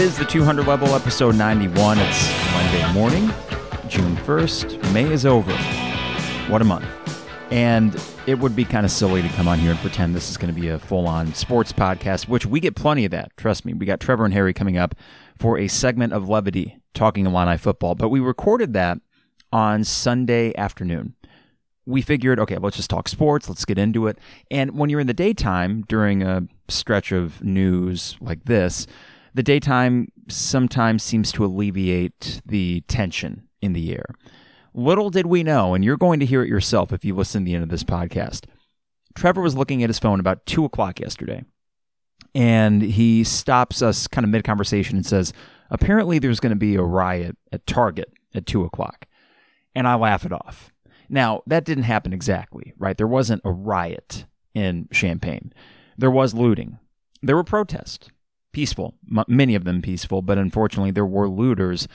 Is the 200 level episode 91. It's Monday morning, June 1st. May is over. What a month. And it would be kind of silly to come on here and pretend this is going to be a full on sports podcast, which we get plenty of that. Trust me. We got Trevor and Harry coming up for a segment of levity talking Illini football, but we recorded that on Sunday afternoon. We figured, okay, let's just talk sports, let's get into it. And when you're in the daytime during a stretch of news like this, the daytime sometimes seems to alleviate the tension in the air. Little did we know, and you're going to hear it yourself if you listen to the end of this podcast. Trevor was looking at his phone about two o'clock yesterday, and he stops us kind of mid conversation and says, Apparently, there's going to be a riot at Target at two o'clock. And I laugh it off. Now, that didn't happen exactly, right? There wasn't a riot in Champaign. There was looting. There were protests peaceful, m- many of them peaceful, but unfortunately there were looters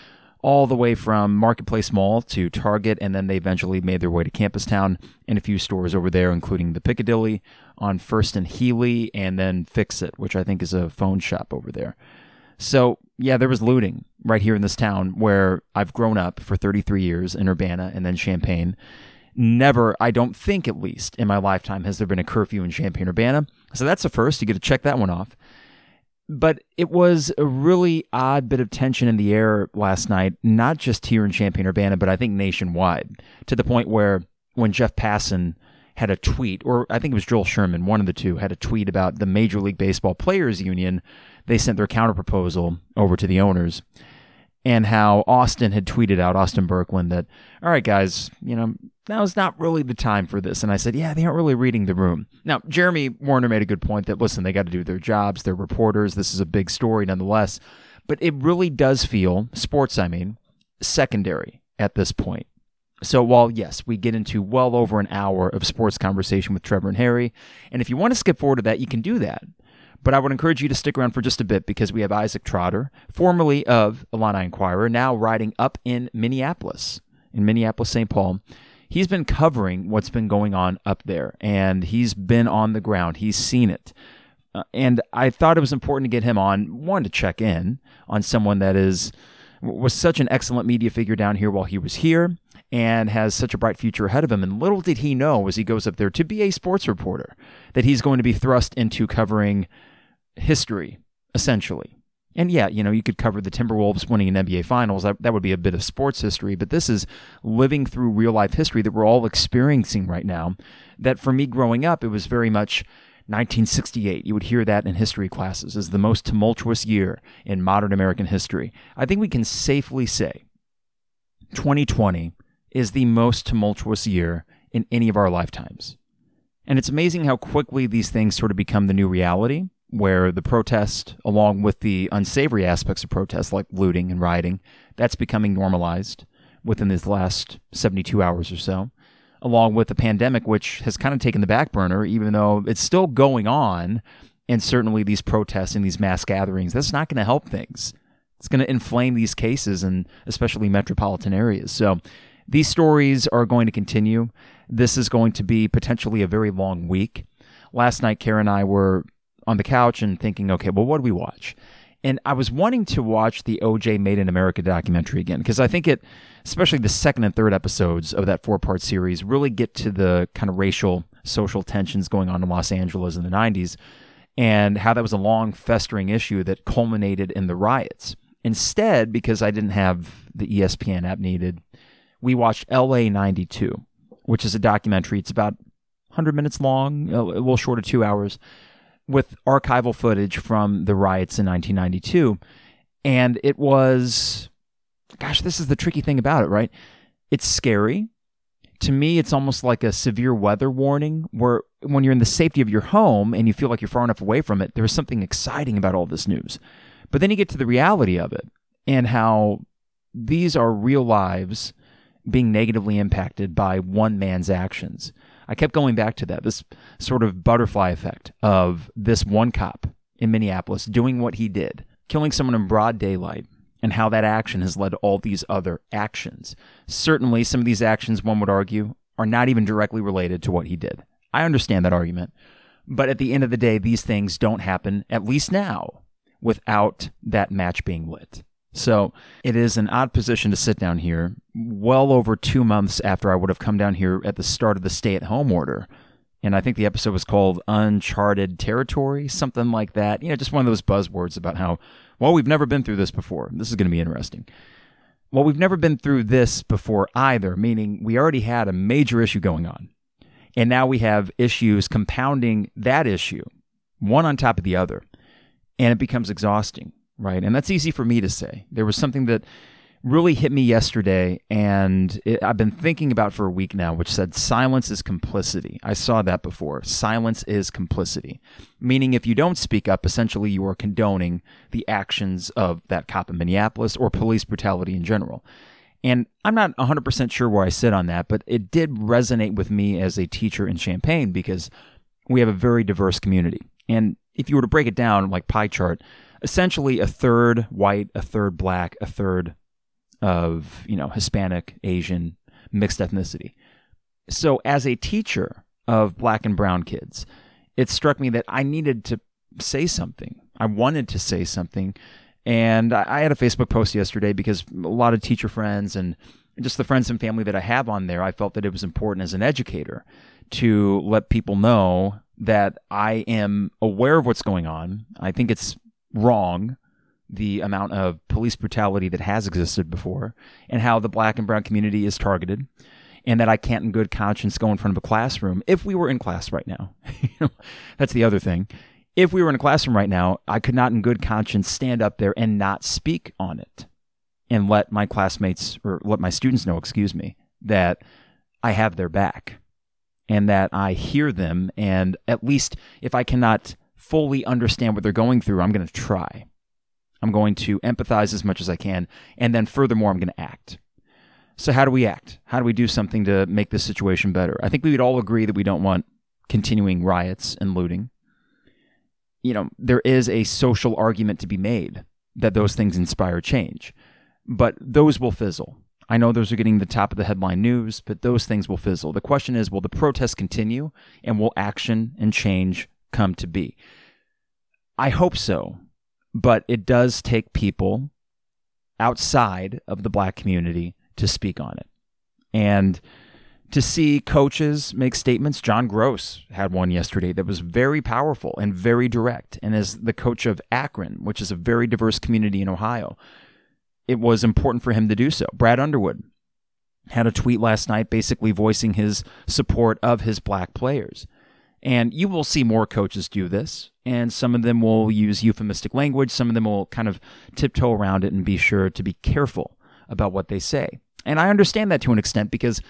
all the way from Marketplace Mall to Target, and then they eventually made their way to Campus Town and a few stores over there, including the Piccadilly on First and Healey, and then Fix It, which I think is a phone shop over there. So, yeah, there was looting right here in this town where I've grown up for 33 years in Urbana and then Champaign. Never, I don't think at least in my lifetime, has there been a curfew in Champaign Urbana. So that's a first. You get to check that one off but it was a really odd bit of tension in the air last night, not just here in Champaign Urbana, but I think nationwide, to the point where when Jeff Passan had a tweet, or I think it was Joel Sherman, one of the two, had a tweet about the Major League Baseball Players Union. They sent their counterproposal over to the owners and how Austin had tweeted out, Austin Berkland, that, all right, guys, you know, now is not really the time for this. And I said, yeah, they aren't really reading the room. Now, Jeremy Warner made a good point that, listen, they got to do their jobs. They're reporters. This is a big story nonetheless. But it really does feel, sports, I mean, secondary at this point. So while, yes, we get into well over an hour of sports conversation with Trevor and Harry, and if you want to skip forward to that, you can do that. But I would encourage you to stick around for just a bit because we have Isaac Trotter, formerly of Illini Inquirer, now riding up in Minneapolis, in Minneapolis, St. Paul. He's been covering what's been going on up there, and he's been on the ground. He's seen it. Uh, and I thought it was important to get him on, one, to check in on someone that is was such an excellent media figure down here while he was here and has such a bright future ahead of him. And little did he know as he goes up there to be a sports reporter that he's going to be thrust into covering history, essentially. And yeah, you know, you could cover the Timberwolves winning an NBA Finals. That, that would be a bit of sports history, but this is living through real life history that we're all experiencing right now. That for me growing up, it was very much 1968. You would hear that in history classes as the most tumultuous year in modern American history. I think we can safely say 2020 is the most tumultuous year in any of our lifetimes. And it's amazing how quickly these things sort of become the new reality where the protest, along with the unsavory aspects of protest, like looting and rioting, that's becoming normalized within these last 72 hours or so, along with the pandemic, which has kind of taken the back burner, even though it's still going on. And certainly these protests and these mass gatherings, that's not going to help things. It's going to inflame these cases and especially metropolitan areas. So these stories are going to continue. This is going to be potentially a very long week. Last night, Karen and I were on the couch and thinking, okay, well, what do we watch? And I was wanting to watch the OJ Made in America documentary again because I think it, especially the second and third episodes of that four part series, really get to the kind of racial, social tensions going on in Los Angeles in the 90s and how that was a long, festering issue that culminated in the riots. Instead, because I didn't have the ESPN app needed, we watched LA 92, which is a documentary. It's about 100 minutes long, a little short of two hours with archival footage from the riots in 1992. And it was, gosh, this is the tricky thing about it, right? It's scary. To me, it's almost like a severe weather warning where when you're in the safety of your home and you feel like you're far enough away from it, there's something exciting about all this news. But then you get to the reality of it and how these are real lives being negatively impacted by one man's actions. I kept going back to that, this sort of butterfly effect of this one cop in Minneapolis doing what he did, killing someone in broad daylight, and how that action has led to all these other actions. Certainly, some of these actions, one would argue, are not even directly related to what he did. I understand that argument. But at the end of the day, these things don't happen, at least now, without that match being lit. So it is an odd position to sit down here, well over two months after I would have come down here at the start of the stay at home order. And I think the episode was called Uncharted Territory, something like that. You know, just one of those buzzwords about how, well, we've never been through this before. This is going to be interesting. Well, we've never been through this before either, meaning we already had a major issue going on. And now we have issues compounding that issue, one on top of the other. And it becomes exhausting, right? And that's easy for me to say. There was something that really hit me yesterday, and it, I've been thinking about for a week now, which said silence is complicity. I saw that before. Silence is complicity, meaning if you don't speak up, essentially you are condoning the actions of that cop in Minneapolis or police brutality in general. And I'm not 100% sure where I sit on that, but it did resonate with me as a teacher in Champaign because we have a very diverse community. And if you were to break it down like pie chart, essentially a third white, a third black, a third of, you know, Hispanic, Asian, mixed ethnicity. So as a teacher of black and brown kids, it struck me that I needed to say something. I wanted to say something. And I had a Facebook post yesterday because a lot of teacher friends and just the friends and family that I have on there, I felt that it was important as an educator to let people know that I am aware of what's going on. I think it's wrong the amount of police brutality that has existed before and how the black and brown community is targeted and that I can't in good conscience go in front of a classroom if we were in class right now. That's the other thing. If we were in a classroom right now, I could not in good conscience stand up there and not speak on it and let my classmates or let my students know, excuse me, that I have their back and that I hear them and at least if I cannot fully understand what they're going through, I'm going to try. I'm going to empathize as much as I can. And then furthermore, I'm going to act. So, how do we act? How do we do something to make this situation better? I think we would all agree that we don't want continuing riots and looting. You know, there is a social argument to be made that those things inspire change, but those will fizzle. I know those are getting the top of the headline news, but those things will fizzle. The question is will the protests continue and will action and change come to be? I hope so but it does take people outside of the black community to speak on it. And to see coaches make statements, John Groce had one yesterday that was very powerful and very direct. And as the coach of Akron, which is a very diverse community in Ohio, it was important for him to do so. Brad Underwood had a tweet last night basically voicing his support of his black players. And you will see more coaches do this and some of them will use euphemistic language. Some of them will kind of tiptoe around it and be sure to be careful about what they say. And I understand that to an extent because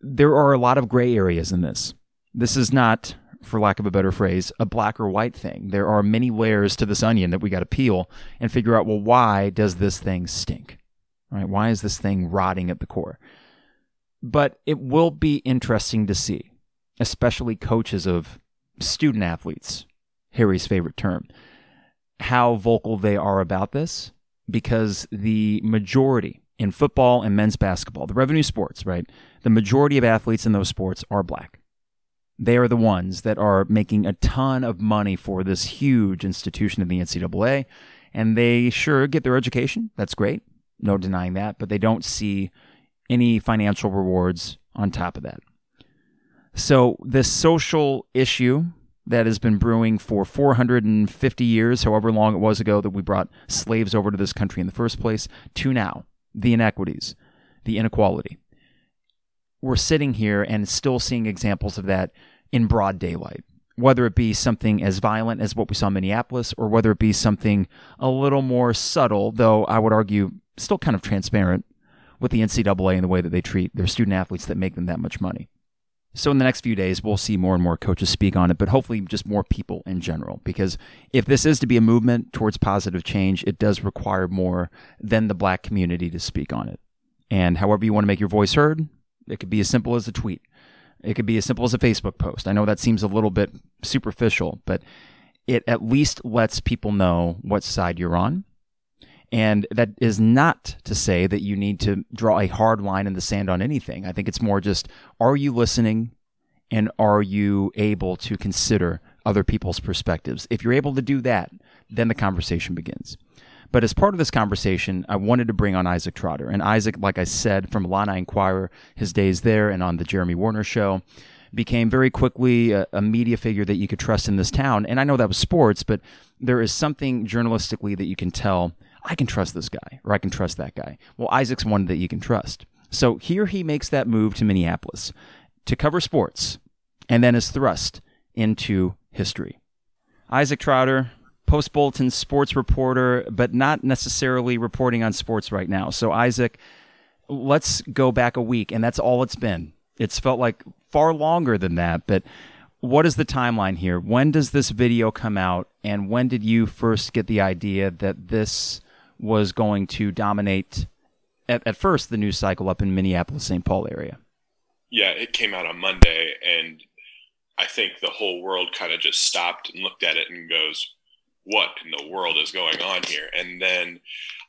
there are a lot of gray areas in this. This is not, for lack of a better phrase, a black or white thing. There are many layers to this onion that we got to peel and figure out, well, why does this thing stink? Right? Why is this thing rotting at the core? But it will be interesting to see, especially coaches of student athletes Harry's favorite term, how vocal they are about this because the majority in football and men's basketball, the revenue sports, right? The majority of athletes in those sports are black. They are the ones that are making a ton of money for this huge institution in the NCAA. And they sure get their education. That's great. No denying that. But they don't see any financial rewards on top of that. So, this social issue that has been brewing for 450 years, however long it was ago that we brought slaves over to this country in the first place, to now, the inequities, the inequality. We're sitting here and still seeing examples of that in broad daylight, whether it be something as violent as what we saw in Minneapolis, or whether it be something a little more subtle, though I would argue still kind of transparent with the NCAA and the way that they treat their student athletes that make them that much money. So in the next few days, we'll see more and more coaches speak on it, but hopefully just more people in general. Because if this is to be a movement towards positive change, it does require more than the black community to speak on it. And however you want to make your voice heard, it could be as simple as a tweet. It could be as simple as a Facebook post. I know that seems a little bit superficial, but it at least lets people know what side you're on and that is not to say that you need to draw a hard line in the sand on anything. I think it's more just are you listening and are you able to consider other people's perspectives? If you're able to do that, then the conversation begins. But as part of this conversation, I wanted to bring on Isaac Trotter. And Isaac, like I said, from Illini Inquirer, his days there and on the Jeremy Warner show, became very quickly a, a, media figure that you could trust in this town. And I know that was sports, but there is something journalistically that you can tell I can trust this guy or I can trust that guy. Well, Isaac's one that you can trust. So here he makes that move to Minneapolis to cover sports and then is thrust into history. Isaac Trotter, Post Bulletin sports reporter, but not necessarily reporting on sports right now. So, Isaac, let's go back a week, and that's all it's been. It's felt like far longer than that, but what is the timeline here? When does this video come out, and when did you first get the idea that this was going to dominate at, at first the news cycle up in Minneapolis, St. Paul area? Yeah, it came out on Monday, and I think the whole world kind of just stopped and looked at it and goes, "What in the world is going on here?" And then,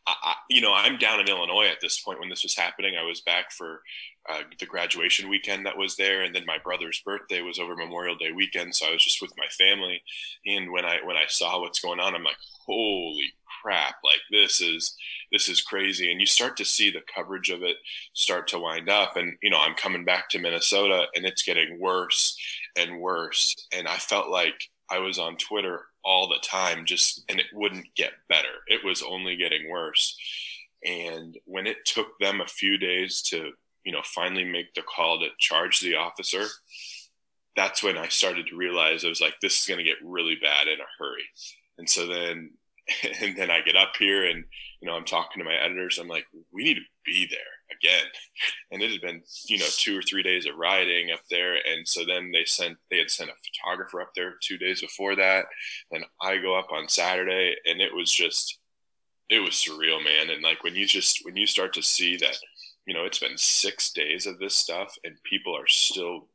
I, you know, I'm down in Illinois at this point when this was happening. I was back for uh, the graduation weekend that was there, and then my brother's birthday was over Memorial Day weekend, so I was just with my family. And when I when I saw what's going on, I'm like, "Holy crap! Like this is." this is crazy and you start to see the coverage of it start to wind up and you know i'm coming back to minnesota and it's getting worse and worse. And I felt like I was on Twitter all the time, just, and it wouldn't get better. It was only getting worse. And when it took them a few days to, you know, finally make the call to charge the officer, that's when I started to realize I was like, this is going to get really bad in a hurry. And so then, and then I get up here and, you know, I'm talking to my editors. I'm like, we need to be there again. And it had been, you know, two or three days of riding up there. And so then they sent, they had sent a photographer up there two days before that. And I go up on Saturday and it was just, it was surreal, man. And like when you just, when you start to see that, you know, it's been six days of this stuff and people are still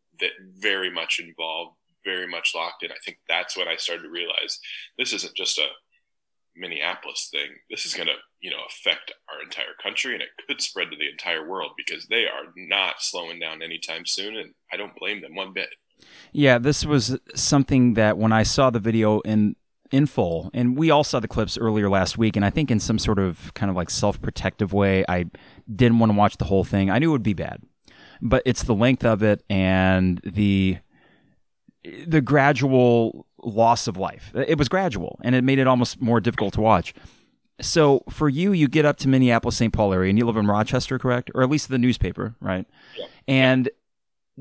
very much involved, very much locked in. I think that's when I started to realize this isn't just a Minneapolis thing. This is going to, you know, affect our entire country and it could spread to the entire world because they are not slowing down anytime soon. And I don't blame them one bit. Yeah, this was something that when I saw the video in in full, and we all saw the clips earlier last week, and I think in some sort of kind of like self protective way, I didn't want to watch the whole thing. I knew it would be bad, but it's the length of it and the the gradual loss of life. It was gradual, and it made it almost more difficult to watch. So for you, you get up to Minneapolis, St. Paul area, and you live in Rochester, correct? Or at least the newspaper, right? Yeah. And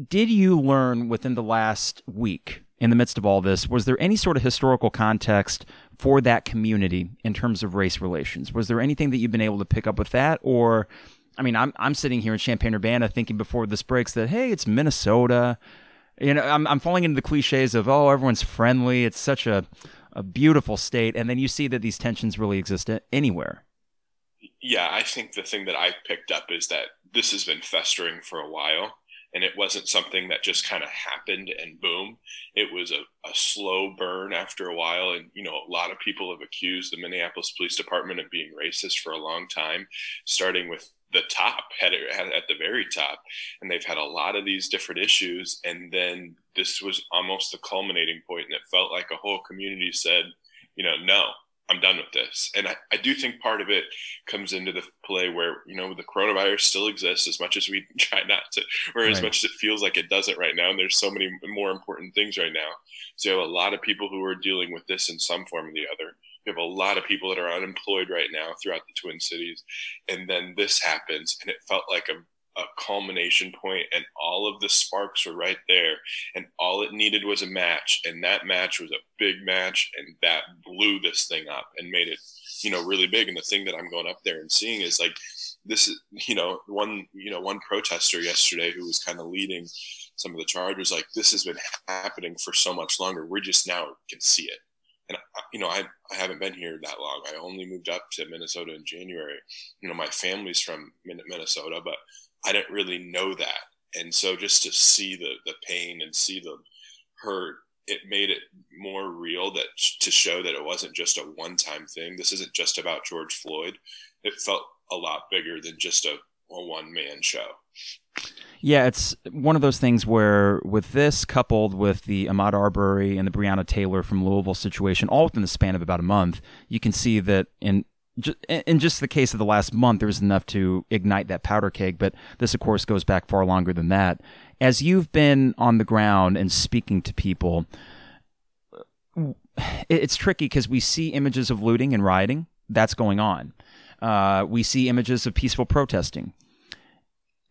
did you learn within the last week, in the midst of all this, was there any sort of historical context for that community in terms of race relations? Was there anything that you've been able to pick up with that, or I mean, I'm I'm sitting here in Champaign Urbana thinking before this breaks that hey, it's Minnesota you know, I'm, I'm falling into the cliches of, oh, everyone's friendly. It's such a, a beautiful state. And then you see that these tensions really exist anywhere. Yeah, I think the thing that I picked up is that this has been festering for a while. And it wasn't something that just kind of happened and boom. It was a, a slow burn after a while. And, you know, a lot of people have accused the Minneapolis Police Department of being racist for a long time, starting with the top had it at the very top and they've had a lot of these different issues and then this was almost the culminating point and it felt like a whole community said you know no i'm done with this. And i, I do think part of it comes into the play where you know the coronavirus still exists as much as we try not to or as much as it feels like it doesn't right now and there's so many more important things right now. So you have a lot of people who are dealing with this in some form or the other we have a lot of people that are unemployed right now throughout the Twin Cities. And then this happens, and it felt like a, a culmination point, and all of the sparks were right there. And all it needed was a match. And that match was a big match, and that blew this thing up and made it, you know, really big. And the thing that I'm going up there and seeing is like, this is, you know, one, you know, one protester yesterday who was kind of leading some of the charge was like, this has been happening for so much longer. We're just now can see it and uh, you know I, I haven't been here that long. I only moved up to minnesota in january. You know my family's from minnesota but i didn't really know that. And so just to see the the pain and see the hurt it made it more real that to show that it wasn't just a one time thing. This isn't just about george floyd. It felt a lot bigger than just a, a one man show Yeah, it's one of those things where, with this coupled with the Ahmaud Arbery and the Breonna Taylor from Louisville situation, all within the span of about a month, you can see that in in just the case of the last month, there was enough to ignite that powder keg. But this, of course, goes back far longer than that. As you've been on the ground and speaking to people, it's tricky because we see images of looting and rioting. That's going on. Uh, we see images of peaceful protesting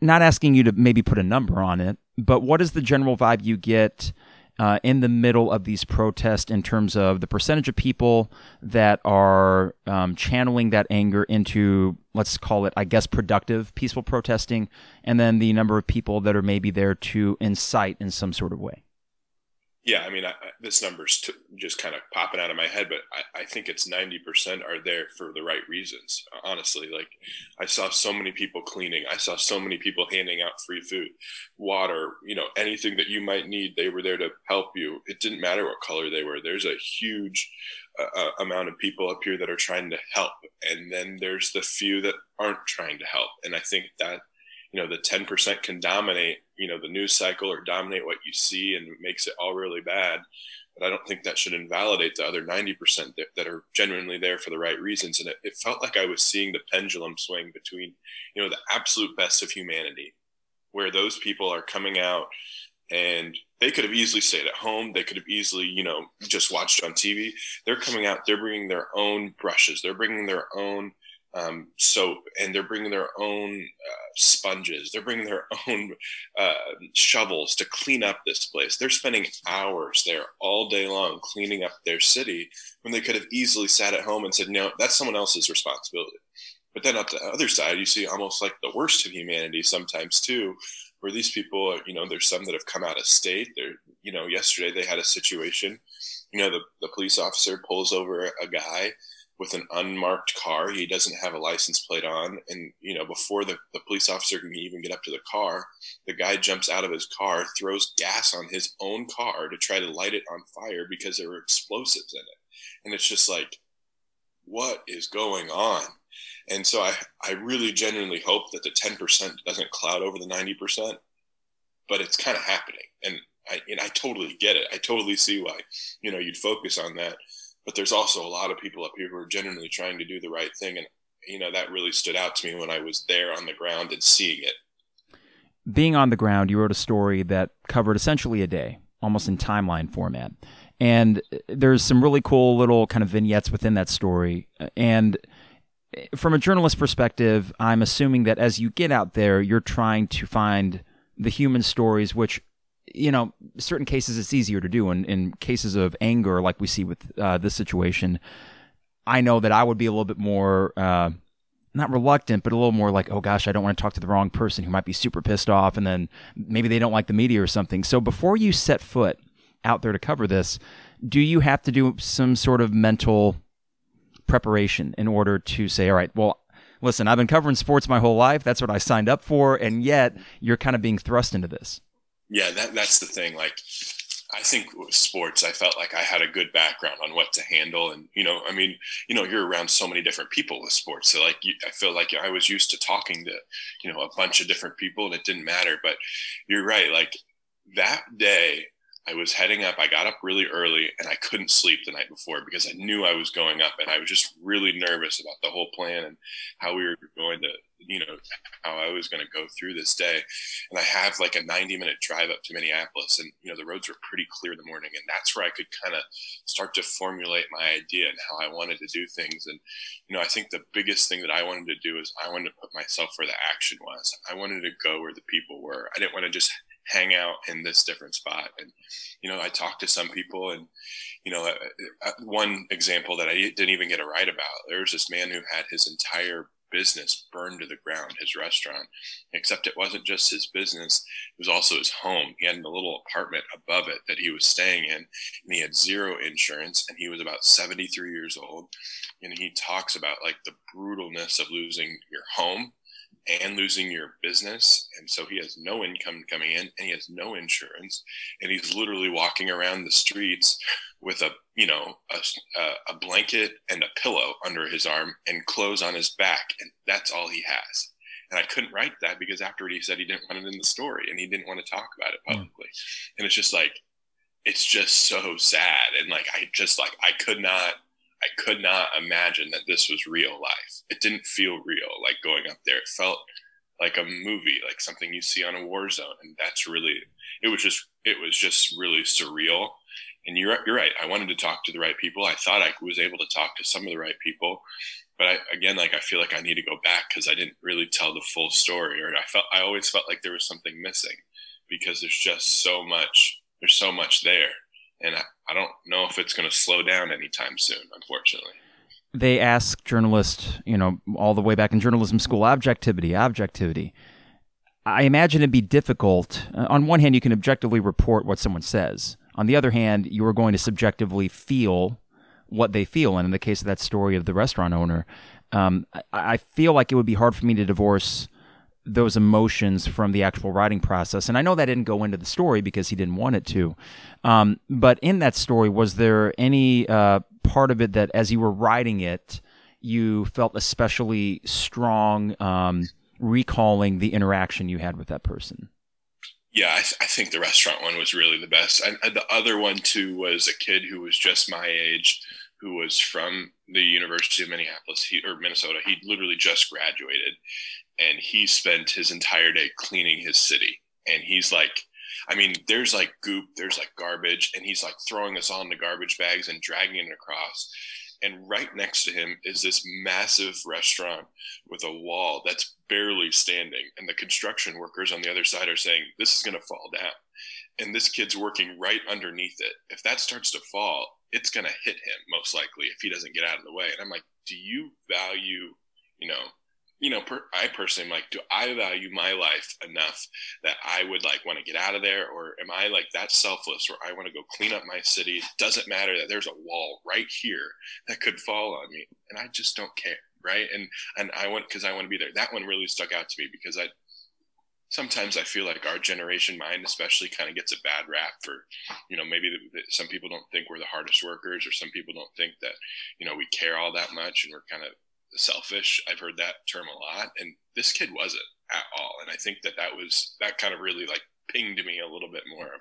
not asking you to maybe put a number on it, but what is the general vibe you get uh, in the middle of these protests in terms of the percentage of people that are um, channeling that anger into, let's call it, I guess, productive, peaceful protesting, and then the number of people that are maybe there to incite in some sort of way? Yeah, I mean, I, this number's t- just kind of popping out of my head, but I, I think it's 90% are there for the right reasons. Honestly, like I saw so many people cleaning. I saw so many people handing out free food, water, you know, anything that you might need. They were there to help you. It didn't matter what color they were. There's a huge uh, uh amount of people up here that are trying to help. And then there's the few that aren't trying to help. And I think that you know the 10% can dominate you know the news cycle or dominate what you see and makes it all really bad. But i don't think that should invalidate the other 90% that, that are genuinely there for the right reasons. And it, it felt like i was seeing the pendulum swing between you know the absolute best of humanity where those people are coming out and they could have easily stayed at home. They could have easily you know just watched on tv they're coming out they're bringing their own brushes. They're bringing their own um, soap and they're bringing their own uh, sponges. They're bringing their own uh, shovels to clean up this place. They're spending hours there all day long cleaning up their city when they could have easily sat at home and said no that's someone else's responsibility. But then on the other side you see almost like the worst of humanity sometimes too where these people you know there's some that have come out of state. They're you know yesterday they had a situation. You know the, the police officer pulls over a guy with an unmarked car. He doesn't have a license plate on. And, you know, before the, the police officer can even get up to the car, the guy jumps out of his car, throws gas on his own car to try to light it on fire because there were explosives in it. And it's just like, what is going on? And so I, I really genuinely hope that the 10% doesn't cloud over the 90%, but it's kind of happening. And I, and I totally get it. I totally see why, you know, you'd focus on that but there's also a lot of people up here who are genuinely trying to do the right thing. And you know that really stood out to me when i was there on the ground and seeing it. Being on the ground you wrote a story that covered essentially a day almost in timeline format. And there's some really cool little kind of vignettes within that story. And from a journalist perspective i'm assuming that as you get out there you're trying to find the human stories which you know, certain cases it's easier to do. And in cases of anger, like we see with uh, this situation, I know that I would be a little bit more, uh, not reluctant, but a little more like, oh gosh, I don't want to talk to the wrong person who might be super pissed off, and then maybe they don't like the media or something. So before you set foot out there to cover this, do you have to do some sort of mental preparation in order to say, all right, well, listen, I've been covering sports my whole life. That's what I signed up for. And yet you're kind of being thrust into this yeah, that that's the thing. Like, I think with sports, I felt like I had a good background on what to handle, and you know, I mean, you know, you're around so many different people with sports, so like, you, I feel like I was used to talking to, you know, a bunch of different people, and it didn't matter. But you're right, like that day, I was heading up. I got up really early and I couldn't sleep the night before because I knew I was going up and I was just really nervous about the whole plan and how we were going to, you know, how I was going to go through this day. And I have like a 90 minute drive up to Minneapolis and, you know, the roads were pretty clear in the morning. And that's where I could kind of start to formulate my idea and how I wanted to do things. And, you know, I think the biggest thing that I wanted to do is I wanted to put myself where the action was. I wanted to go where the people were. I didn't want to just hang out in this different spot. And, you know, I talked to some people and, you know, uh, uh, one example that I didn't even get a write about, there was this man who had his entire business burned to the ground, his restaurant, except it wasn't just his business, it was also his home. He had a little apartment above it that he was staying in, and he had zero insurance, and he was about 73 years old. And he talks about like the brutalness of losing your home and losing your business. And so he has no income coming in and he has no insurance. And he's literally walking around the streets with a, you know, a, a blanket and a pillow under his arm and clothes on his back. And that's all he has. And I couldn't write that because afterward he said he didn't want it in the story and he didn't want to talk about it hmm. publicly. Mm. And it's just like, it's just so sad. And like, I just like, I could not, I could not imagine that this was real life. It didn't feel real, like going up there. It felt like a movie, like something you see on a war zone. And that's really, it was just, it was just really surreal. And you're, you're right. I wanted to talk to the right people. I thought I was able to talk to some of the right people but I, again, like I feel like I need to go back because I didn't really tell the full story, or I felt I always felt like there was something missing because there's just so much. There's so much there, and I, I don't know if it's going to slow down anytime soon. Unfortunately, they ask journalists, you know, all the way back in journalism school, objectivity, objectivity. I imagine it'd be difficult. Uh, on one hand, you can objectively report what someone says. On the other hand, you are going to subjectively feel what they feel. And in the case of that story of the restaurant owner, um, I, I, feel like it would be hard for me to divorce those emotions from the actual writing process. And I know that didn't go into the story because he didn't want it to. Um, but in that story, was there any uh, part of it that, as you were writing it, you felt especially strong, um, recalling the interaction you had with that person? yeah, I, th- I, think the restaurant one was really the best. And, and, the other one too was a kid who was just my age, who was from the University of Minneapolis he, or Minnesota. He literally just graduated, and he spent his entire day cleaning his city. And he's like, I mean, there's like goop, there's like garbage, and he's like throwing us all into garbage bags and dragging it across. And right next to him is this massive restaurant with a wall that's barely standing. And the construction workers on the other side are saying this is going to fall down. And this kid's working right underneath it. If that starts to fall it's going to hit him most likely if he doesn't get out of the way. And i'm like do you value you know you know, per, I personally am like, do I value my life enough that I would like want to get out of there, or am I like that selfless where I want to go clean up my city? It doesn't matter that there's a wall right here that could fall on me, and I just don't care, right? And and I want because I want to be there. That one really stuck out to me because I sometimes I feel like our generation mind, especially, kind of gets a bad rap for, you know, maybe the, the, some people don't think we're the hardest workers, or some people don't think that, you know, we care all that much, and we're kind of selfish. I've heard that term a lot, and this kid wasn't at all. And I think that that was that kind of really like pinged me a little bit more of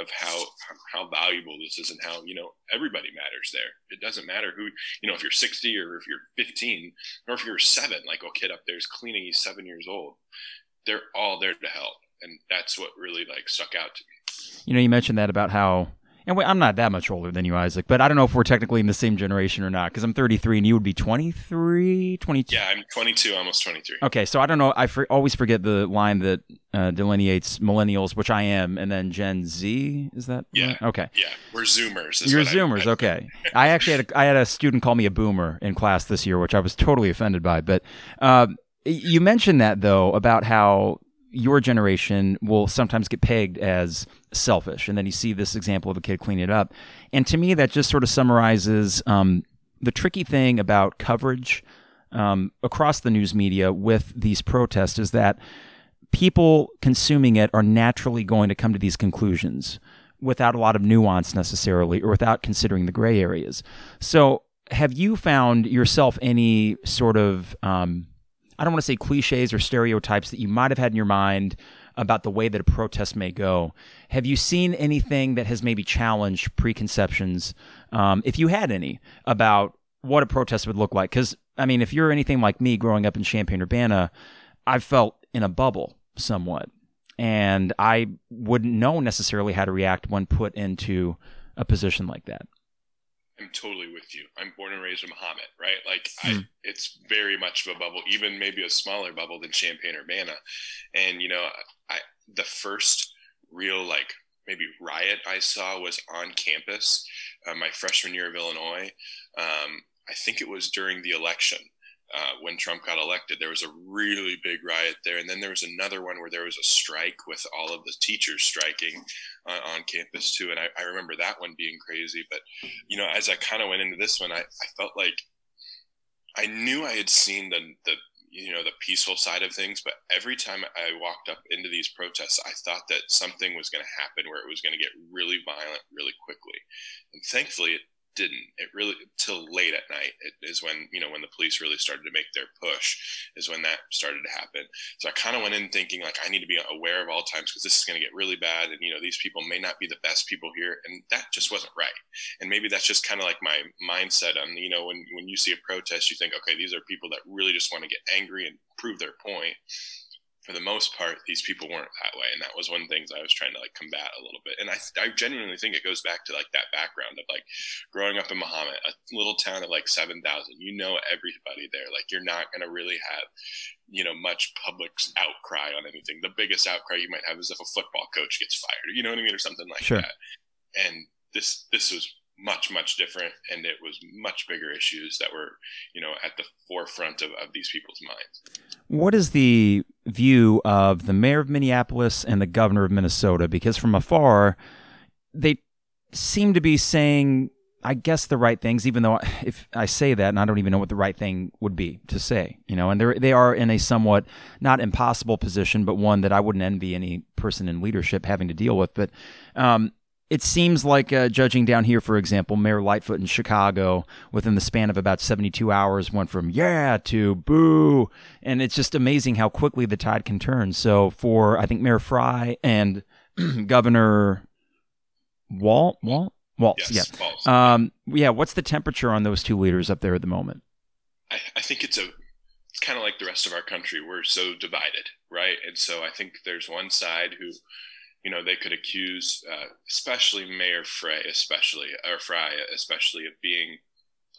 of how how valuable this is and how you know everybody matters there. It doesn't matter who you know if you're 60 or if you're 15 or if you're seven. Like a kid up there is cleaning. He's seven years old. They're all there to help, and that's what really like stuck out to me. You know, you mentioned that about how and I'm not that much older than you, Isaac, but I don't know if we're technically in the same generation or not because I'm 33 and you would be 23, 22. Yeah, I'm 22, almost 23. Okay, so I don't know. I for, always forget the line that uh, delineates millennials, which I am, and then Gen Z. Is that? Yeah. Right? Okay. Yeah, we're Zoomers. You're Zoomers. I, I, okay. I actually had a, I had a student call me a boomer in class this year, which I was totally offended by. But uh, you mentioned that though about how your generation will sometimes get pegged as selfish. And then you see this example of a kid cleaning it up. And to me, that just sort of summarizes um, the tricky thing about coverage um, across the news media with these protests is that people consuming it are naturally going to come to these conclusions without a lot of nuance necessarily or without considering the gray areas. So, have you found yourself any sort of um, I don't want to say cliches or stereotypes that you might have had in your mind about the way that a protest may go. Have you seen anything that has maybe challenged preconceptions, um, if you had any, about what a protest would look like? Because, I mean, if you're anything like me growing up in Champaign Urbana, I felt in a bubble somewhat. And I wouldn't know necessarily how to react when put into a position like that. I'm totally with you. I'm born and raised in Mahomet, right? Like mm. I, hmm. it's very much of a bubble, even maybe a smaller bubble than Champaign Urbana. And you know, I the first real like maybe riot I saw was on campus, uh, my freshman year of Illinois. Um, I think it was during the election, uh, when Trump got elected, there was a really big riot there. And then there was another one where there was a strike with all of the teachers striking uh, on campus too. And I, I, remember that one being crazy. But, you know, as I kind of went into this one, I, I felt like I knew I had seen the, the, you know, the peaceful side of things. But every time I walked up into these protests, I thought that something was going to happen where it was going to get really violent really quickly. And thankfully, it didn't. It really till late at night it is when you know when the police really started to make their push is when that started to happen. So I kind of went in thinking like I need to be aware of all times because this is going to get really bad, and you know these people may not be the best people here, and that just wasn't right. And maybe that's just kind of like my mindset on you know when when you see a protest, you think okay these are people that really just want to get angry and prove their point for the most part, these people weren't that way, and that was one of the things I was trying to like combat a little bit. And I, I genuinely think it goes back to like that background of like growing up in Mahomet, a little town of like seven thousand. You know everybody there. Like you're not going to really have, you know, much public outcry on anything. The biggest outcry you might have is if a football coach gets fired. You know what I mean, or something like sure. that. And this this was much much different and it was much bigger issues that were you know at the forefront of, of these people's minds. What is the view of the mayor of minneapolis and the governor of minnesota? Because from afar they seem to be saying i guess the right things even though if i say that and i don't even know what the right thing would be to say you know? And they they are in a somewhat not impossible position but one that i wouldn't envy any person in leadership having to deal with. But um, it seems like uh, judging down here, for example, Mayor Lightfoot in Chicago, within the span of about 72 hours, went from yeah to boo. And it's just amazing how quickly the tide can turn. So for, I think, Mayor Frey and Governor Walt, Walt, Walz, yes, yeah. Um, yeah, what's the temperature on those two leaders up there at the moment? I, I think it's a, it's kind of like the rest of our country. We're so divided, right? And so I think there's one side who, you know, they could accuse, uh, especially Mayor Frey, especially or Frey, especially of being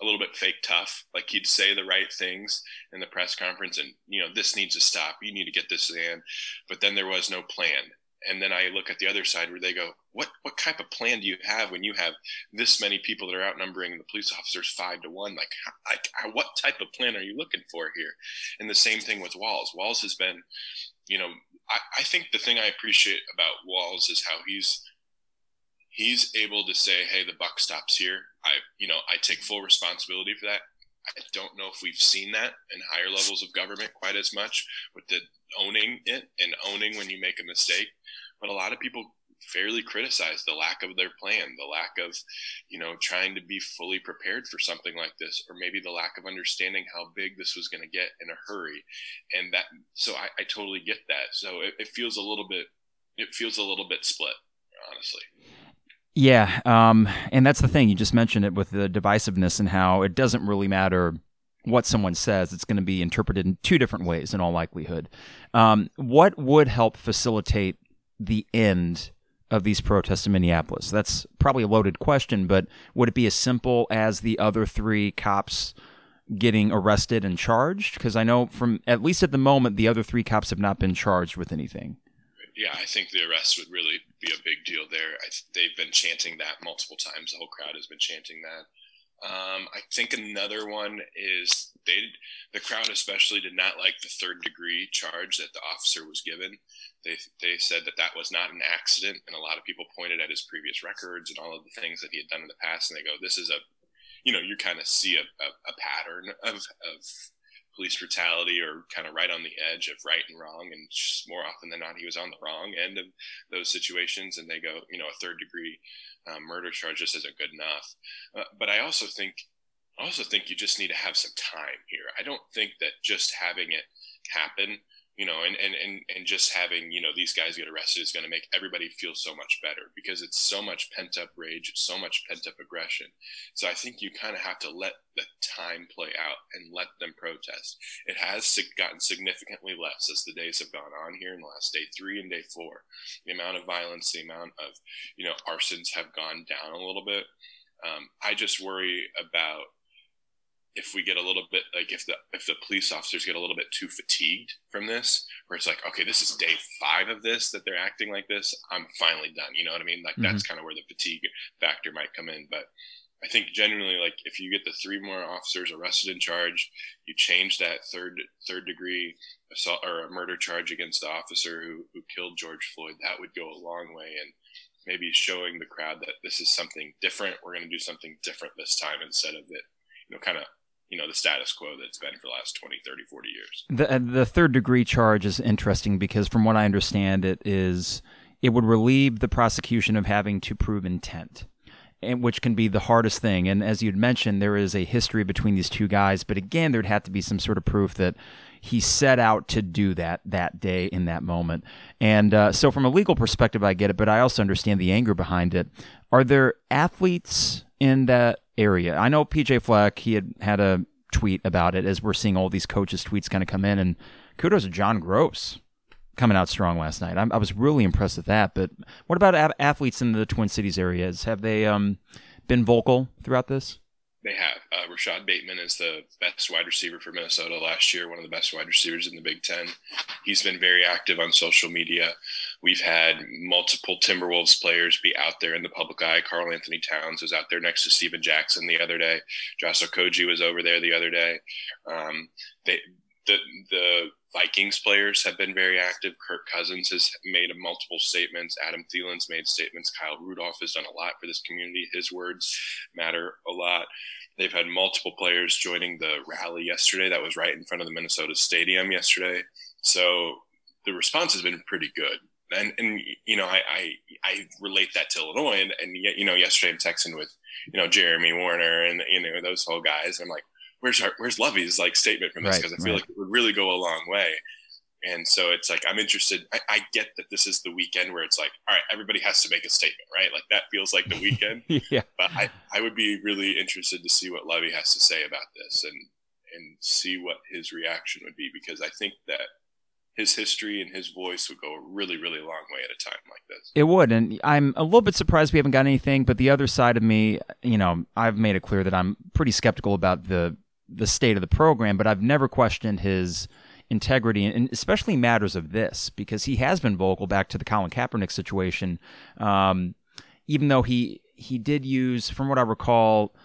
a little bit fake tough. Like he'd say the right things in the press conference, and you know, this needs to stop. You need to get this in, but then there was no plan. And then I look at the other side where they go, what what type of plan do you have when you have this many people that are outnumbering the police officers five to one? Like, like what type of plan are you looking for here? And the same thing with Walz Walz has been, you know, I, I think the thing I appreciate about Walz is how he's he's able to say, "Hey, the buck stops here." I, you know, I take full responsibility for that. I don't know if we've seen that in higher levels of government quite as much with the owning it and owning when you make a mistake. But a lot of people fairly criticized the lack of their plan, the lack of, you know, trying to be fully prepared for something like this, or maybe the lack of understanding how big this was going to get in a hurry. And that, so I, I totally get that. So it, it, feels a little bit, it feels a little bit split, honestly. Yeah. Um, and that's the thing. You just mentioned it with the divisiveness and how it doesn't really matter what someone says. It's going to be interpreted in two different ways in all likelihood. Um, what would help facilitate the end of these protests in Minneapolis? That's probably a loaded question, but would it be as simple as the other three cops getting arrested and charged? Because I know from at least at the moment, the other three cops have not been charged with anything. Yeah, I think the arrest would really be a big deal there. I, they've been chanting that multiple times. The whole crowd has been chanting that. Um, I think another one is they, the crowd especially, did not like the third degree charge that the officer was given. They, they said that that was not an accident, and a lot of people pointed at his previous records and all of the things that he had done in the past, and they go, "This is a, you know, you kind of see a, a, a pattern of, of police brutality or kind of right on the edge of right and wrong. And more often than not, he was on the wrong end of those situations. And they go, you know, a third degree uh, murder charge just isn't good enough. Uh, but I also think, I also think you just need to have some time here. I don't think that just having it happen you know, and, and, and, and just having, you know, these guys get arrested is going to make everybody feel so much better because it's so much pent up rage. So much pent up aggression. So I think you kind of have to let the time play out and let them protest. It has gotten significantly less as the days have gone on here in the last day three and day four. The amount of violence, the amount of, you know, arsons have gone down a little bit. Um, I just worry about if we get a little bit like if the if the police officers get a little bit too fatigued from this where it's like okay this is day five of this that they're acting like this i'm finally done you know what i mean like mm-hmm. that's kind of where the fatigue factor might come in but i think genuinely like if you get the three more officers arrested and charged you change that third third degree assault or a murder charge against the officer who, who killed george floyd that would go a long way and maybe showing the crowd that this is something different we're going to do something different this time instead of it you know kind of you know the status quo that's been for the last 20 30 40 years the, uh, the third degree charge is interesting because from what i understand it is it would relieve the prosecution of having to prove intent and which can be the hardest thing. And as you'd mentioned, there is a history between these two guys. But again, there'd have to be some sort of proof that he set out to do that that day in that moment. And uh, so, from a legal perspective, I get it, but I also understand the anger behind it. Are there athletes in that area? I know PJ Fleck, he had had a tweet about it as we're seeing all these coaches' tweets kind of come in. And kudos to John Groce coming out strong last night. I, I was really impressed with that. But what about athletes in the Twin Cities areas? Have they um, been vocal throughout this? They have. Uh, Rashod Bateman is the best wide receiver for Minnesota last year, one of the best wide receivers in the Big Ten. He's been very active on social media. We've had multiple Timberwolves players be out there in the public eye. Karl-Anthony Towns was out there next to Stephen Jackson the other day. Josh Okogie was over there the other day. Um, they, the the Vikings players have been very active. Kirk Cousins has made multiple statements. Adam Thielen's made statements. Kyle Rudolph has done a lot for this community. His words matter a lot. They've had multiple players joining the rally yesterday. That was right in front of the Minnesota Stadium yesterday. So the response has been pretty good. And, and you know, I, I, I relate that to Illinois. And, and yet, you know, yesterday I'm texting with, you know, Jeremy Werner and, you know, those whole guys. And I'm like, where's our, where's Lovie's like statement from this? Because right, I feel right. like it would really go a long way. And so it's like I'm interested. I, I, get that this is the weekend where it's like, all right, everybody has to make a statement, right? Like that feels like the weekend. yeah. But I, I would be really interested to see what Lovie has to say about this and and see what his reaction would be because I think that his history and his voice would go a really, really long way at a time like this. It would, and I'm a little bit surprised we haven't got anything. But the other side of me, you know, I've made it clear that I'm pretty skeptical about the the state of the program, but I've never questioned his integrity, and especially matters of this because he has been vocal back to the Colin Kaepernick situation. Um, even though he he did use, from what I recall,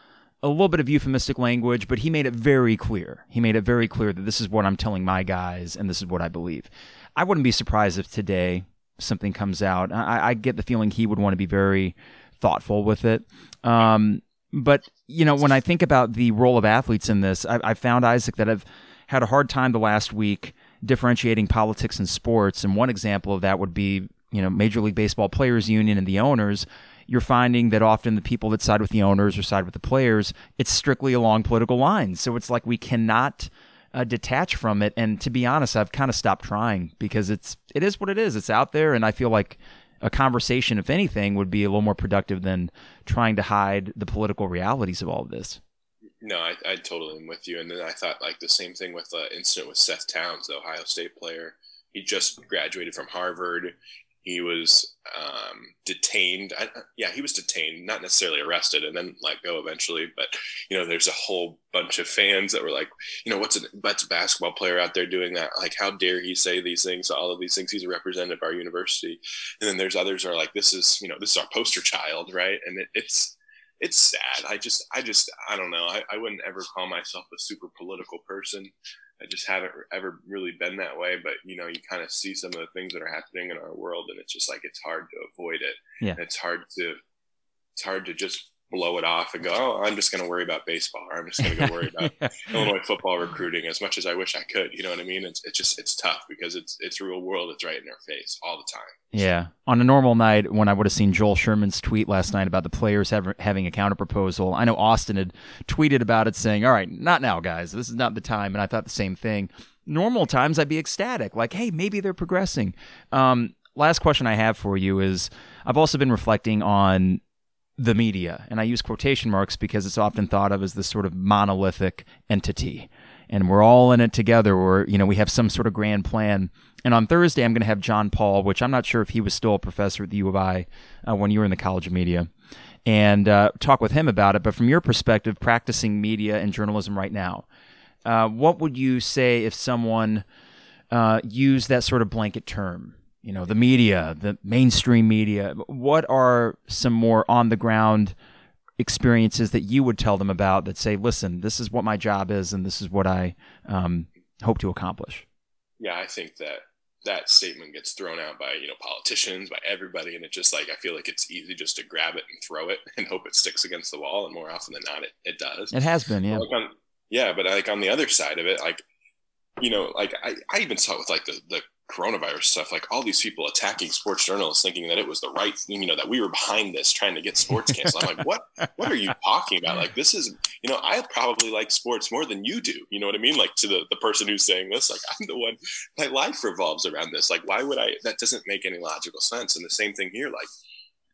a little bit of euphemistic language, but he made it very clear. He made it very clear that this is what I'm telling my guys, and this is what I believe. I wouldn't be surprised if today something comes out. I, I get the feeling he would want to be very thoughtful with it. Um, but you know, when I think about the role of athletes in this, I, I found Isaac that I've had a hard time the last week differentiating politics and sports. And one example of that would be, you know, Major League Baseball Players Union and the owners. You're finding that often the people that side with the owners or side with the players, it's strictly along political lines. So it's like we cannot uh, detach from it. And to be honest, I've kind of stopped trying because it's it is what it is. It's out there, and I feel like a conversation, if anything, would be a little more productive than trying to hide the political realities of all of this. No, I, I totally am with you. And then I thought like the same thing with the incident with Seth Towns, the Ohio State player. He just graduated from Harvard. He was um, detained. I, yeah, he was detained, not necessarily arrested, and then let go eventually. But you know, there's a whole bunch of fans that were like, you know, what's a, what's a basketball player out there doing that? Like, how dare he say these things? All of these things. He's a representative of our university. And then there's others are like, this is you know, this is our poster child, right? And it, it's it's sad. I just, I just, I don't know. I, I wouldn't ever call myself a super political person. I just haven't ever really been that way. But you know, you kind of see some of the things that are happening in our world, and it's just like it's hard to avoid it. Yeah, it's hard to, it's hard to just blow it off and go, oh, I'm just going to worry about baseball, or I'm just going to go worry about yeah. Illinois football recruiting. As much as I wish I could, you know what I mean? It's it's just it's tough because it's it's real world. It's right in our face all the time. Yeah. On a normal night, when I would have seen Joel Sherman's tweet last night about the players have, having a counter proposal, I know Austin had tweeted about it saying, "All right, not now, guys. This is not the time." And I thought the same thing. Normal times, I'd be ecstatic, like, "Hey, maybe they're progressing." Um, last question I have for you is: I've also been reflecting on the media. And I use quotation marks because it's often thought of as this sort of monolithic entity. And we're all in it together, or, you know, we have some sort of grand plan. And on Thursday, I'm going to have John Paul, which I'm not sure if he was still a professor at the U of I uh, when you were in the College of Media, and uh, talk with him about it. But from your perspective, practicing media and journalism right now, uh, what would you say if someone uh, used that sort of blanket term? You know the media, the mainstream media. What are some more on the ground experiences that you would tell them about that say, listen, this is what my job is, and this is what I um, hope to accomplish? Yeah, I think that that statement gets thrown out by you know politicians, by everybody, and it just like I feel like it's easy just to grab it and throw it and hope it sticks against the wall, and more often than not, it, it does. It has been, yeah. Like on, yeah, but like on the other side of it, like you know, like I, I even saw it with like the, the coronavirus stuff, like all these people attacking sports journalists, thinking that it was the right, thing, you know, that we were behind this, trying to get sports canceled. I'm like, what? What are you talking about? Like, this is, you know, I probably like sports more than you do. You know what I mean? Like to the the person who's saying this, like I'm the one. My life revolves around this. Like, why would I? That doesn't make any logical sense. And the same thing here. Like,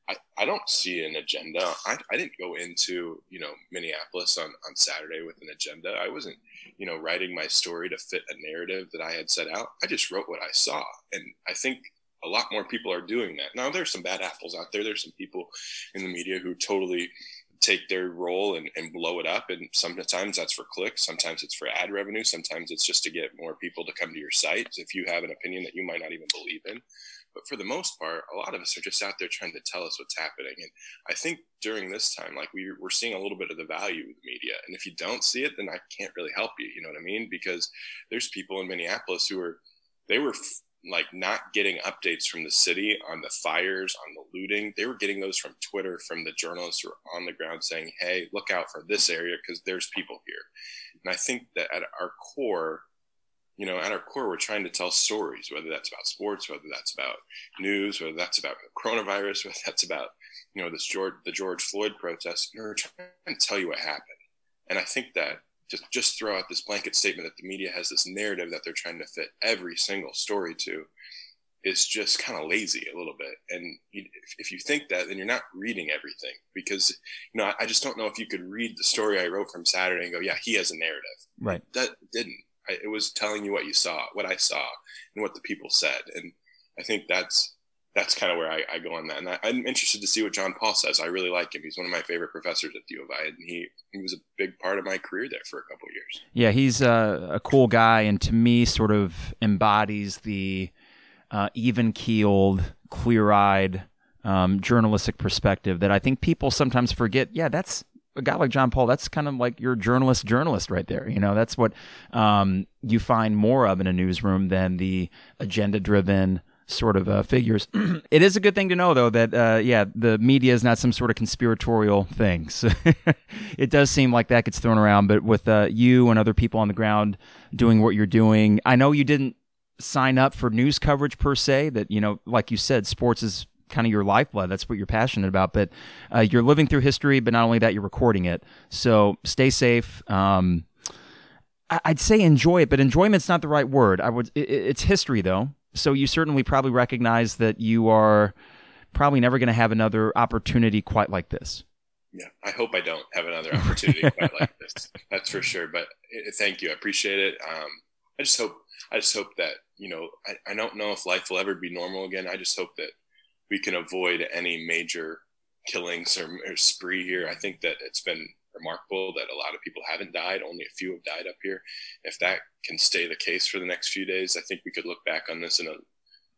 I, I don't see an agenda. I, I didn't go into, you know, Minneapolis on, on Saturday with an agenda. I wasn't, you know, writing my story to fit a narrative that I had set out. I just wrote what I saw. And I think a lot more people are doing that. Now, there's some bad apples out there. There's some people in the media who totally take their role and, and blow it up. And sometimes that's for clicks. Sometimes it's for ad revenue. Sometimes it's just to get more people to come to your site if you have an opinion that you might not even believe in. But for the most part, a lot of us are just out there trying to tell us what's happening. And I think during this time, like we, we're seeing a little bit of the value of the media. And if you don't see it, then I can't really help you. You know what I mean? Because there's people in Minneapolis who are, they were f- like not getting updates from the city on the fires, on the looting. They were getting those from Twitter, from the journalists who are on the ground saying, hey, look out for this area because there's people here. And I think that at our core, you know, at our core, we're trying to tell stories, whether that's about sports, whether that's about news, whether that's about coronavirus, whether that's about, you know, this George, the George Floyd protest. We're trying to tell you what happened. And I think that just just throw out this blanket statement that the media has this narrative that they're trying to fit every single story to is just kind of lazy a little bit. And if, if, you think that, then you're not reading everything because, you know, I, I just don't know if you could read the story I wrote from Saturday and go, yeah, he has a narrative. Right. That didn't. I, it was telling you what you saw, what I saw, and what the people said. And I think that's that's kind of where I, I, go on that. And I, am interested to see what John Paul says. I really like him. He's one of my favorite professors at the U of I, and he he was a big part of my career there for a couple years. Yeah, he's a, a, cool guy, and to me, sort of embodies the uh, even keeled, clear eyed. Um, journalistic perspective that I think people sometimes forget. Yeah, that's a guy like John Paul, that's kind of like your journalist journalist right there. You know, that's what um, you find more of in a newsroom than the agenda driven sort of uh, figures. it is a good thing to know, though, that uh, yeah, the media is not some sort of conspiratorial thing. So it does seem like that gets thrown around, but with uh, you and other people on the ground doing what you're doing, I know you didn't sign up for news coverage per se. That you know, like you said, sports is kind of your lifeblood. That's what you're passionate about. But uh, you're living through history, but not only that, you're recording it. So stay safe. Um, I'd say enjoy it, but enjoyment's not the right word. I would. It's history, though. So you certainly probably recognize that you are probably never going to have another opportunity quite like this. Yeah, I hope I don't have another opportunity quite like this. That's for sure. But uh, thank you, I appreciate it. Um, I just hope, I just hope that you know, I, I don't know if life will ever be normal again. I just hope that we can avoid any major killings or, or, spree here. I think that it's been remarkable that a lot of people haven't died. Only a few have died up here. If that can stay the case for the next few days, I think we could look back on this in a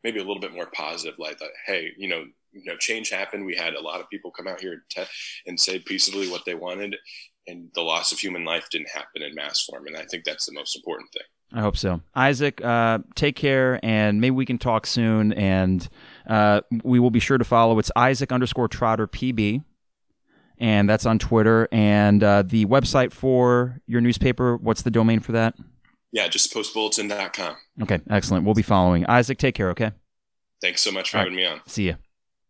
maybe a little bit more positive light. That hey, you know, you know, change happened. We had a lot of people come out here and, te- and say peaceably what they wanted, and the loss of human life didn't happen in mass form. And I think that's the most important thing. I hope so. Isaac, uh, take care, and maybe we can talk soon. And uh, we will be sure to follow. It's Isaac underscore Trotter PB, and that's on Twitter. And uh, the website for your newspaper, what's the domain for that? Yeah, just postbulletin.com. Okay, excellent. We'll be following. Isaac, take care, okay? Thanks so much for All having right. me on. See you.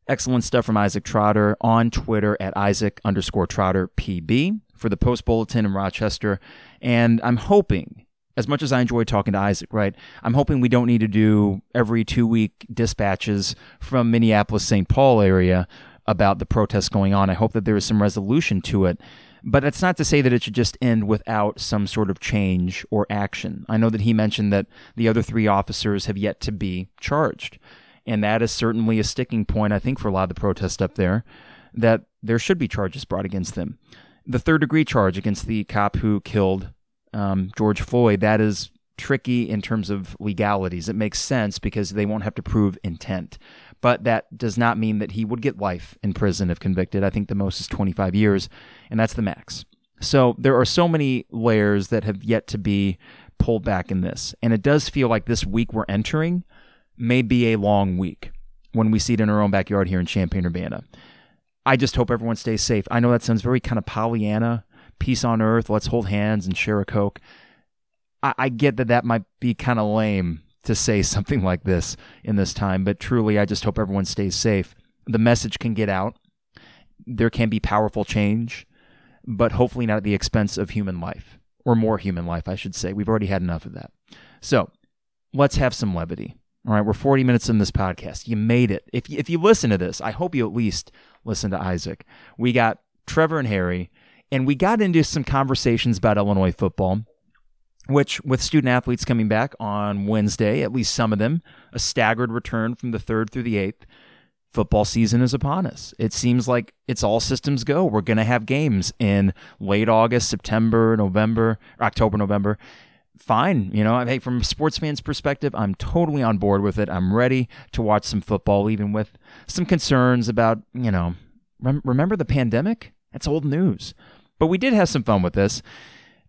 Excellent stuff from Isaac Trotter on Twitter at Isaac underscore Trotter PB for the Post Bulletin in Rochester. And I'm hoping as much as I enjoy talking to Isaac, right? I'm hoping we don't need to do every two week dispatches from Minneapolis, St. Paul area about the protests going on. I hope that there is some resolution to it. But that's not to say that it should just end without some sort of change or action. I know that he mentioned that the other three officers have yet to be charged. And that is certainly a sticking point, I think, for a lot of the protests up there, that there should be charges brought against them. The third degree charge against the cop who killed um, George Floyd, that is tricky in terms of legalities. It makes sense because they won't have to prove intent. But that does not mean that he would get life in prison if convicted. I think the most is 25 years, and that's the max. So there are so many layers that have yet to be pulled back in this. And it does feel like this week we're entering may be a long week when we see it in our own backyard here in Champaign Urbana. I just hope everyone stays safe. I know that sounds very kind of Pollyanna peace on earth, let's hold hands and share a Coke. I, I get that that might be kind of lame to say something like this in this time, but truly, I just hope everyone stays safe. The message can get out. There can be powerful change, but hopefully not at the expense of human life, or more human life, I should say. We've already had enough of that. So let's have some levity. All right, we're 40 minutes in this podcast. You made it. If if you listen to this, I hope you at least listen to Isaac. We got Trevor and Harry, and we got into some conversations about Illinois football which with student athletes coming back on Wednesday, at least some of them, a staggered return from the 3rd through the 8th, football season is upon us. It seems like it's all systems go. We're going to have games in late August, September, November, October, November. Fine, you know, hey, from a sports fan's perspective, I'm totally on board with it. I'm ready to watch some football, even with some concerns about, you know, rem- remember the pandemic? That's old news. But we did have some fun with this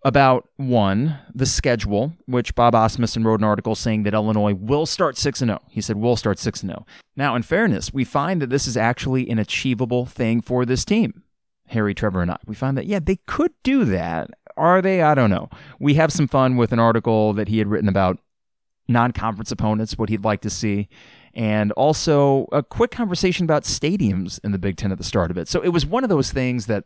about one, the schedule, which Bob Asmussen wrote an article saying that Illinois will start 6 0. He said, we'll start 6 0. Now, in fairness, we find that this is actually an achievable thing for this team, Harry, Trevor, and I. We find that, yeah, they could do that. Are they? I don't know. We have some fun with an article that he had written about non conference opponents, what he'd like to see, and also a quick conversation about stadiums in the Big Ten at the start of it. So it was one of those things that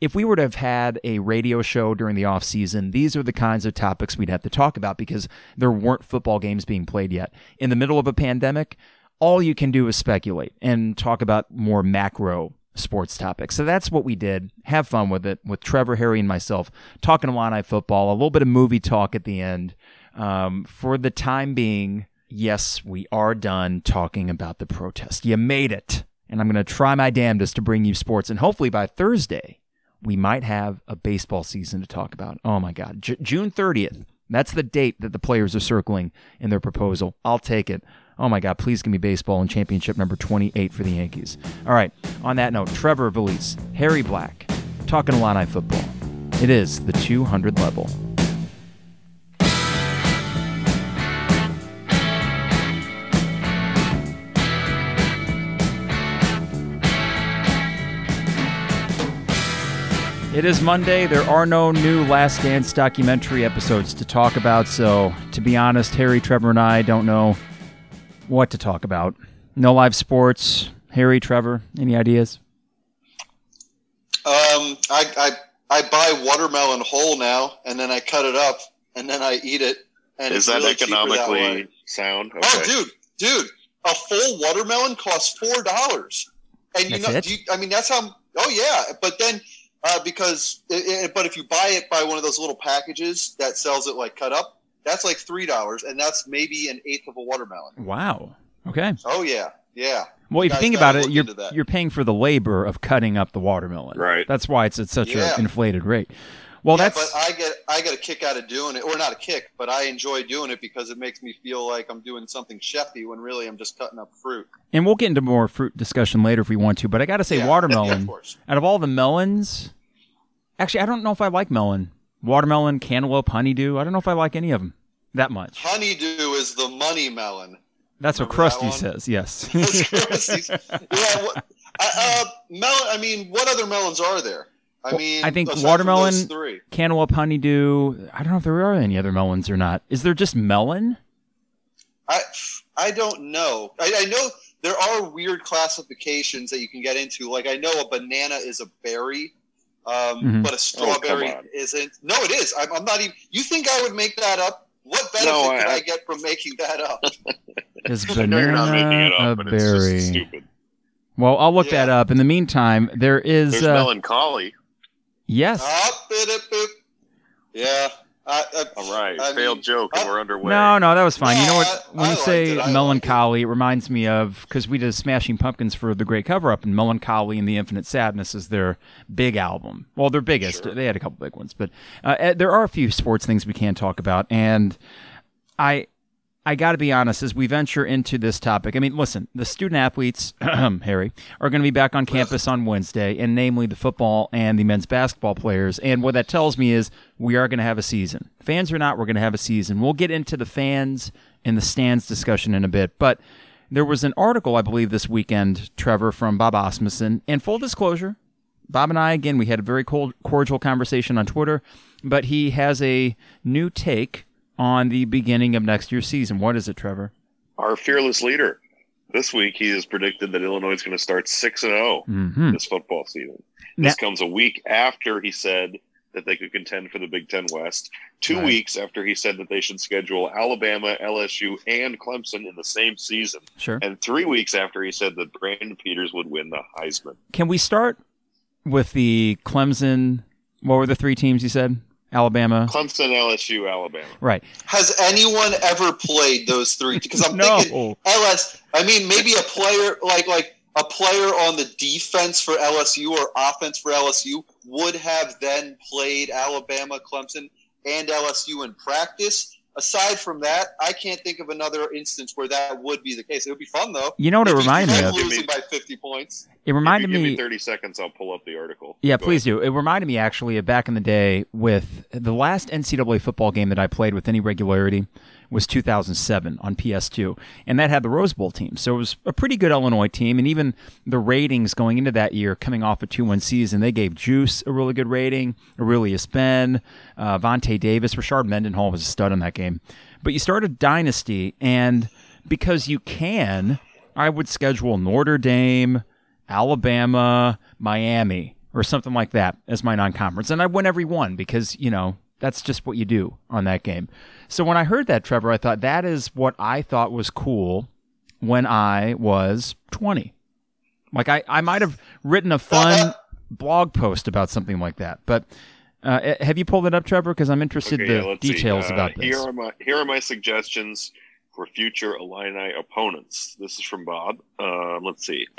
if we were to have had a radio show during the off season, these are the kinds of topics we'd have to talk about because there weren't football games being played yet. In the middle of a pandemic, all you can do is speculate and talk about more macro sports topics. So that's what we did. Have fun with it with Trevor, Harry, and myself talking Illini football, a little bit of movie talk at the end. Um, for the time being, yes, we are done talking about the protest. You made it. And I'm going to try my damnedest to bring you sports. And hopefully by Thursday, we might have a baseball season to talk about. Oh my God. J- June 30th. That's the date that the players are circling in their proposal. I'll take it. Oh my God, please give me baseball and championship number 28 for the Yankees. All right, on that note, Trevor Vallese, Harry Black, talking Illini football. It is the 200 level. It is Monday. There are no new Last Dance documentary episodes to talk about, so to be honest, Harry, Trevor, and I don't know what to talk about. No live sports. Harry, Trevor, any ideas? Um, I, I I buy watermelon whole now, and then I cut it up, and then I eat it. And Is it's that really economically that sound? Okay. Oh, dude, dude, a full watermelon costs four dollars, and you That's know, it? do you, I mean, that's how. Oh yeah, but then uh, because, it, it, but if you buy it by one of those little packages that sells it like cut up, that's like three dollars, and that's maybe an eighth of a watermelon. Wow. Okay. Oh yeah, yeah. Well, if you think about it, you're that. you're paying for the labor of cutting up the watermelon. Right. That's why it's at such Yeah. an inflated rate. Well, yeah, that's but I get I get a kick out of doing it, or not a kick, but I enjoy doing it because it makes me feel like I'm doing something chefy when really I'm just cutting up fruit. and we'll get into more fruit discussion later if we want to. But I got to say, Yeah, yeah, watermelon. of out of all the melons, actually, I don't know if I like melon. Watermelon, cantaloupe, honeydew. I don't know if I like any of them that much. Honeydew is the money melon. That's what Remember that Krusty one? says. Yes. yeah, what, I, uh, melon. I mean, what other melons are there? I mean, I think watermelon- cantaloupe, honeydew. I don't know if there are any other melons or not. Is there just melon? I I don't know. I, I know there are weird classifications that you can get into. Like I know a banana is a berry, um, Mhm. but a strawberry on. isn't. No, it is. I'm, I'm not even. You think I would make that up? What benefit No, could I- I get from making that up? Is I know you're banana it a up, it's just berry? stupid. Well, I'll look Yeah. that up. In the meantime, there is There's uh, melancholy. yes. Up, bit, it, boop. Yeah. I, I, All right, I failed mean, joke, and I- we're underway. No, no, that was fine. you know what? When I you say it. Melancholy, it. reminds me of because we did Smashing Pumpkins for the Great Cover Up, and Melancholy and the Infinite Sadness is their big album. Well, their biggest. Sure. They had a couple big ones, but uh, eh, there are a few sports things we can talk about, and I. I got to be honest, as we venture into this topic, I mean, listen, the student athletes, Harry, are going to be back on campus on Wednesday, and namely the football and the men's basketball players. And what that tells me is we are going to have a season. Fans or not, we're going to have a season. We'll get into the fans and the stands discussion in a bit, but there was an article, I believe, this weekend, Trevor, from Bob Asmussen. And full disclosure, Bob and I, again, we had a very cold, cordial conversation on Twitter, but he has a new take on the beginning of next year's season. What is it, Trevor? Our fearless leader. This week, he has predicted that Illinois is going to start 6 and 0 Mm-hmm. this football season. Now- This comes a week after he said that they could contend for the Big Ten West. Two Right. weeks after he said that they should schedule Alabama, LSU, and Clemson in the same season. Sure. And three weeks after he said that Brandon Peters would win the Heisman. Can we start with the Clemson? What were the three teams you said? Alabama. Clemson, LSU, Alabama. Right. Has anyone ever played those three? Because I'm No. thinking LS. I mean, maybe a player like like a player on the defense for LSU or offense for LSU would have then played Alabama, Clemson, and LSU in practice. Aside from that, I can't think of another instance where that would be the case. It would be fun though. You know what it If you reminded me of? Losing by 50 points. It reminded if you give me, me. 30 seconds, I'll pull up the article. Yeah, Go please do. It reminded me actually of back in the day with the last NCAA football game that I played with any regularity was 2007 on PS2, and that had the Rose Bowl team. So it was a pretty good Illinois team, and even the ratings going into that year, coming off a 2-1 season, they gave Juice a really good rating, Arrelious Benn, uh, Vontae Davis, Rashard Mendenhall was a stud in that game. But you start a dynasty, and because you can, I would schedule Notre Dame, Alabama, Miami, or something like that as my non-conference, and I win every one because you know that's just what you do on that game. So when I heard that, Trevor, I thought that is what I thought was cool when I was 20. Like I, I might have written a fun blog post about something like that, but. Uh, have you pulled it up, Trevor? Because I'm interested Okay, yeah, the details Uh, about this. Here are my here are my suggestions for future Illini opponents. This is from Bob. Uh, let's see.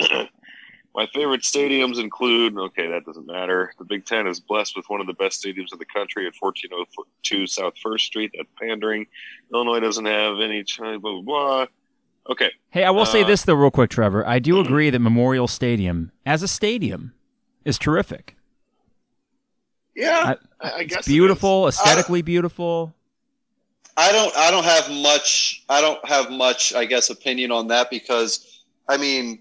my favorite stadiums include. Okay, that doesn't matter. The Big Ten is blessed with one of the best stadiums in the country at 1402 South First Street. That's pandering. Illinois doesn't have any. ch- Blah blah blah. Okay, Hey, I will say Uh, this though, real quick, Trevor. I do agree that Memorial Stadium, as a stadium, is terrific. yeah, I, I guess It's it beautiful, aesthetically beautiful. I don't I don't have much I don't have much I guess opinion on that because I mean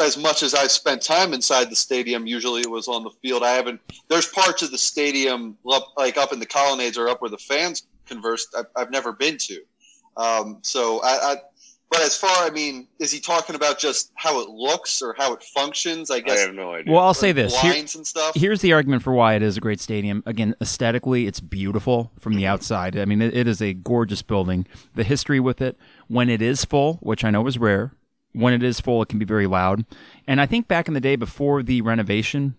as much as I've spent time inside the stadium usually it was on the field I haven't there's parts of the stadium up, like up in the colonnades or up where the fans converse I've, I've never been to um, so I, I but as far I mean is he talking about just how it looks or how it functions I is. I guess have no idea. Well, I'll say this. Here- lines and stuff here's the argument for why it is a great stadium. Again, aesthetically, it's beautiful from the outside. I mean, it, it is a gorgeous building. The history with it, when it is full, which I know is rare, when it is full, it can be very loud. And I think back in the day before the renovation,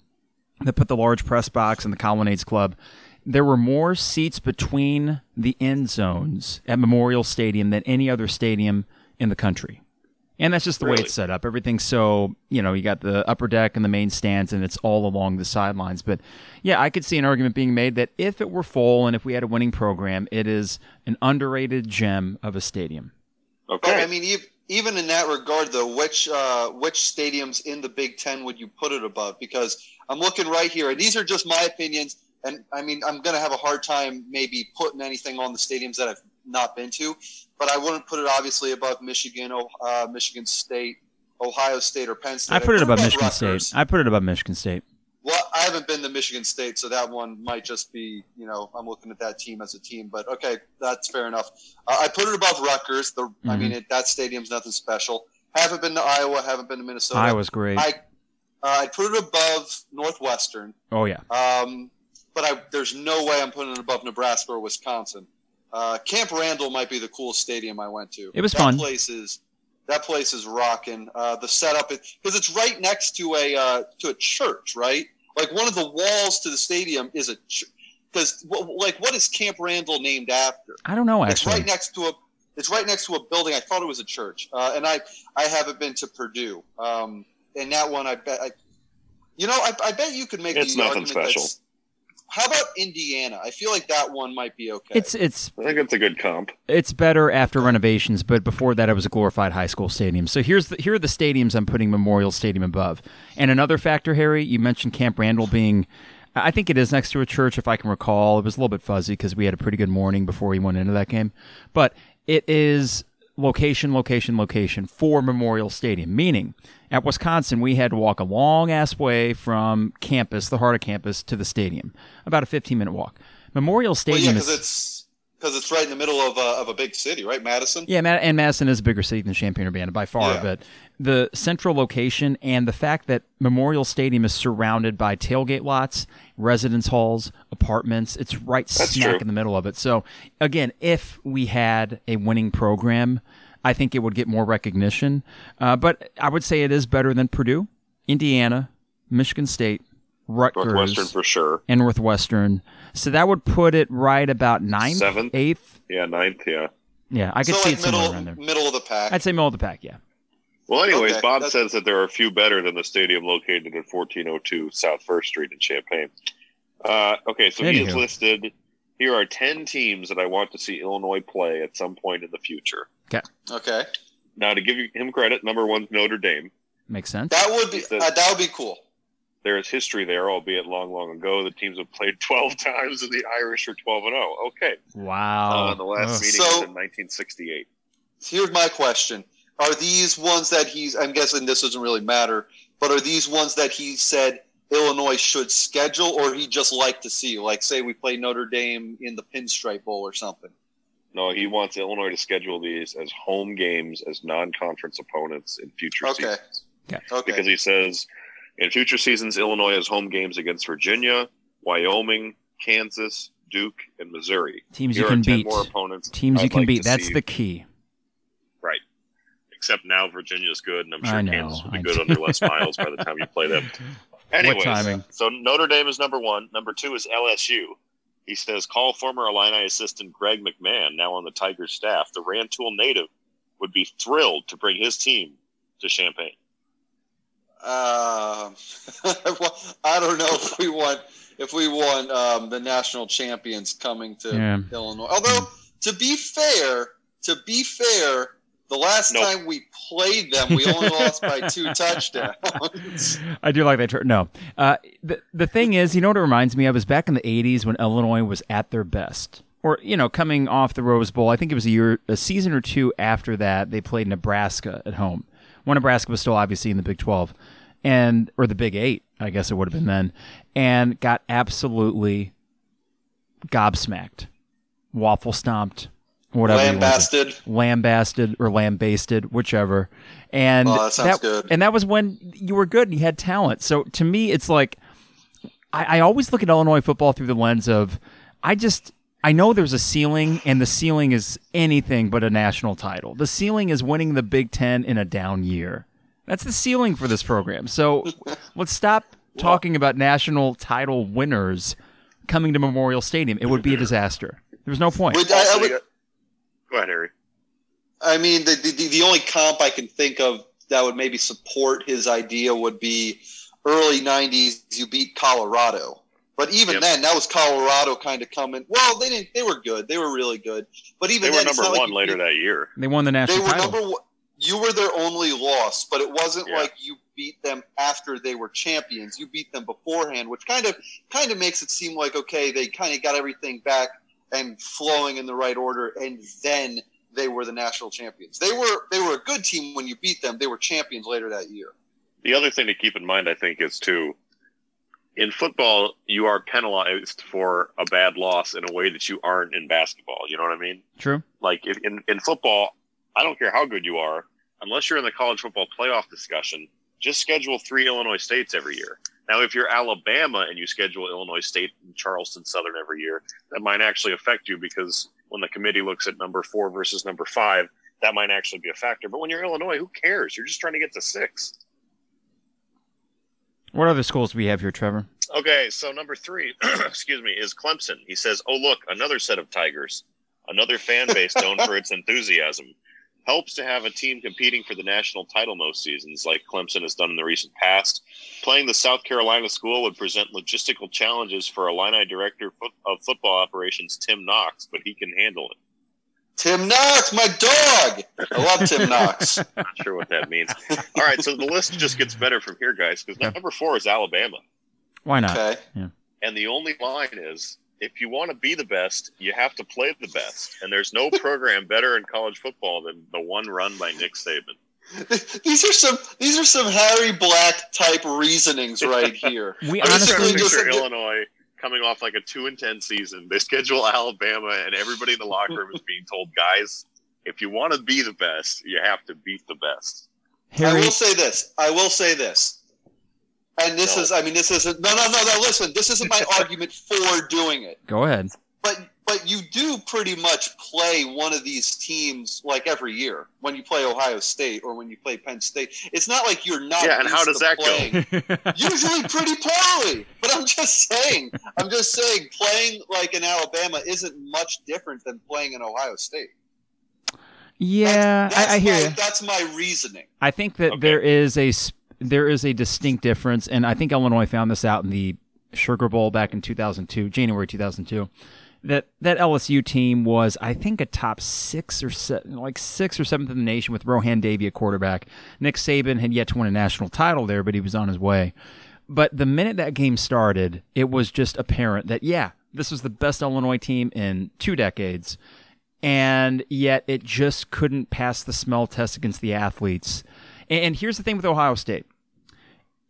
that put the large press box in the Colonnades Club, there were more seats between the end zones at Memorial Stadium than any other stadium in the country. And that's just the way it's set up. Everything's so, you know, you got the upper deck and the main stands, and it's all along the sidelines. But yeah, I could see an argument being made that if it were full and if we had a winning program, it is an underrated gem of a stadium. But okay, I mean, ev- even in that regard, though, which uh, which stadiums in the Big Ten would you put it above? Because I'm looking right here, and these are just my opinions. And I mean, I'm going to have a hard time maybe putting anything on the stadiums that I've not been to, but I wouldn't put it obviously above Michigan, uh, Michigan State, Ohio State, or Penn State. I put it above Michigan Rutgers. State. I put it above Michigan State. Well, I haven't been to Michigan State, so that one might just be, you know, I'm looking at that team as a team. But okay, that's fair enough. Uh, I put it above Rutgers. The, I Mhm. mean, it, that stadium's nothing special. Haven't been to Iowa. Haven't been to Minnesota. Iowa's great. I, uh, I put it above Northwestern. oh yeah. Um, but I, there's no way I'm putting it above Nebraska or Wisconsin. Uh, Camp Randall might be the coolest stadium I went to. It was that fun. Place is that place is rocking. Uh, the setup because it's right next to a uh, to a church, right? Like one of the walls to the stadium is a because like what is Camp Randall named after? I don't know Actually, It's right next to a it's right next to a building. I thought it was a church, uh, and I I haven't been to Purdue. Um, and that one, I bet I, you know, I, I bet you could make It's the nothing argument special. that's- How about Indiana? I feel like that one might be okay. It's it's I think it's a good comp. it's better after renovations, but before that, it was a glorified high school stadium. So here's the, here are the stadiums I'm putting Memorial Stadium above. And another factor, Harry, you mentioned Camp Randall being. I think it is next to a church, if I can recall. It was a little bit fuzzy because we had a pretty good morning before we went into that game. But it is location, location, location for Memorial Stadium. Meaning, at Wisconsin, we had to walk a long ass way from campus, the heart of campus, to the stadium. About a 15 minute walk. Memorial well, Stadium yeah, is. because it's because it's right in the middle of a, of a big city, right? Madison. Yeah, and Madison is a bigger city than Champaign Urbana by far, Yeah. but the central location and the fact that Memorial Stadium is surrounded by tailgate lots, residence halls, apartments, it's right That's smack true. in the middle of it. So, again, if we had a winning program, I think it would get more recognition. Uh, but I would say it is better than Purdue, Indiana, Michigan State, Rutgers, Northwestern for sure. and Northwestern. So that would put it right about ninth, Seventh? eighth. Yeah, ninth. Yeah. Yeah, I could so see like it somewhere middle around there. middle of the pack. I'd say middle of the pack, yeah. Well, anyways, Okay, Bob that's- says that there are a few better than the stadium located at 1402 South First Street in Champaign. Uh, okay, so he has listed. Here are 10 teams that I want to see Illinois play at some point in the future. okay, Okay. Now, to give him credit, number one's Notre Dame. Makes sense. that would be He uh, that would be cool. There is history there, albeit long, long ago. The teams have played 12 times, and the Irish are 12 and 0. Okay, Wow. uh, the last Ugh. meeting So- was in 1968. Here's my question: Are these ones that he's? I'm guessing this doesn't really matter, but are these ones that he said Illinois should schedule, or he just like to see? Like, say we play Notre Dame in the Pinstripe Bowl or something. No, he wants Illinois to schedule these as home games, as non-conference opponents in future Okay. seasons. Okay. because he says in future seasons Illinois has home games against Virginia, Wyoming, Kansas, Duke, and Missouri. Teams Here you can beat. more opponents. Teams you I'd can like beat. That's see. the key. Right. Except now Virginia's good, and I'm sure know, Kansas will be I good know. under Les Miles by the time you play them. Anyways, timing? so Notre Dame is number one. Number two is LSU. He says, call former Illini assistant Greg McMahon, now on the Tigers staff. The Rantoul native would be thrilled to bring his team to Champaign. Um, well, I don't know if we want if we want um, the national champions coming to Yeah. Illinois. Although to be fair, to be fair, the last Nope. time we played them, we only lost by two touchdowns. I do like that. Ter- no, uh, the the thing is, you know what it reminds me of is back in the '80s when Illinois was at their best, or you know, coming off the Rose Bowl. I think it was a year, a season or two after that, they played Nebraska at home. When Nebraska was still obviously in the Big 12, and or the Big Eight, I guess it would have been then, and got absolutely gobsmacked, waffle stomped, whatever. Lambasted. lambasted or lambasted, whichever. And Oh, that sounds good. And that was when you were good and you had talent. So to me, it's like I, I always look at Illinois football through the lens of I just I know there's a ceiling, and the ceiling is anything but a national title. The ceiling is winning the Big Ten in a down year. That's the ceiling for this program. So let's stop talking about national title winners coming to Memorial Stadium. It would be a disaster. There's no point. I- I would- Go ahead, Harry. I mean, the, the the only comp I can think of that would maybe support his idea would be early '90s. You beat Colorado, but even Yep. then, that was Colorado kind of coming. Well, they didn't. They were good. They were really good. But even They were then, number not like one you later beat- that year. They won the national They national were title. number one. You were their only loss, but it wasn't Yeah. like you beat them after they were champions. You beat them beforehand, which kind of kind of makes it seem like okay, they kind of got everything back and flowing in the right order, and then they were the national champions. They were they were a good team when you beat them. They were champions later that year. The other thing to keep in mind, I think, is too in football, you are penalized for a bad loss in a way that you aren't in basketball. You know what I mean? True. Like if, in in football, I don't care how good you are, unless you're in the college football playoff discussion. Just schedule three Illinois states every year. Now, if you're Alabama and you schedule Illinois State and Charleston Southern every year, that might actually affect you because when the committee looks at number four versus number five, that might actually be a factor. But when you're Illinois, who cares? You're just trying to get to six. What other schools do we have here, Trevor? Okay, so number three, excuse me, is Clemson. He says, "Oh look, another set of Tigers, another fan base known for its enthusiasm. Helps to have a team competing for the national title most seasons, like Clemson has done in the recent past. Playing the South Carolina school would present logistical challenges for Illini director of football operations Tim Knox, but he can handle it. Tim Knox, my dog. I love Tim Knox. Not sure what that means. All right, so the list just gets better from here, guys, because number four is Alabama." Why not? Okay. And the only line is if you want to be the best, you have to play the best. And there's no program better in college football than the one run by Nick Saban. These are some these are some Harry Black type reasonings right here. We I'm just trying honestly to just- picture Illinois coming off like a two and ten season. They schedule Alabama, and everybody in the locker room is being told, guys, if you want to be the best, you have to beat the best. I will say this. I will say this. And this No. is, I mean, this isn't, no, no, no, no, listen, this isn't my argument for doing it. Go ahead. But, but you do pretty much play one of these teams like every year when you play Ohio State or when you play Penn State. It's not like you're not. Yeah, and how does to that go? Usually pretty poorly. But I'm just saying, I'm just saying, playing like in Alabama isn't much different than playing in Ohio State. yeah, That's I, I hear my, you. That's my reasoning. I think that Okay. there is a sp- there is a distinct difference, and I think Illinois found this out in the Sugar Bowl back in 2002, January 2002. That that LSU team was, I think, a top six or se- like six or seventh in the nation with Rohan Davey at quarterback. Nick Saban had yet to win a national title there, but he was on his way. But the minute that game started, it was just apparent that yeah, this was the best Illinois team in two decades and yet it just couldn't pass the smell test against the athletes. And here's the thing with Ohio State.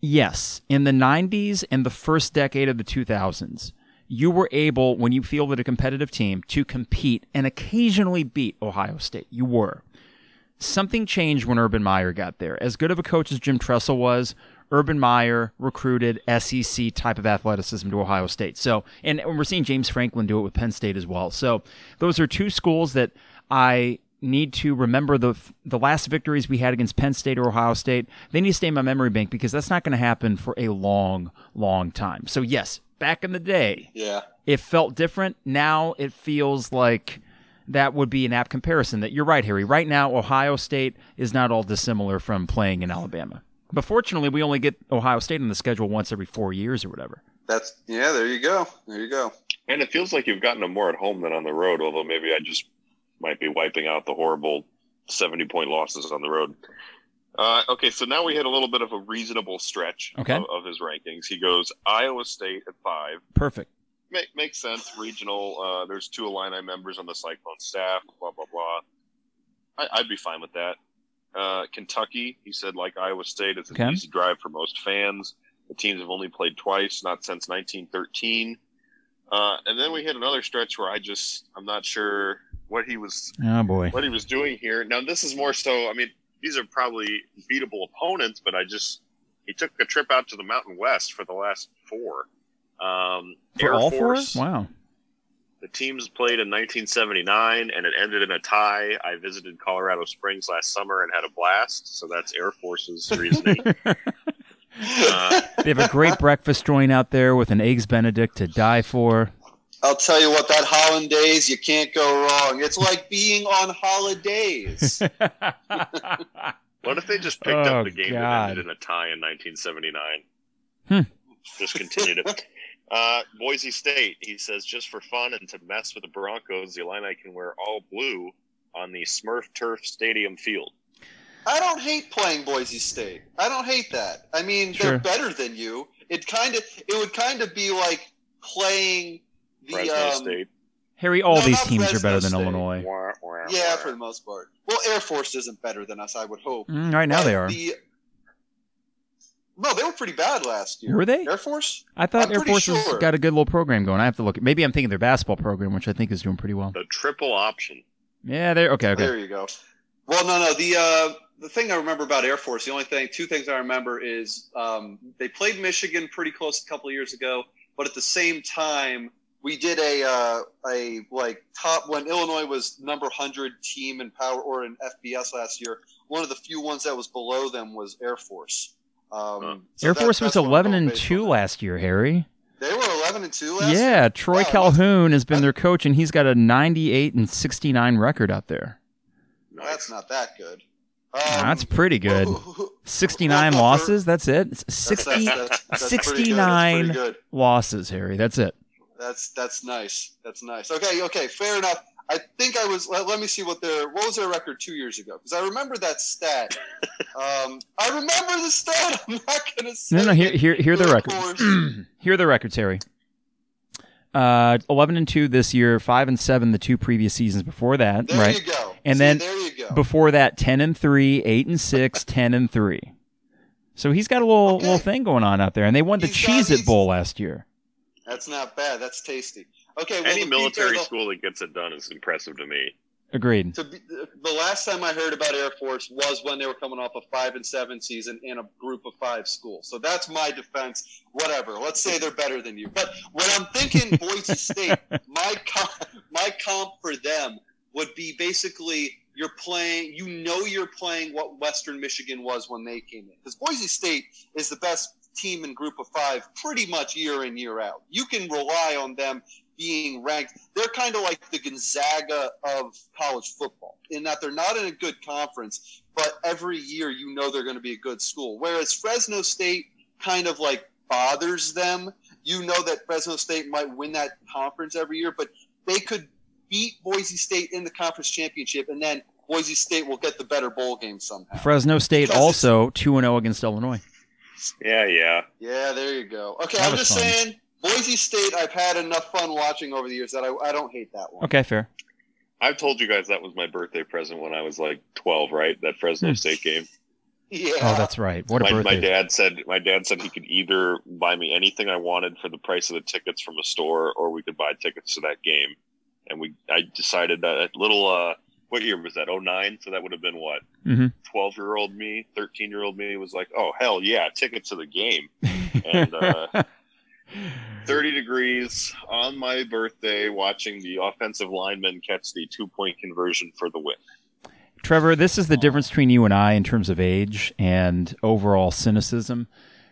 Yes, in the 90s and the first decade of the 2000s, you were able, when you fielded a competitive team, to compete and occasionally beat Ohio State. You were. Something changed when Urban Meyer got there. As good of a coach as Jim Tressel was, Urban Meyer recruited SEC type of athleticism to Ohio State. So, and we're seeing James Franklin do it with Penn State as well. So, those are two schools that I need to remember the the last victories we had against Penn State or Ohio State. They need to stay in my memory bank because that's not going to happen for a long, long time. So, yes, back in the day, Yeah. it felt different. Now it feels like that would be an apt comparison. That you're right, Harry. Right now, Ohio State is not all dissimilar from playing in Alabama. But fortunately, we only get Ohio State on the schedule once every four years or whatever. That's yeah. There you go. There you go. And it feels like you've gotten them more at home than on the road, although maybe I just might be wiping out the horrible 70 point losses on the road. Uh, okay, so now we hit a little bit of a reasonable stretch Okay. of, of his rankings. He goes Iowa State at five. Perfect. Make, makes sense. Regional. Uh, there's two Illini members on the Cyclone staff. Blah blah blah. I, I'd be fine with that. Uh, Kentucky. He said like Iowa State. It's an Okay. easy drive for most fans. The teams have only played twice, not since 1913. Uh, and then we hit another stretch where I just I'm not sure what he was Oh boy. what he was doing here. Now this is more so. I mean, these are probably beatable opponents, but I just he took a trip out to the Mountain West for the last four. Um, For Air all Force. four? Wow. The teams played in 1979, and it ended in a tie. I visited Colorado Springs last summer and had a blast. So that's Air Force's reasoning. uh, They have a great breakfast joint out there with an eggs Benedict to die for. I'll tell you what, that hollandaise, you can't go wrong. It's like being on holidays. what if they just picked Oh, up the game God. that ended in a tie in 1979? Hmm. Just continued it. Uh, Boise State, he says, just for fun and to mess with the Broncos, the Illini can wear all blue on the Smurf Turf Stadium field. I don't hate playing Boise State. I don't hate that. I mean, Sure. they're better than you. It kind of it would kind of be like playing the Fresno um, State. Harry, all No, these not teams are Fresno better than Illinois. Wah, wah, Yeah, for the most part. Well, Air Force isn't better than us, I would hope. Mm, right now But they are. The, no, they were pretty bad last year. Were they? Air Force? I thought I'm Air pretty Force has got a good little program going. I have to look. Maybe I'm thinking their basketball program, which I think is doing pretty well. The triple option. Yeah, they're okay. Okay. There you go. Well, no, no. The uh, the thing I remember about Air Force, the only thing, two things I remember is um, they played Michigan pretty close a couple of years ago, but at the same time, we did a uh, a like top when Illinois was number hundred team in power or in FBS last year. One of the few ones that was below them was Air Force. Um, Huh. so Air that- Force was that's what I'm 11 and 2 last year, Harry. They were eleven and two last. Year. Yeah, year? Troy Wow, Calhoun has been their coach, and he's got a 98 and 69 record out there. Nice. That's not that good. Um, That's pretty good. who- who- 69 losses. That's it. It's That's- 60 that's- that's- that's pretty good. That's 69 good. losses, Harry. That's it. That's that's nice. That's nice. Okay, okay, fair enough. I think I was. Let, let me see what their what was their record two years ago because I remember that stat. um, I remember the stat. I'm not gonna say. No, no. Here, here, here are the Of records. here are the records, Harry. Uh, 11 and 2 this year, 5 and 7 the two previous seasons before that, There right? you go. And See, then there you go. Before that, 10 and 3, 8 and 6, 10 and 3. So he's got a little Okay. little thing going on out there, and they won the He's Cheez It Bowl last year. That's not bad. That's tasty. Okay, well, Any the military the- school that gets it done is impressive to me. Agreed. to be, the last time I heard about Air Force was when they were coming off a five and seven season in a group of five school. So that's my defense. Whatever. Let's say they're better than you. But when I'm thinking Boise State, my comp, my comp for them would be basically you're playing. You know you're playing what Western Michigan was when they came in because Boise State is the best team in group of five pretty much year in year out. You can rely on them being ranked. They're kind of like the Gonzaga of college football in that they're not in a good conference, but every year you know they're going to be a good school. Whereas Fresno State kind of like bothers them. You know that Fresno State might win that conference every year, but they could beat Boise State in the conference championship, and then Boise State will get the better bowl game somehow. Fresno State Because also 2 0 against Illinois. Yeah, yeah. Yeah, there you go. Okay, That I'm just fun. saying, Boise State. I've had enough fun watching over the years that I, I don't hate that one. Okay, fair. I've told you guys that was my birthday present when I was like 12, right? That Fresno. State game. Yeah. Oh, that's right. What a my, birthday. my dad said my dad said he could either buy me anything I wanted for the price of the tickets from a store, or we could buy tickets to that game. And we, I decided that a little. uh What year was that? 09? So that would have been what? Mhm. Twelve year old me, thirteen year old me was like, "Oh hell yeah, tickets to the game." And uh, thirty degrees on my birthday, watching the offensive lineman catch the two point conversion for the win. Trevor, this is the difference between you and I in terms of age and overall cynicism.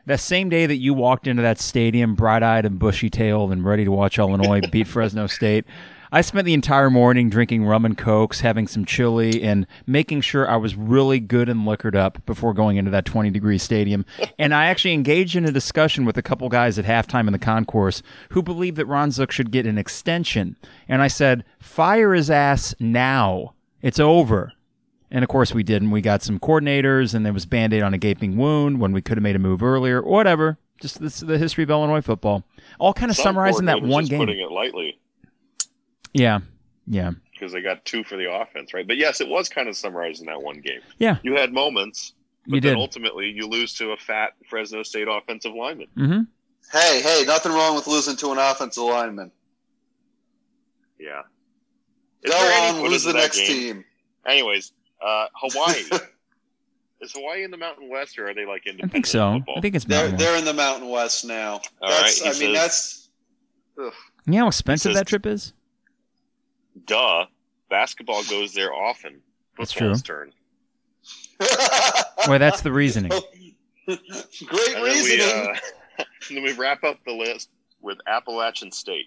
That same day that you walked into that stadium, bright eyed and bushy tailed and ready to watch Illinois beat Fresno State, I spent the entire morning drinking rum and cokes, having some chili, and making sure I was really good and liquored up before going into that 20 degree stadium. And I actually engaged in a discussion with a couple guys at halftime in the concourse who believed that Ron Zook should get an extension. And I said, fire his ass now. It's over. And of course, we didn't. We got some coordinators, and there was band aid on a gaping wound when we could have made a move earlier. Whatever. Just this, the history of Illinois football. All kind of Some summarizing that one just game. Putting it lightly. Yeah. Yeah. because they got two for the offense, right? But yes, it was kind of summarized in that one game. Yeah. You had moments, but You then did. ultimately you lose to a fat Fresno State offensive lineman. Mm-hmm. Hey, hey, nothing wrong with losing to an offensive lineman. Yeah. Is Go there any on, lose the next game? team. Anyways, uh, Hawaii. Is Hawaii in the Mountain West or are they like I think so. Football? I think it's They're they're in the Mountain West now. All That's right, he I mean says- that's You know how expensive says- that trip is? Duh. Basketball goes there often. That's true. turn. Well, that's the reasoning. Great And then, reasoning. we, uh, and then we wrap up the list with Appalachian State.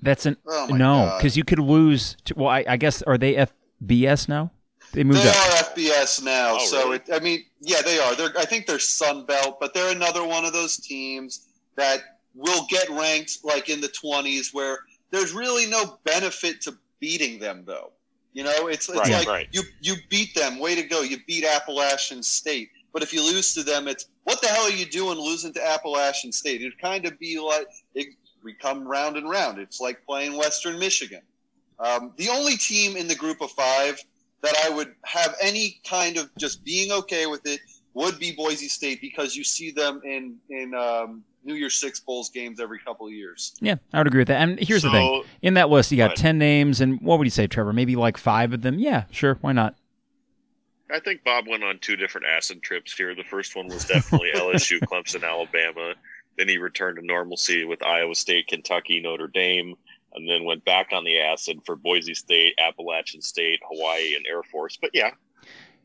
That's an oh no, because you could lose. To, well, I, I guess are they FBS now? They moved They up. are FBS now, Oh, so really? it, I mean, yeah, they are. They're, I think they're Sun Belt, but they're another one of those teams that will get ranked like in the twenties, where there's really no benefit to beating them, though. You know, it's it's Right, like right. you you beat them, way to go, you beat Appalachian State. But if you lose to them, it's what the hell are you doing losing to Appalachian State? It'd kind of be like it, we come round and round. It's like playing Western Michigan. Um, the only team in the group of five that I would have any kind of just being okay with it would be Boise State because you see them in in um, New Year's Six bowls games every couple of years. Yeah, I would agree with that. And here's the thing: in that list, you got ten names, and what would you say, Trevor? Maybe like five of them. Yeah, sure, why not? I think Bob went on two different acid trips here. The first one was definitely LSU, Clemson, Alabama. Then he returned to normalcy with Iowa State, Kentucky, Notre Dame, and then went back on the acid for Boise State, Appalachian State, Hawaii, and Air Force. But yeah,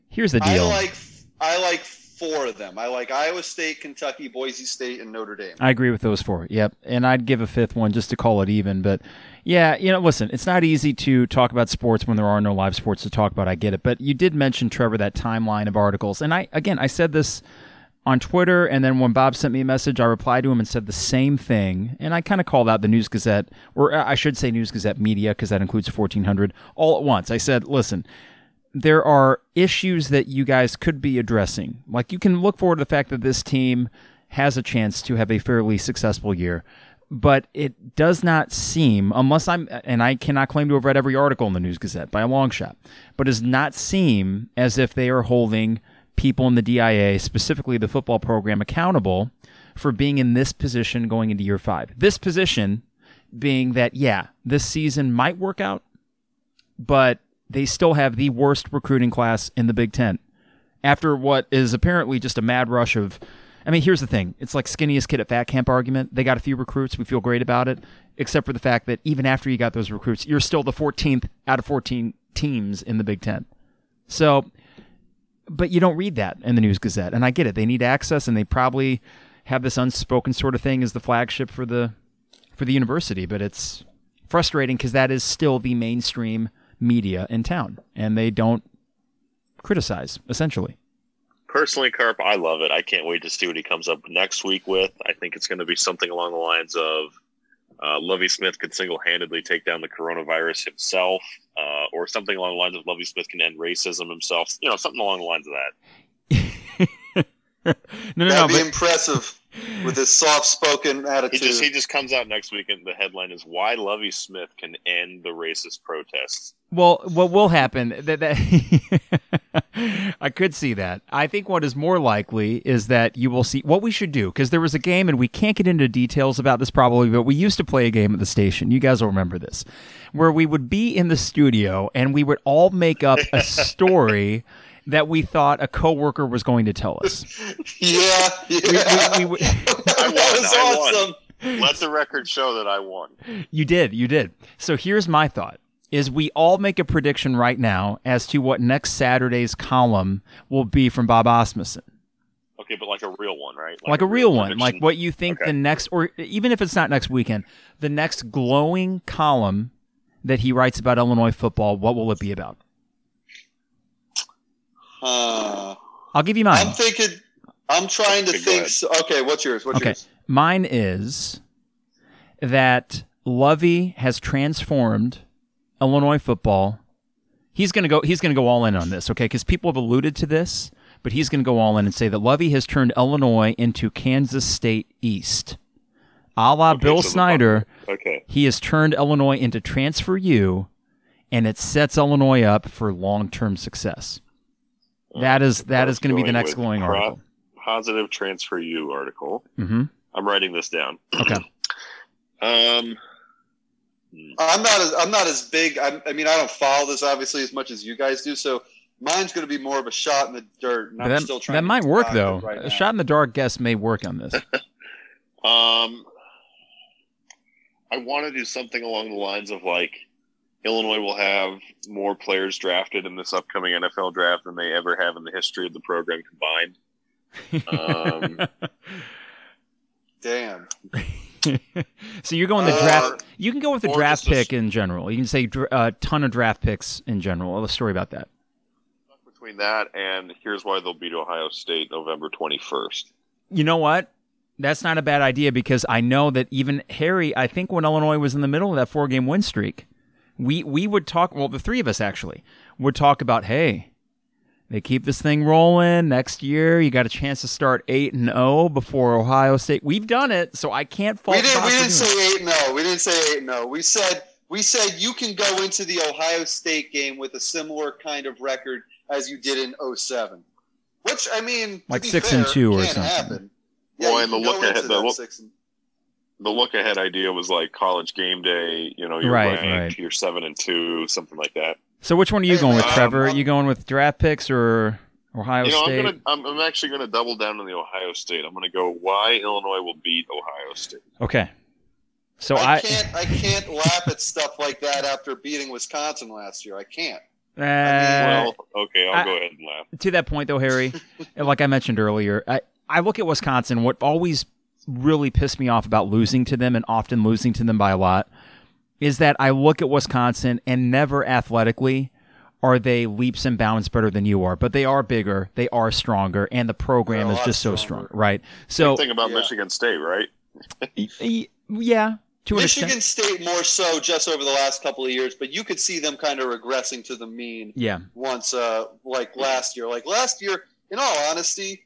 Here's the I deal. like I like four of them. I like Iowa State, Kentucky, Boise State, and Notre Dame. I agree with those four. Yep. And I'd give a fifth one just to call it even. But yeah, you know, listen, it's not easy to talk about sports when there are no live sports to talk about. I get it. But you did mention, Trevor, that timeline of articles. And I, again, I said this on Twitter. And then when Bob sent me a message, I replied to him and said the same thing. And I kind of called out the News Gazette, or uh, I should say News Gazette Media, because that includes 1400 all at once. I said, listen, there are issues that you guys could be addressing. Like you can look forward to the fact that this team has a chance to have a fairly successful year. But it does not seem, unless I'm, and I cannot claim to have read every article in the News Gazette by a long shot, but it does not seem as if they are holding people in the DIA, specifically the football program, accountable for being in this position going into year five. This position being that, yeah, this season might work out, but they still have the worst recruiting class in the Big Ten. After what is apparently just a mad rush of, I mean, here's the thing it's like skinniest kid at fat camp argument. They got a few recruits. We feel great about it, except for the fact that even after you got those recruits, you're still the 14th out of 14 teams in the Big Ten. So, but you don't read that in the News Gazette. And I get it. They need access and they probably have this unspoken sort of thing as the flagship for the for the university, but it's frustrating because that is still the mainstream media in town and they don't criticize essentially. Personally, Carp, I love it. I can't wait to see what he comes up next week with. I think it's going to be something along the lines of uh, Lovie Smith could single handedly take down the coronavirus himself, uh, or something along the lines of Lovie Smith can end racism himself. You know, something along the lines of that. no, no, That'd no. be But, impressive with his soft-spoken attitude. He just he just comes out next week and the headline is why Lovie Smith can end the racist protests. well, what will happen? That, that I could see that. I think what is more likely is that you will see what we should do because there was a game and we can't get into details about this probably, but we used to play a game at the station. You guys will remember this, where we would be in the studio and we would all make up a story. That we thought a coworker was going to tell us. yeah, We, yeah. we, we, would- that was I won. awesome. Let the record show that I won. You did, you did. So here's my thought is we all make a prediction right now as to what next Saturday's column will be from Bob Asmussen. Okay, but like a real one, right? Like, a real one, like what you think Okay. the next or even if it's not next weekend, the next glowing column that he writes about Illinois football, what will it be about? Uh, I'll give you mine. I'm thinking. I'm trying to Okay, go think. So, okay, what's yours? What's Okay. yours? Mine is that Lovie has transformed Illinois football. He's gonna go. He's gonna go all in on this, okay? Because people have alluded to this, but he's gonna go all in and say that Lovie has turned Illinois into Kansas State East, a la Okay, Bill so the- Snyder. Okay. He has turned Illinois into Transfer U, and it sets Illinois up for long-term success. That is that is going to be the next with glowing pro- article. Positive transfer you article. hmm I'm writing this down. Okay. Um, I'm not. As, I'm not as big. I'm, I mean, I don't follow this obviously as much as you guys do. So mine's going to be more of a shot in the dirt. And I'm that, still trying. that to might work though. Right a now. shot in the dark guess may work on this. Um, I want to do something along the lines of like Illinois will have more players drafted in this upcoming NFL draft than they ever have in the history of the program combined. Um, Damn. so you're going the Uh, draft. You can go with the draft just a s- pick in general. You can say a uh, ton of draft picks in general. A story about that. between that and here's why they'll beat Ohio State November 21st. You know what? That's not a bad idea because I know that even Harry. I think when Illinois was in the middle of that four game win streak, we we would talk. Well, the three of us actually would talk about, hey, they keep this thing rolling next year. You got a chance to start eight and zero before Ohio State. We've done it, so I can't fault. We didn't. We didn't say eight. and No, we didn't say eight. and No, we said we said you can go into the Ohio State game with a similar kind of record as you did in 07. Which I mean, to Like be six and two or something. Happen. Well, you and the look ahead- the that look- six and- The look ahead idea was like college game day, you know, you're Right, ranked, right. you're seven and two, something like that. So which one are you going with, Trevor? um, you going with draft picks or Ohio you know, State? I'm gonna, I'm, I'm actually gonna double down on the Ohio State. I'm gonna go why Illinois will beat Ohio State. Okay. So I, I, can't. I can't laugh at stuff like that after beating Wisconsin last year. I can't. uh, well, okay, I'll I- go ahead and laugh. to that point though, Harry, like I mentioned earlier, I, I look at Wisconsin. What always really pissed me off about losing to them and often losing to them by a lot is that I look at Wisconsin and never athletically are they leaps and bounds better than you are, but they are bigger, they are stronger, and the program is lot just so strong, right? So Thing about Yeah. Michigan State, right? y- y- yeah, Michigan. State more so just over the last couple of years, but you could see them kind of regressing to the mean Yeah, once, uh, like last year. Like last year, in all honesty,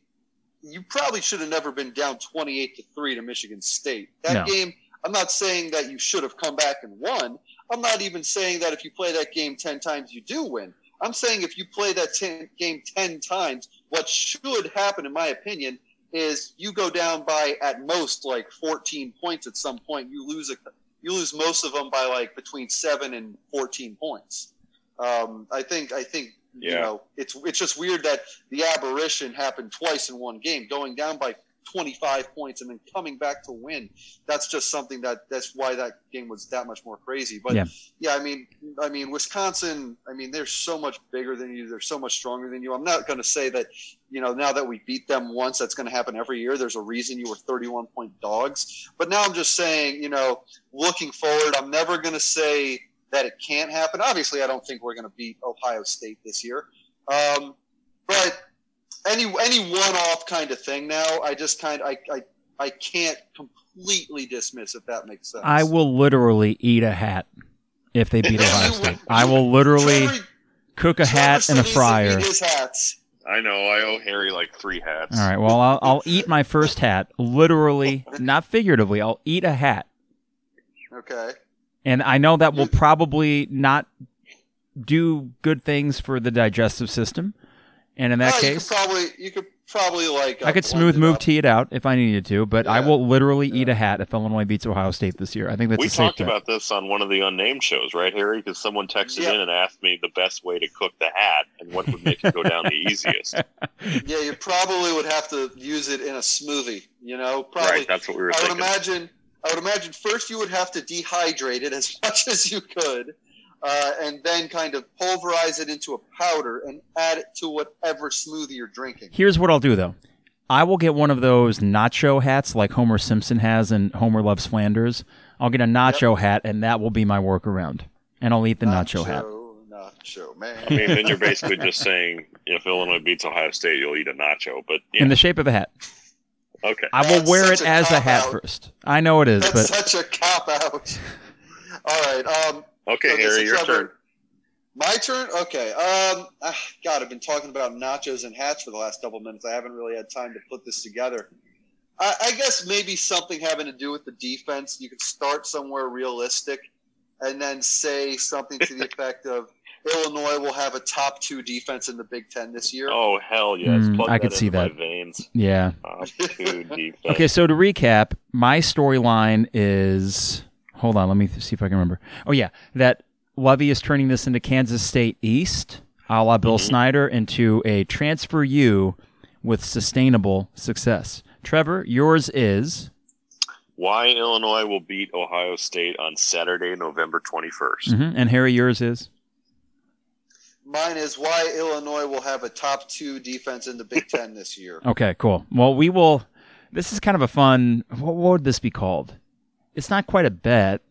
you probably should have never been down twenty-eight to three to Michigan State. That No. game, I'm not saying that you should have come back and won. I'm not even saying that if you play that game ten times, you do win. I'm saying if you play that ten, game ten times, what should happen, in my opinion, is you go down by at most like 14 points at some point. You lose a, you lose most of them by like between seven and 14 points. Um, I think, I think, you Yeah. know, it's it's just weird that the aberration happened twice in one game, going down by 25 points and then coming back to win. That's just something that that's why that game was that much more crazy. But Yeah. yeah, I mean, I mean, Wisconsin. I mean, they're so much bigger than you. They're so much stronger than you. I'm not going to say that, you know, now that we beat them once, that's going to happen every year. There's a reason you were 31 point dogs. But now I'm just saying, you know, looking forward, I'm never going to say that it can't happen. Obviously, I don't think we're going to beat Ohio State this year. Um, but any any one off kind of thing. Now, I just kind I I I can't completely dismiss if that makes sense. I will literally eat a hat if they beat You Ohio State. I will literally Trevor- cook a hat Trevor and a still needs to fryer. His hats. I know. I owe Harry like three hats. All right. Well, I'll, I'll eat my first hat, literally, not figuratively. I'll eat a hat, Okay. And I know that will probably not do good things for the digestive system. And in that Well, case, you could probably you could probably like. I uh, could smooth move up. tee it out if I needed to, but I will literally eat a hat if Illinois beats Ohio State this year. I think that's we a safe talked bet. about this on one of the unnamed shows, right, Harry? Because someone texted Yeah. in and asked me the best way to cook the hat and what would make it go down the easiest. Yeah, you probably would have to use it in a smoothie. You know, probably. right, that's what we were I would imagine. I would imagine first you would have to dehydrate it as much as you could, uh, and then kind of pulverize it into a powder and add it to whatever smoothie you're drinking. Here's what I'll do though. I will get one of those nacho hats like Homer Simpson has in Homer Loves Flanders. I'll get a nacho hat, and that will be my workaround. And I'll eat the nacho, hat. Nacho, man. I mean, then you're basically just saying if Illinois beats Ohio State, you'll eat a nacho. But yeah, In the shape of a hat. Okay. I will That's wear it a as a hat cop-out. first. I know it is, That's but such a cop out. All right. Um, Okay, Okay, Harry, so your Trevor- turn. My turn. Okay. Um. ah, God, I've been talking about nachos and hats for the last couple minutes. I haven't really had time to put this together. I, I guess maybe something having to do with the defense. You could start somewhere realistic, and then say something to the effect of Illinois will have a top two defense in the Big Ten this year. Oh hell yes! Mm, I could see that. veins. yeah. Top two. Okay, so to recap, my storyline is hold on, let me see if I can remember. Oh yeah, that Lovie is turning this into Kansas State East, a la Bill Mhm. Snyder, into a transfer U with sustainable success. Trevor, yours is Why Illinois will beat Ohio State on Saturday, November 21st. mhm, and Harry, yours is Mine is why Illinois will have a top two defense in the Big Ten this year. okay. Cool. Well, we will. This is kind of a fun. What, what would this be called? It's not quite a bet.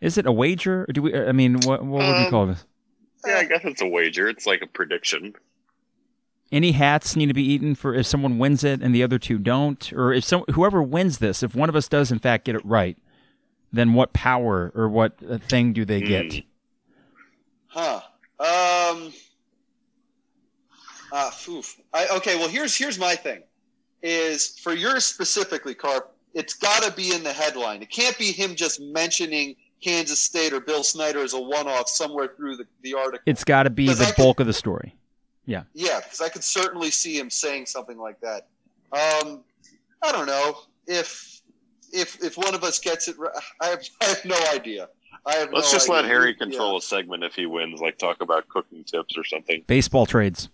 Is it a wager? Or do we? I mean, what what would we Um, call this? Yeah, I guess it's a wager. It's like a prediction. any hats need to be eaten for if someone wins it and the other two don't or if some whoever wins this if one of us does in fact get it right then what power or what uh, thing do they get Hmm. Huh. Um. Uh, oof. I, okay. Well, here's here's my thing. Is for yours specifically, Carp. It's got to be in the headline. It can't be him just mentioning Kansas State or Bill Snyder as a one-off somewhere through the, the article. it's got to be the could- bulk of the story yeah, Yeah, because I could certainly see him saying something like that. Um, I don't know if if if one of us gets it. right. I have, I have no idea. I have. Let's no just idea. let Harry Yeah. control a segment if he wins, like talk about cooking tips or something. baseball trades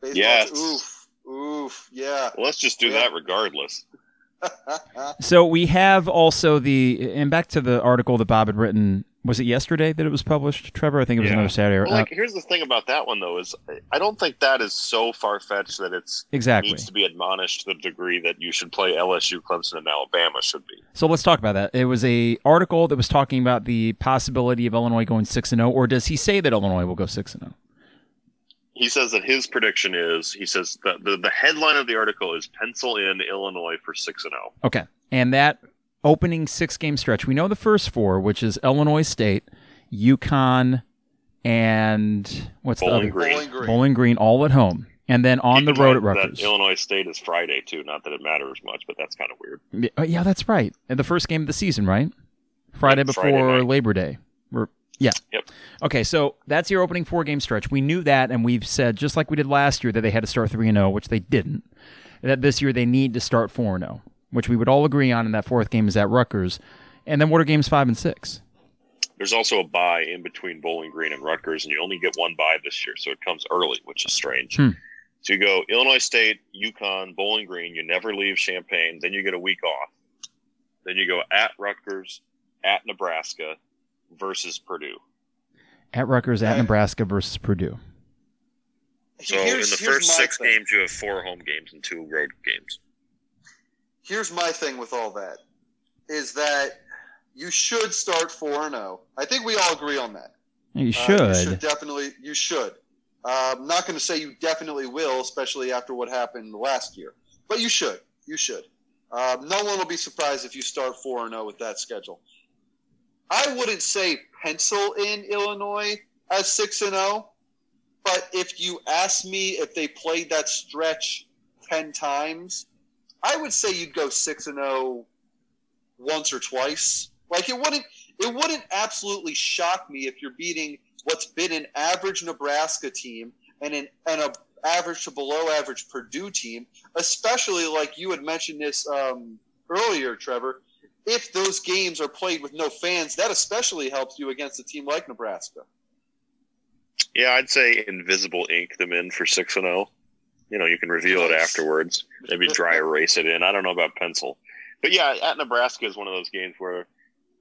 Baseball- Yes. Oof. Oof. Yeah. Well, let's just do Yeah. that regardless. so we have also the and back to the article that bob had written was it yesterday that it was published trevor i think it was Yeah. another saturday Well, uh, like, here's the thing about that one though: is I don't think that is so far fetched that it's exactly needs to be admonished to the degree that you should play LSU, Clemson, and Alabama should be. so let's talk about that it was a article that was talking about the possibility of illinois going 6 and 0 or does he say that illinois will go 6 and oh? 0 He says that his prediction is he says that the, the headline of the article is pencil in Illinois for six and oh." zero. Okay. And that opening six game stretch, we know the first four, which is Illinois State, UConn, and what's Bowling the other? Green. Bowling Green. Bowling Green, all at home. And then on Keep the road at Rutgers. Illinois State is Friday too. Not that it matters much, but that's kind of weird. Yeah, oh, yeah, that's right. And the first game of the season, right? Friday Yeah, before Friday night. Labor Day. Or Okay, so that's your opening four game stretch. We knew that, and we've said, just like we did last year, that they had to start 3 0, which they didn't. That this year they need to start 4 0, which we would all agree on, in that fourth game is at Rutgers. And then what are games five and six? There's also a bye in between Bowling Green and Rutgers, and you only get one bye this year, so it comes early, which is strange. Hmm. So you go Illinois State, UConn, Bowling Green. You never leave Champaign. Then you get a week off. Then you go at Rutgers, at Nebraska, versus Purdue. At Rutgers, at Nebraska versus Purdue. So Here's- in the first six thing. games, you have four home games and two road games. Here's my thing with all that is that you should start 4 and 0. I think we all agree on that. You Uh, should. you should definitely you should. Uh, I'm not going to say you definitely will, especially after what happened last year. But you should. You should. Um, no one will be surprised if you start 4 and 0 with that schedule. I wouldn't say pencil in Illinois as 6 and 0, but if you ask me if they played that stretch 10 times, I would say you'd go 6 and 0 once or twice. Like it wouldn't it wouldn't absolutely shock me if you're beating what's been an average Nebraska team and an and a average to below average Purdue team, especially like you had mentioned this um, earlier, Trevor. If those games are played with no fans, that especially helps you against a team like Nebraska. Yeah, I'd say invisible ink them in for six and zero. You know, you can reveal it afterwards. Maybe dry erase it in. I don't know about pencil, but yeah, at Nebraska is one of those games where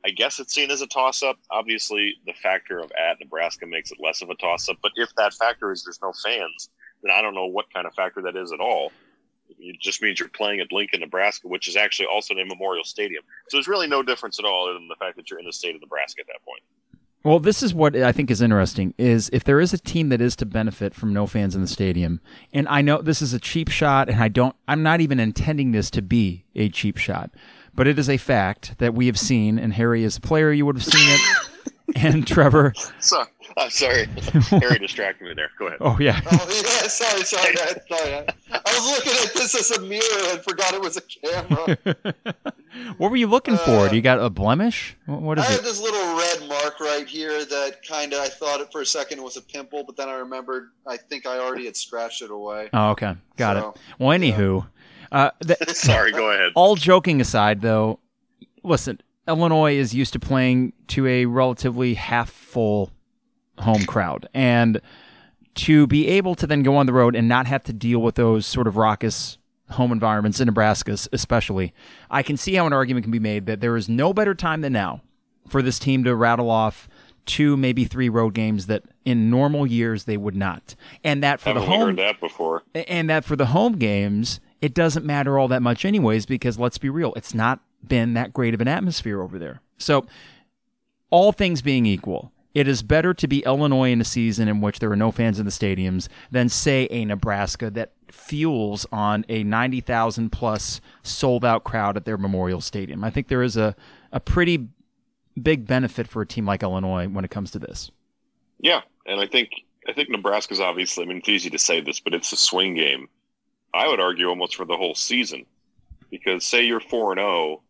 I guess it's seen as a toss up. Obviously, the factor of at Nebraska makes it less of a toss up. But if that factor is there's no fans, then I don't know what kind of factor that is at all. It just means you're playing at Lincoln, Nebraska, which is actually also named Memorial Stadium. So there's really no difference at all, other than the fact that you're in the state of Nebraska at that point. Well, this is what I think is interesting is if there is a team that is to benefit from no fans in the stadium, and I know this is a cheap shot and I don't I'm not even intending this to be a cheap shot, but it is a fact that we have seen and Harry is a player you would have seen it and Trevor So I'm sorry, Harry distracted me there. Go ahead. Oh yeah. Oh yeah, sorry, sorry, man, sorry. man. I was looking at this as a mirror and forgot it was a camera. what were you looking for? Uh, Do you got a blemish? Wh- What I is have it? this little red mark right here that kind of I thought it for a second it was a pimple, but then I remembered I think I already had scratched it away. Oh, okay. Got So, it. Well, anywho, uh, th- Sorry, go ahead. all joking aside, though, listen, Illinois is used to playing to a relatively half full home crowd. And to be able to then go on the road and not have to deal with those sort of raucous home environments in Nebraska, especially, I can see how an argument can be made that there is no better time than now for this team to rattle off two, maybe three road games that in normal years they would not. And that for Haven't the home heard that before? and that for the home games, it doesn't matter all that much, anyways, because let's be real, it's not been that great of an atmosphere over there. So, all things being equal, it is better to be Illinois in a season in which there are no fans in the stadiums than, say, a Nebraska that fuels on a 90,000 plus sold out crowd at their Memorial Stadium. I think there is a, a pretty big benefit for a team like Illinois when it comes to this. Yeah, and I think I think Nebraska's obviously. I mean, it's easy to say this, but it's a swing game. I would argue almost for the whole season, because say you're four and zero,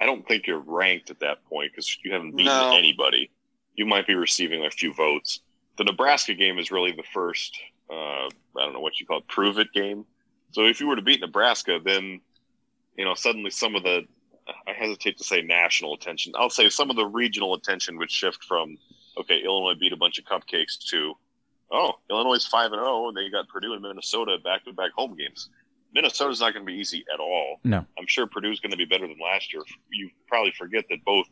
I don't think you're ranked at that point because you haven't beaten No. anybody. You might be receiving a few votes. The Nebraska game is really the first. Uh, I don't know what you call it, prove it game. So if you were to beat Nebraska, then you know suddenly some of the I hesitate to say national attention. I'll say some of the regional attention would shift from okay, Illinois beat a bunch of cupcakes to oh, Illinois is five and zero, and they got Purdue and Minnesota back to back home games. Minnesota's not going to be easy at all. No. I'm sure Purdue's going to be better than last year. You probably forget that both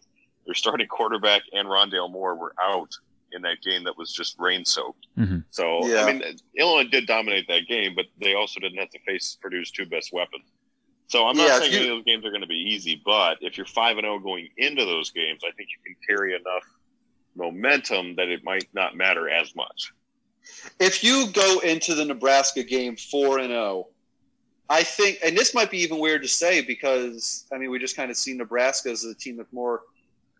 their starting quarterback and Rondale Moore were out in that game that was just rain soaked. Mhm. So Yeah. I mean, Illinois did dominate that game, but they also didn't have to face Purdue's two best weapons. So I'm not Yeah, saying you- any of those games are going to be easy, but if you're five and zero going into those games, I think you can carry enough momentum that it might not matter as much. if you go into the Nebraska game four and zero, I think, and this might be even weird to say because I mean we just kind of see Nebraska as a team that's more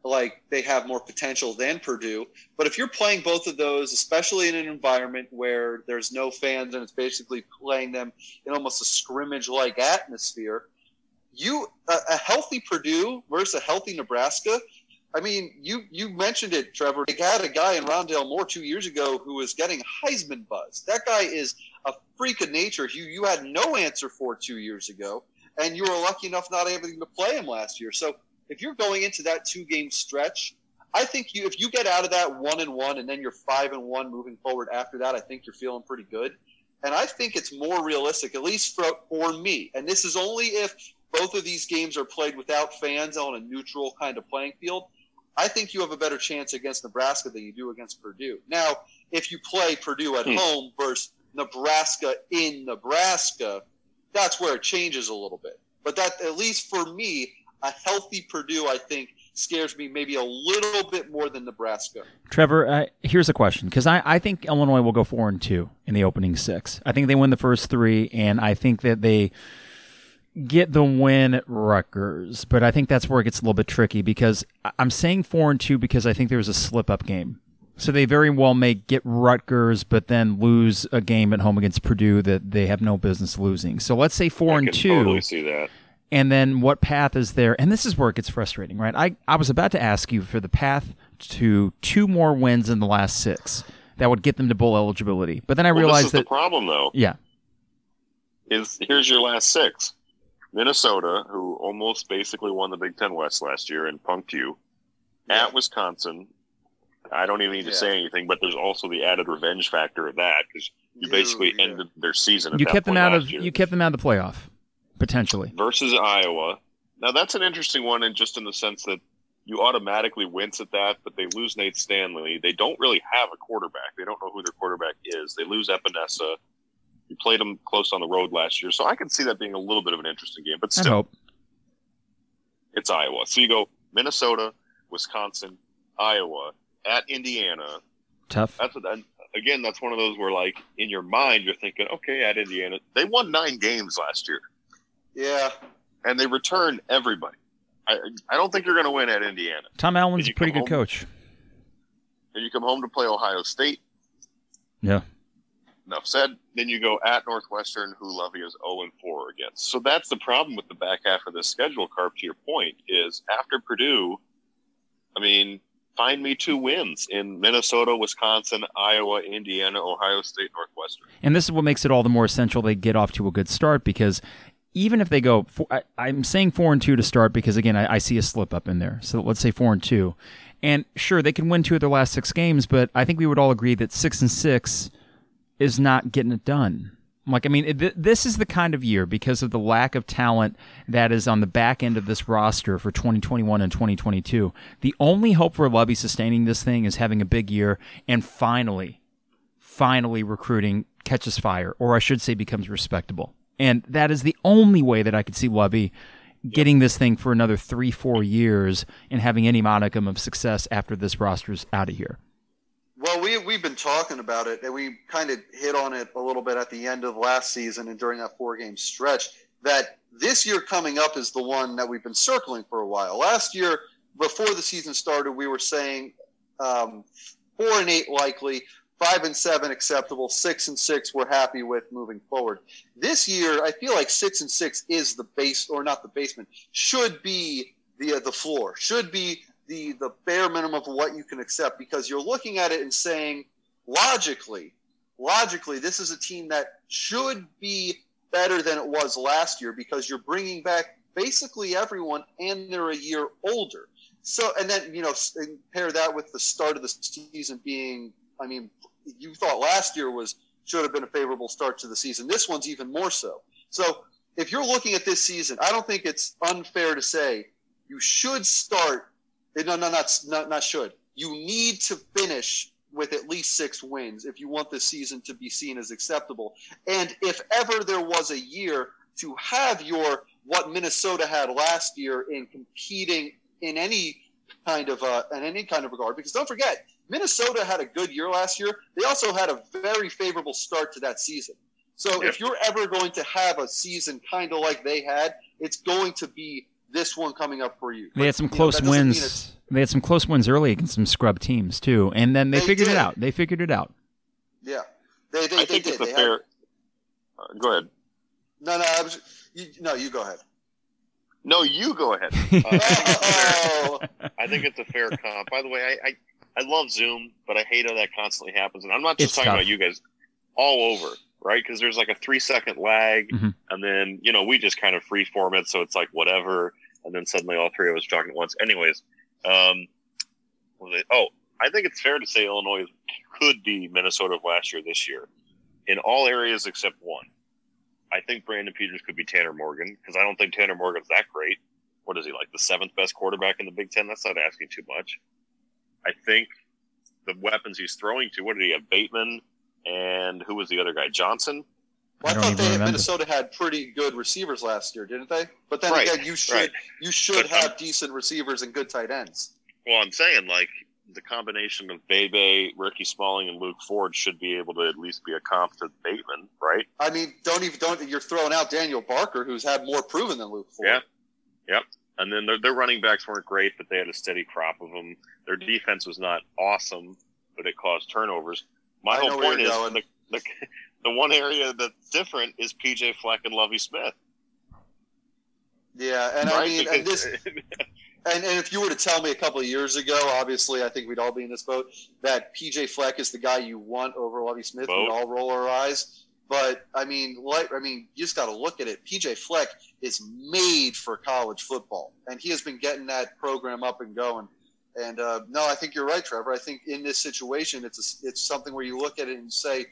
like they have more potential than Purdue. But if you're playing both of those, especially in an environment where there's no fans and it's basically playing them in almost a scrimmage-like atmosphere, you a, a healthy Purdue versus a healthy Nebraska. I mean, you you mentioned it, Trevor. They had a guy in Rondale Moore two years ago who was getting Heisman buzz. That guy is a freak of nature. You you had no answer for two years ago, and you were lucky enough not having to play him last year. So if you're going into that two game stretch, I think you if you get out of that one and one, and then you're five and one moving forward after that, I think you're feeling pretty good. And I think it's more realistic, at least for, for me. And this is only if both of these games are played without fans on a neutral kind of playing field. I think you have a better chance against Nebraska than you do against Purdue. Now, if you play Purdue at Hmm. home versus Nebraska in Nebraska, that's where it changes a little bit. But that, at least for me, a healthy Purdue, I think, scares me maybe a little bit more than Nebraska. Trevor, uh, here's a question because I, I think Illinois will go four and two in the opening six. I think they win the first three, and I think that they get the win at Rutgers. But I think that's where it gets a little bit tricky because I'm saying four and two because I think there was a slip up game. So they very well may get Rutgers, but then lose a game at home against Purdue that they have no business losing. So let's say four I and two. totally see that. And then what path is there? And this is where it gets frustrating, right? I, I was about to ask you for the path to two more wins in the last six that would get them to bowl eligibility. But then I Well, this realized is that, the problem, though. yeah, Is here's your last six: Minnesota, who almost basically won the Big Ten West last year and punked you. At Wisconsin, I don't even need to Yeah. say anything, but there's also the added revenge factor of that because you basically yeah. ended their season. At you that kept them out of year. you kept them out of the playoff potentially. versus Iowa. Now that's an interesting one, and just in the sense that you automatically wince at that, but they lose Nate Stanley. They don't really have a quarterback. They don't know who their quarterback is. They lose Epenesa. You played them close on the road last year, so I can see that being a little bit of an interesting game. But still, hope. it's Iowa. So you go Minnesota, Wisconsin, Iowa, at Indiana. Tough. That's what, again. That's one of those where, like, in your mind, you're thinking, okay, at Indiana, they won nine games last year. Yeah. and they return everybody. I, I don't think you're going to win at Indiana. Tom Allen's a pretty good home? coach. And you come home to play Ohio State. Yeah. Enough said. Then you go at Northwestern, who Lovie is 0 4 against. So that's the problem with the back half of this schedule, Carp, to your point, is after Purdue, I mean, find me two wins in Minnesota, Wisconsin, Iowa, Indiana, Ohio State, Northwestern. And this is what makes it all the more essential they get off to a good start because even if they go, four, I, I'm saying four and two to start because again I, I see a slip up in there. So let's say four and two, and sure they can win two of their last six games, but I think we would all agree that six and six is not getting it done. Like I mean, it, th- this is the kind of year because of the lack of talent that is on the back end of this roster for 2021 and 2022. The only hope for Lovie sustaining this thing is having a big year and finally finally recruiting catches fire, or I should say becomes respectable. And that is the only way that I could see Lovie getting this thing for another three, four years and having any modicum of success after this roster's out of here. Well, we we've been talking about it, and we kind of hit on it a little bit at the end of last season and during that four game stretch. That this year coming up is the one that we've been circling for a while. Last year, before the season started, we were saying um, four and eight likely, five and seven acceptable, six and six we're happy with moving forward. This year, I feel like six and six is the base, or not the basement, should be the uh, the floor, should be the the bare minimum of what you can accept because you're looking at it and saying logically, logically, this is a team that should be better than it was last year because you're bringing back basically everyone and they're a year older. So, and then, you know, pair that with the start of the season being, I mean, you thought last year was, should have been a favorable start to the season. This one's even more so. So, if you're looking at this season, I don't think it's unfair to say you should start. No, no, not, not, not should. You need to finish with at least six wins if you want this season to be seen as acceptable. And if ever there was a year to have your what Minnesota had last year in competing in any kind of uh, in any kind of regard, because don't forget, Minnesota had a good year last year. They also had a very favorable start to that season. So if you're ever going to have a season kind of like they had, it's going to be this one coming up for you. They had some You know, close that doesn't mean wins. They had some close wins early against some scrub teams too, and then they, They figured it out. They figured it out. Yeah, they they, I they think did. it's a They had- fair. Uh, go ahead. no, no, I was, you, no, you go ahead. No, you go ahead. Uh, Oh, I think it's a fair comp. By the way, I, I, I love Zoom, but I hate how that constantly happens. And I'm not just It's talking tough. about you guys, all over, right? Because there's like a three second lag, Mhm. and then you know we just kind of free form it, so it's like whatever, and then suddenly all three of us talking at once. Anyways, um, oh, I think it's fair to say Illinois could be Minnesota of last year this year, in all areas except one. I think Brandon Peters could be Tanner Morgan because I don't think Tanner Morgan's that great what is he like the seventh best quarterback in the Big Ten? That's not asking too much. I think the weapons he's throwing to. What did he have? Bateman and who was the other guy? Johnson. Well, I I, don't thought they remember. Minnesota had pretty good receivers last year, didn't they? But then Right, again, you should right. you should But, um, have decent receivers and good tight ends. Well, I'm saying like the combination of Bebe, Ricky Smalling, and Luke Ford should be able to at least be a comp to Bateman, right? I mean, don't even don't you're throwing out Daniel Barker, who's had more proven than Luke Ford. Yeah. Yep. And then their, their running backs weren't great, but they had a steady crop of them. Their defense was not awesome, but it caused turnovers. My I whole point is the, the, the one area that's different is PJ Fleck and Lovie Smith. Yeah, and I right? mean, and this, and, and if you were to tell me a couple of years ago, obviously, I think we'd all be in this boat that PJ Fleck is the guy you want over Lovie Smith. Boat. We'd all roll our eyes. But I mean, like, I mean, you just got to look at it. PJ Fleck is made for college football, and he has been getting that program up and going. And uh, no, I think you're right, Trevor. I think in this situation, it's a, it's something where you look at it and say,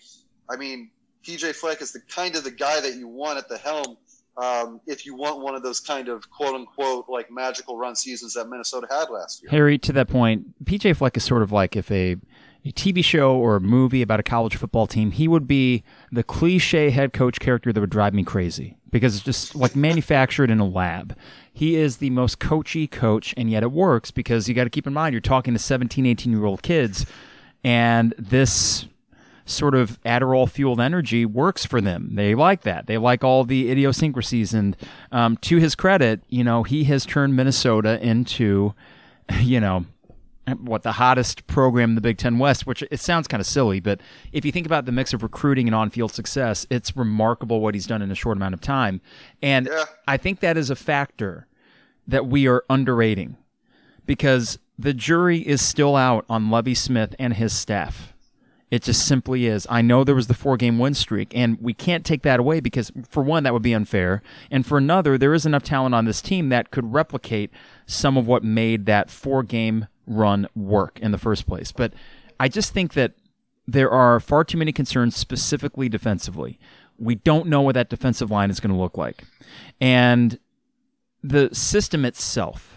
I mean, PJ Fleck is the kind of the guy that you want at the helm um, if you want one of those kind of quote unquote like magical run seasons that Minnesota had last year. Harry, to that point, PJ Fleck is sort of like if a, a TV show or a movie about a college football team, he would be the cliche head coach character that would drive me crazy because it's just like manufactured in a lab. He is the most coachy coach, and yet it works because you got to keep in mind you're talking to 17, 18 year old kids, and this sort of Adderall fueled energy works for them. They like that. They like all the idiosyncrasies. And um, to his credit, you know, he has turned Minnesota into, you know, what the hottest program in the Big Ten West, which it sounds kind of silly, but if you think about the mix of recruiting and on field success, it's remarkable what he's done in a short amount of time. And Yeah. I think that is a factor that we are underrating because the jury is still out on Lovie Smith and his staff. It just simply is. I know there was the four game win streak, and we can't take that away because, for one, that would be unfair. And for another, there is enough talent on this team that could replicate some of what made that four game run work in the first place. But I just think that there are far too many concerns specifically defensively. We don't know what that defensive line is going to look like. And the system itself,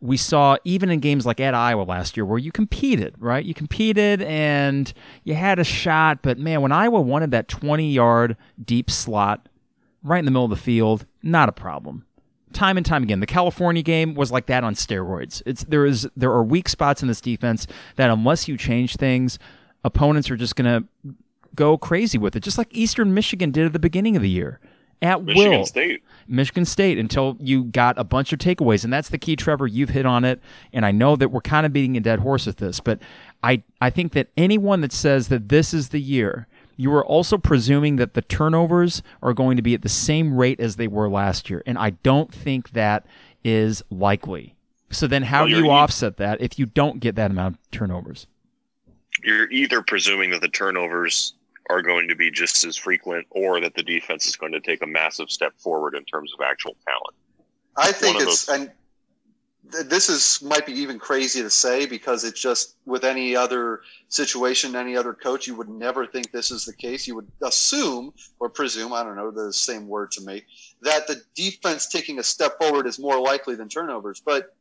we saw even in games like at Iowa last year where you competed, right? You competed and you had a shot, but man, when Iowa wanted that 20 yard deep slot right in the middle of the field, not a problem. Time and time again, the California game was like that on steroids. It's there is there are weak spots in this defense that unless you change things, opponents are just going to go crazy with it, just like Eastern Michigan did at the beginning of the year at Michigan will. State. Michigan State until you got a bunch of takeaways. And that's the key, Trevor. You've hit on it. And I know that we're kind of beating a dead horse with this, but I, I think that anyone that says that this is the year, you are also presuming that the turnovers are going to be at the same rate as they were last year. And I don't think that is likely. So then how Well, do you offset that if you don't get that amount of turnovers? You're either presuming that the turnovers are going to be just as frequent or that the defense is going to take a massive step forward in terms of actual talent. I think it's and th- this is might be even crazy to say because it's just with any other situation, any other coach, you would never think this is the case. You would assume or presume, I don't know, the same word to me, that the defense taking a step forward is more likely than turnovers. But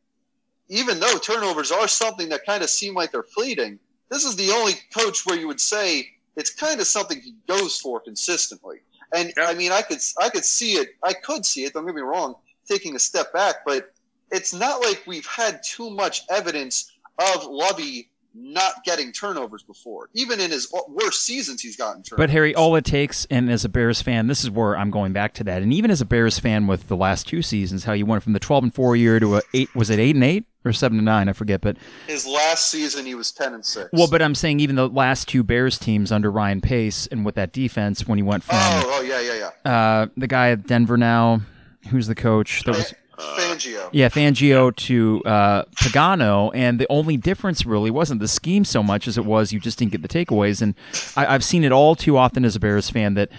even though turnovers are something that kind of seem like they're fleeting, this is the only coach where you would say it's kind of something he goes for consistently. And Yeah. I mean, I could I could see it. I could see it. Don't get me wrong, taking a step back, but it's not like we've had too much evidence of Lovie not getting turnovers before. Even in his worst seasons, he's gotten turnovers. But Harry, all it takes, and as a Bears fan, this is where I'm going back to that. And even as a Bears fan, with the last two seasons, how you went from the 12 and four year to a eight, was it eight and eight or seven and nine? I forget. But his last season, he was ten and six. well, but I'm saying even the last two Bears teams under Ryan Pace and with that defense, when he went from oh, oh yeah, yeah, yeah. uh, the guy at Denver now, who's the coach? That was Uh, Fangio. Yeah, Fangio to uh, Pagano, and the only difference really wasn't the scheme so much as it was you just didn't get the takeaways. And I, I've seen it all too often as a Bears fan that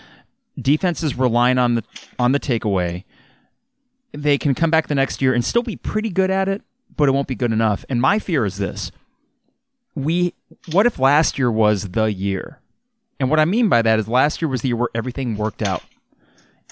defenses relying on the on the takeaway. They can come back the next year and still be pretty good at it, but it won't be good enough. And my fear is this: we what if last year was the year? And what I mean by that is last year was the year where everything worked out,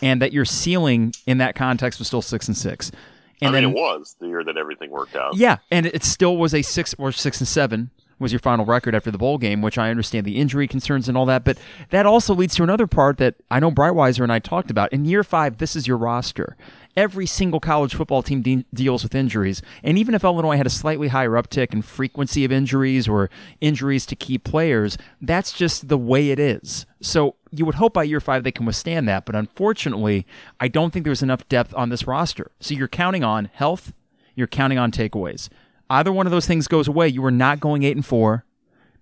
and that your ceiling in that context was still six and six. And I mean, then it was the year that everything worked out. yeah, and it still was a six or six and seven was your final record after the bowl game, which I understand the injury concerns and all that. But that also leads to another part that I know Brightweiser and I talked about. In year five, this is your roster. Every single college football team de- deals with injuries. And even if Illinois had a slightly higher uptick in frequency of injuries or injuries to key players, that's just the way it is. So you would hope by year five they can withstand that. But unfortunately, I don't think there's enough depth on this roster. So you're counting on health, you're counting on takeaways. Either one of those things goes away, you are not going eight and four.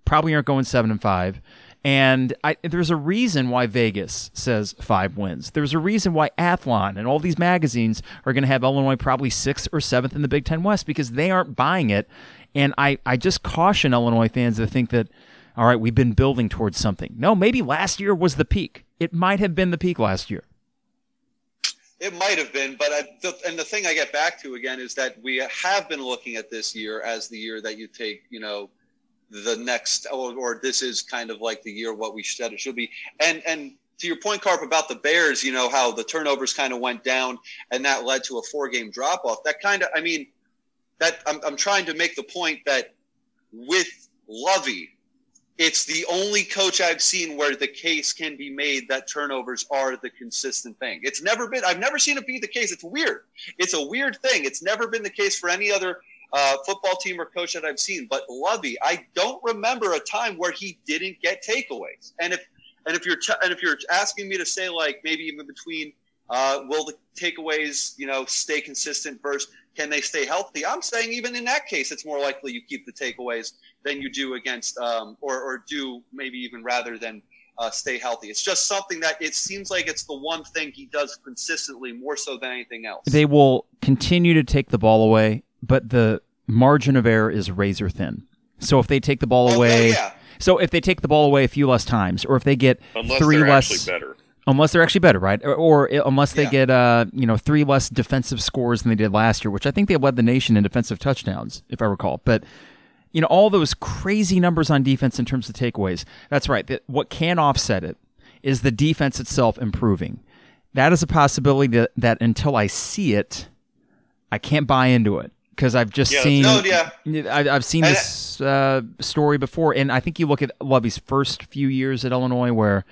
Probably aren't going seven and five. And I, there's a reason why Vegas says five wins. There's a reason why Athlon and all these magazines are going to have Illinois probably sixth or seventh in the Big Ten West because they aren't buying it. And I, I just caution Illinois fans to think that, all right, we've been building towards something. No, maybe last year was the peak. It might have been the peak last year. It might have been, but I, the, and the thing I get back to again is that we have been looking at this year as the year that you take, you know, the next, or, or this is kind of like the year what we said it should be. And and to your point, Carp, about the Bears, you know how the turnovers kind of went down, and that led to a four-game drop-off. That kind of, I mean, that I'm I'm trying to make the point that with Lovie, it's the only coach I've seen where the case can be made that turnovers are the consistent thing. It's never been, I've never seen it be the case. It's weird. It's a weird thing. It's never been the case for any other uh, football team or coach that I've seen. But Lovie, I don't remember a time where he didn't get takeaways. And if, and if you're, t- and if you're asking me to say like maybe even between, uh, will the takeaways, you know, stay consistent versus can they stay healthy? I'm saying even in that case, it's more likely you keep the takeaways than you do against, um, or, or do maybe even rather than uh, stay healthy. It's just something that it seems like it's the one thing he does consistently more so than anything else. They will continue to take the ball away, but the margin of error is razor thin. So if they take the ball Oh, away, yeah. so if they take the ball away a few less times, or if they get Unless three less, better. Unless they're actually better, right? Or, or unless they Yeah. get uh, you know, three less defensive scores than they did last year, which I think they led the nation in defensive touchdowns, if I recall. But you know, all those crazy numbers on defense in terms of takeaways. That's right. That what can offset it is the defense itself improving. That is a possibility that, that until I see it, I can't buy into it because I've just Yeah, seen. No, yeah. I, I've seen this uh, story before, and I think you look at Lovie's first few years at Illinois, where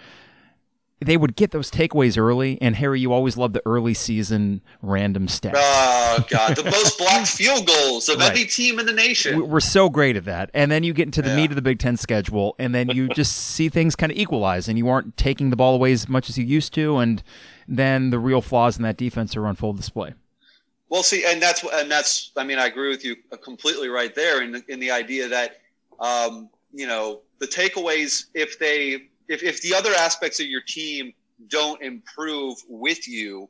they would get those takeaways early. And Harry, you always love the early season random stats. Oh God, the most blocked field goals of Right. any team in the nation. We- We're so great at that. And then you get into the Yeah. meat of the Big Ten schedule, and then you just see things kind of equalize, and you aren't taking the ball away as much as you used to, and then the real flaws in that defense are on full display. Well, see, and that's and that's. I mean, I agree with you completely right there in the, in the idea that, um, you know, the takeaways if they if if the other aspects of your team don't improve with you,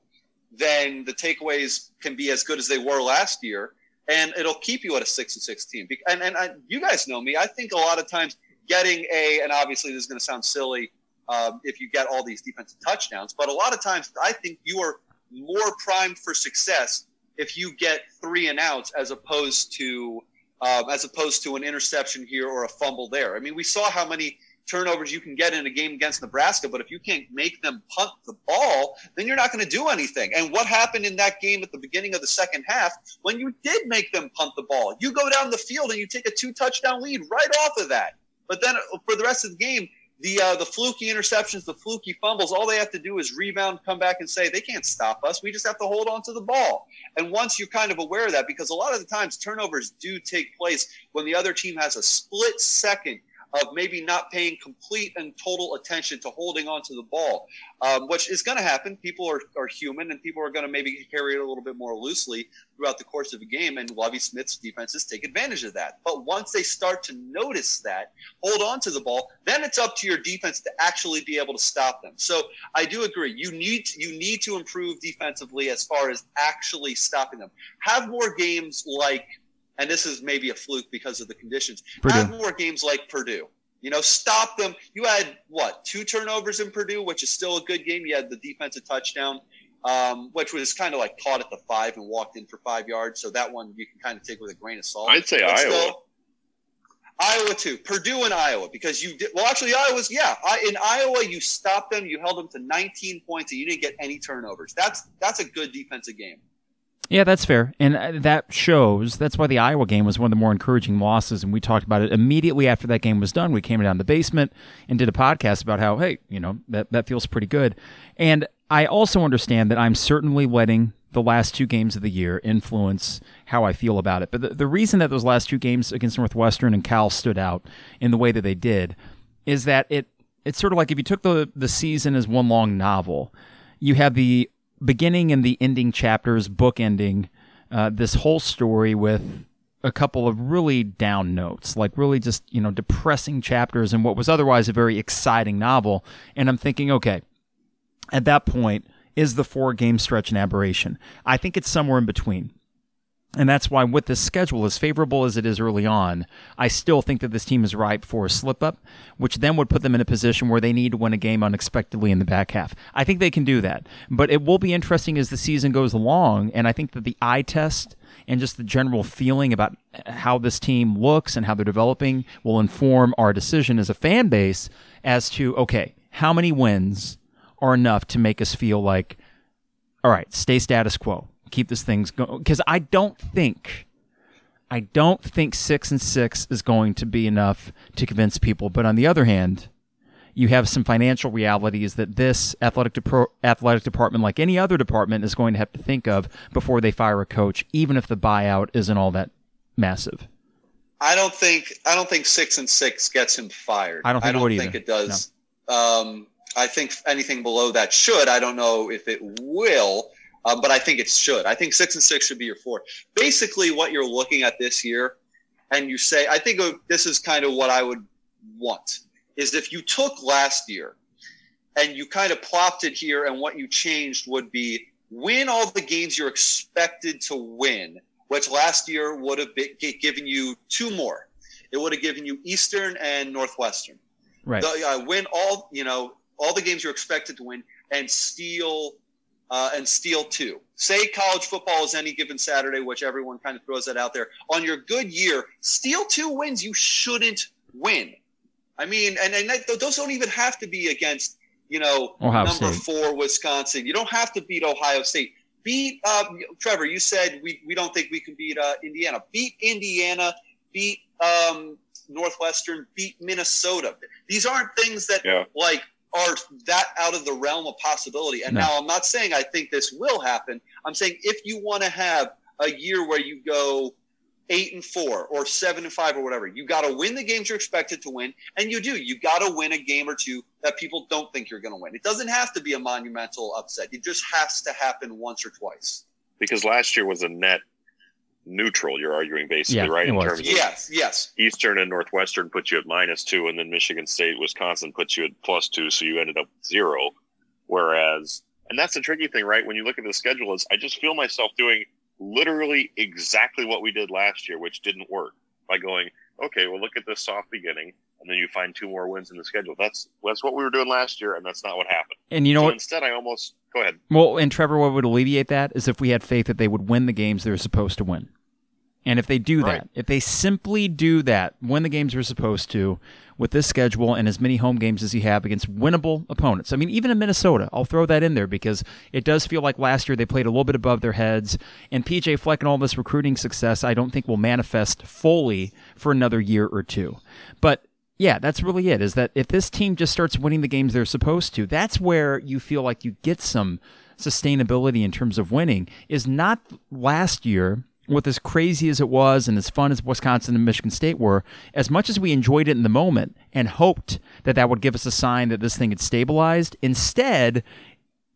then the takeaways can be as good as they were last year, and it'll keep you at a six and six team. And and I, you guys know me. I think a lot of times getting a and obviously this is going to sound silly um, if you get all these defensive touchdowns, but a lot of times I think you are more primed for success if you get three and outs as opposed to um, as opposed to an interception here or a fumble there. I mean, we saw how many turnovers you can get in a game against Nebraska, but if you can't make them punt the ball, then you're not going to do anything. And what happened in that game at the beginning of the second half when you did make them punt the ball? You go down the field and you take a two touchdown lead right off of that. But then uh, for the rest of the game, the uh, the fluky interceptions, the fluky fumbles, all they have to do is rebound, come back, and say they can't stop us. We just have to hold on to the ball. And once you're kind of aware of that, because a lot of the times turnovers do take place when the other team has a split second of maybe not paying complete and total attention to holding on to the ball, um, which is going to happen. People are, are human and people are going to maybe carry it a little bit more loosely throughout the course of a game. And Lovie Smith's defenses take advantage of that. But once they start to notice that, hold on to the ball, then it's up to your defense to actually be able to stop them. So I do agree. You need you need to improve defensively as far as actually stopping them. Have more games like and this is maybe a fluke because of the conditions. Purdue. Have more games like Purdue. You know, stop them. You had what two turnovers in Purdue, which is still a good game. You had the defensive touchdown, um, which was kind of like caught at the five and walked in for five yards. So that one you can kind of take with a grain of salt. I'd say but Iowa. Still, Iowa too, Purdue and Iowa, because you did well. Actually, Iowa's yeah. In Iowa, you stopped them, you held them to 19 points, and you didn't get any turnovers. That's that's a good defensive game. Yeah, that's fair. And uh, that shows that's why the Iowa game was one of the more encouraging losses. And we talked about it immediately after that game was done. We came down the basement and did a podcast about how, hey, you know, that, that feels pretty good. And I also understand that I'm certainly letting the last two games of the year influence how I feel about it. But the, the reason that those last two games against Northwestern and Cal stood out in the way that they did is that it it's sort of like if you took the the season as one long novel, you have the beginning and the ending chapters, bookending uh, this whole story with a couple of really down notes, like really just, you know, depressing chapters in what was otherwise a very exciting novel. And I'm thinking, okay, at that point, is the four game stretch an aberration? I think it's somewhere in between. And that's why, with this schedule, as favorable as it is early on, I still think that this team is ripe for a slip up, which then would put them in a position where they need to win a game unexpectedly in the back half. I think they can do that. But it will be interesting as the season goes along. And I think that the eye test and just the general feeling about how this team looks and how they're developing will inform our decision as a fan base as to, okay, how many wins are enough to make us feel like, all right, stay status quo keep this things going because I don't think I don't think six and six is going to be enough to convince people. But on the other hand, you have some financial realities that this athletic de- athletic department, like any other department, is going to have to think of before they fire a coach, even if the buyout isn't all that massive. I don't think I don't think six and six gets him fired. I don't think, I don't it, think it does. No. Um, I think anything below that should. I don't know if it will. Um, but I think it should. I think six and six should be your four. Basically, what you're looking at this year, and you say, I think this is kind of what I would want, is if you took last year and you kind of plopped it here, and what you changed would be win all the games you're expected to win, which last year would have been, given you two more. It would have given you Eastern and Northwestern. Right. The, uh, win all, you know, all the games you're expected to win and steal uh, and steal two. Say college football is any given Saturday, which everyone kind of throws that out there. On your good year, steal two wins you shouldn't win. I mean, and, and that, those don't even have to be against, you know, Ohio number State. four Wisconsin. You don't have to beat Ohio State. Beat uh, Trevor. You said we, we don't think we can beat uh, Indiana. Beat Indiana. Beat um, Northwestern. Beat Minnesota. These aren't things that yeah. like are that out of the realm of possibility. And no. now I'm not saying I think this will happen. I'm saying if you want to have a year where you go eight and four or seven and five or whatever, you got to win the games you're expected to win. And you do. You got to win a game or two that people don't think you're going to win. It doesn't have to be a monumental upset. It just has to happen once or twice. Because last year was a net neutral. You're arguing basically, yeah, right? In was. terms of yes, yes. Eastern and Northwestern put you at minus two, and then Michigan State, Wisconsin put you at plus two, so you ended up zero. Whereas, and that's the tricky thing, right? When you look at the schedule, is I just feel myself doing literally exactly what we did last year, which didn't work. By going, okay, well, look at this soft beginning, and then you find two more wins in the schedule. That's that's what we were doing last year, and that's not what happened. And you know so what? Instead, I almost go ahead. Well, and Trevor, what would alleviate that is if we had faith that they would win the games they're supposed to win. And if they do right. that, if they simply do that, when the games they're supposed to, with this schedule and as many home games as you have against winnable opponents. I mean, even in Minnesota, I'll throw that in there because it does feel like last year they played a little bit above their heads. And PJ Fleck and all this recruiting success, I don't think will manifest fully for another year or two. But yeah, that's really it. Is that if this team just starts winning the games they're supposed to, that's where you feel like you get some sustainability in terms of winning. Is not last year with as crazy as it was and as fun as Wisconsin and Michigan State were, as much as we enjoyed it in the moment and hoped that that would give us a sign that this thing had stabilized, instead,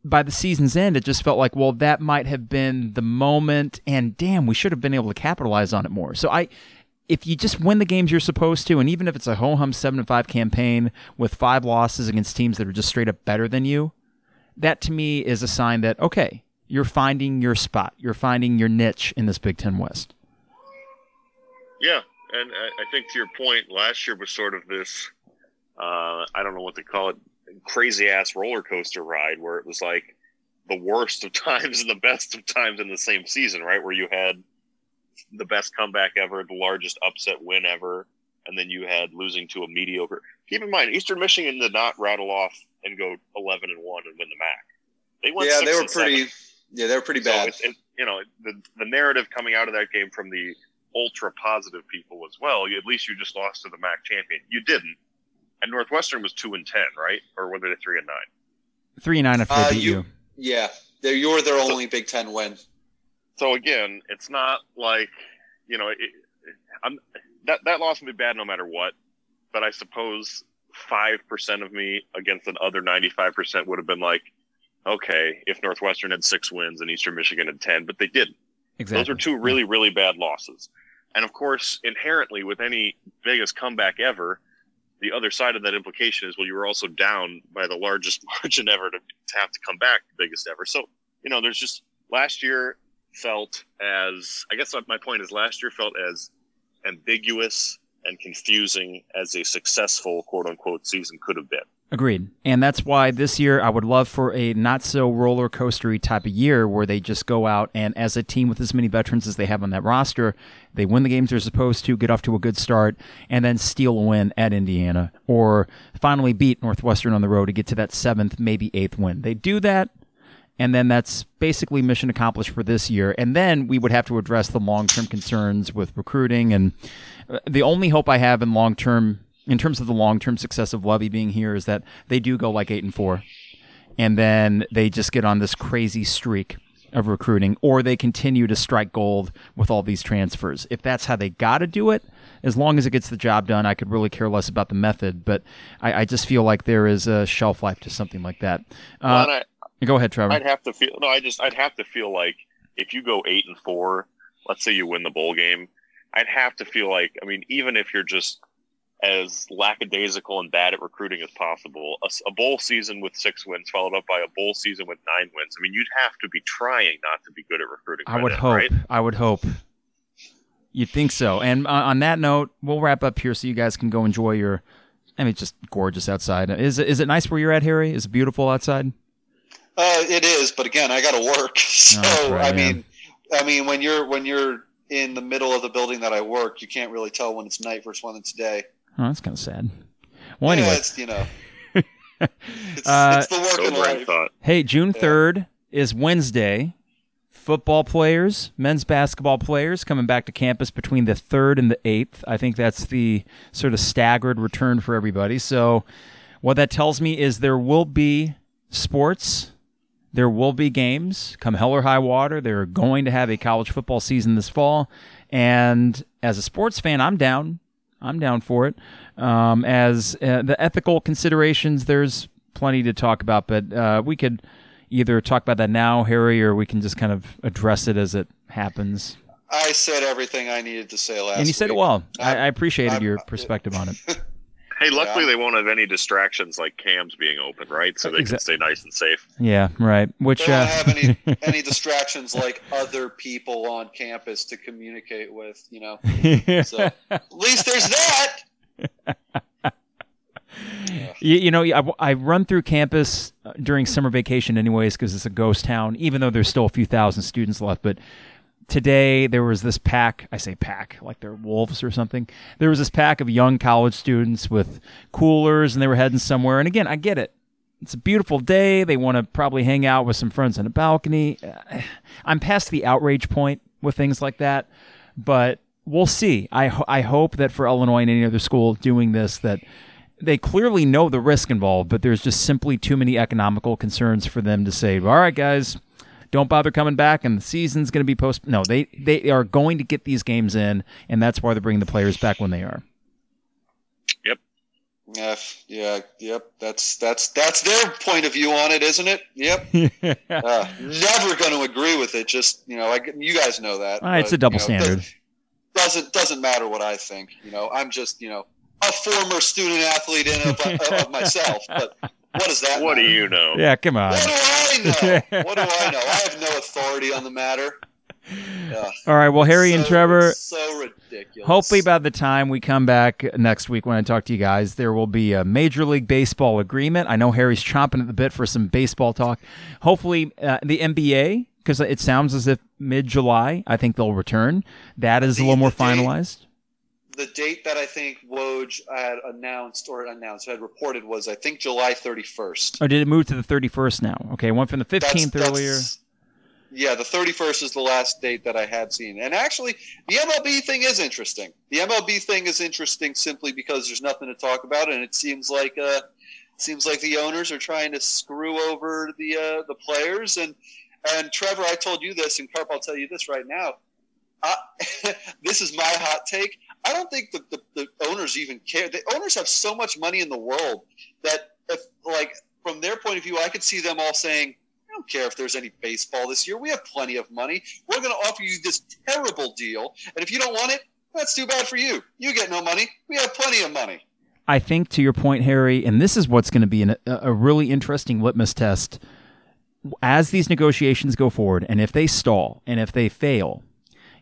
by the season's end, it just felt like, well, that might have been the moment, and damn, we should have been able to capitalize on it more. So I, if you just win the games you're supposed to, and even if it's a ho hum seven and five campaign with five losses against teams that are just straight up better than you, that to me is a sign that okay, you're finding your spot, you're finding your niche in this Big Ten West. Yeah, and I think to your point, last year was sort of this. Uh, I don't know what to call it, crazy ass roller coaster ride where it was like the worst of times and the best of times in the same season, right? Where you had the best comeback ever, the largest upset win ever, and then you had losing to a mediocre. Keep in mind, Eastern Michigan did not rattle off and go eleven and one and win the MAC. They went. Yeah, they were pretty. Seven. Yeah, they're pretty bad. So it, you know, the the narrative coming out of that game from the ultra positive people as well. You, at least you just lost to the MAC champion. You didn't. And Northwestern was two and ten, right? Or were they three and nine? Three and nine if they uh, beat you, you. Yeah, they're, you're their so, only Big Ten win. So again, it's not like you know, it, I'm that that loss would be bad no matter what. But I suppose five percent of me against the other ninety five percent would have been like, okay, if Northwestern had six wins and Eastern Michigan had ten, but they didn't. Exactly. Those are two really really bad losses. And of course, inherently, with any biggest comeback ever, the other side of that implication is well, you were also down by the largest margin ever to, to have to come back, the biggest ever. So you know, there's just last year felt as I guess my point is last year felt as ambiguous and confusing as a successful quote unquote season could have been. Agreed. And that's why this year I would love for a not so roller coastery type of year where they just go out and as a team with as many veterans as they have on that roster, they win the games they're supposed to, get off to a good start, and then steal a win at Indiana or finally beat Northwestern on the road to get to that seventh, maybe eighth win. They do that, and then that's basically mission accomplished for this year. And then we would have to address the long term concerns with recruiting. And uh, the only hope I have in long term, in terms of the long term success of Lovie being here, is that they do go like eight and four, and then they just get on this crazy streak of recruiting, or they continue to strike gold with all these transfers. If that's how they got to do it, as long as it gets the job done, I could really care less about the method. But I, I just feel like there is a shelf life to something like that. Uh, well, Go ahead, Trevor. I'd have to feel no. I just I'd have to feel like if you go eight and four, let's say you win the bowl game, I'd have to feel like I mean, even if you're just as lackadaisical and bad at recruiting as possible, a, a, bowl season with six wins followed up by a bowl season with nine wins. I mean, you'd have to be trying not to be good at recruiting. I would then, hope. Right? I would hope. You'd think so. And uh, on that note, we'll wrap up here so you guys can go enjoy your. I mean, it's just gorgeous outside. Is it, is it nice where you're at, Harry? Is it beautiful outside? Uh, it is, but again, I got to work. So oh, right, I mean, I mean, when you're when you're in the middle of the building that I work, you can't really tell when it's night versus when it's day. Oh, that's kind of sad. Well, yeah, anyway, it's, you know, it's, uh, it's the working life. Thought. Hey, June third yeah. is Wednesday. Football players, men's basketball players coming back to campus between the third and the eighth. I think that's the sort of staggered return for everybody. So, what that tells me is there will be sports there will be games come hell or high water. They're going to have a college football season this fall. And as a sports fan, I'm down. I'm down for it. Um, as uh, the ethical considerations, there's plenty to talk about, but uh, we could either talk about that now, Harry, or we can just kind of address it as it happens. I said everything I needed to say last. And you said it well. I, I appreciated I'm, your perspective on it. Hey, luckily yeah. they won't have any distractions like cams being open, right? So they exactly. can stay nice and safe. Yeah, right. Which they don't uh... have any any distractions like other people on campus to communicate with. You know, so at least there's that. You, you, know, I, I, run through campus uh, during summer vacation, anyways, because it's a ghost town. Even though there's still a few thousand students left, but today there was this pack i say pack like they're wolves or something. There was this pack of young college students with coolers and they were heading somewhere. And again i get it. It's a beautiful day. They want to probably hang out with some friends on a balcony. I'm past the outrage point with things like that but we'll see. I, ho- I hope that for illinois and any other school doing this that they clearly know the risk involved but there's just simply too many economical concerns for them to say all right guys don't bother coming back, and the season's going to be post. No, they they are going to get these games in, and that's why they're bringing the players back when they are. Yep. Yeah, yeah, yep. That's that's that's their point of view on it, isn't it? Yep. uh, never going to agree with it. Just you know, I, you guys know that. Uh, it's a double you know, standard. Doesn't doesn't matter what I think. You know, I'm just you know a former student athlete in of, of myself. But what does that? What matter? do you know? Yeah, come on. What do I know? what do I know? I have no authority on the matter. Yeah. All right. Well, Harry and Trevor, So ridiculous. hopefully by the time we come back next week when I talk to you guys, there will be a Major League Baseball agreement. I know Harry's chomping at the bit for some baseball talk. Hopefully, uh, the NBA, because it sounds as if mid July, I think they'll return. That is a little more the date- finalized. The date that I think Woj had announced or announced had reported was I think July 31st. Or did it move to the 31st now? Okay, it went from the 15th That's- earlier. that's- Yeah, the 31st is the last date that I had seen. And actually, the MLB thing is interesting. The MLB thing is interesting simply because there's nothing to talk about, and it seems like uh, seems like the owners are trying to screw over the uh, the players. And and Trevor, I told you this, and Carp, I'll tell you this right now. I, this is my hot take. I don't think the, the, the owners even care. The owners have so much money in the world that if like from their point of view, I could see them all saying, I don't care if there's any baseball this year. We have plenty of money. We're going to offer you this terrible deal. And if you don't want it, that's too bad for you. You get no money. We have plenty of money. I think to your point, Harry, and this is what's going to be an, a, a really interesting litmus test as these negotiations go forward, and if they stall and if they fail,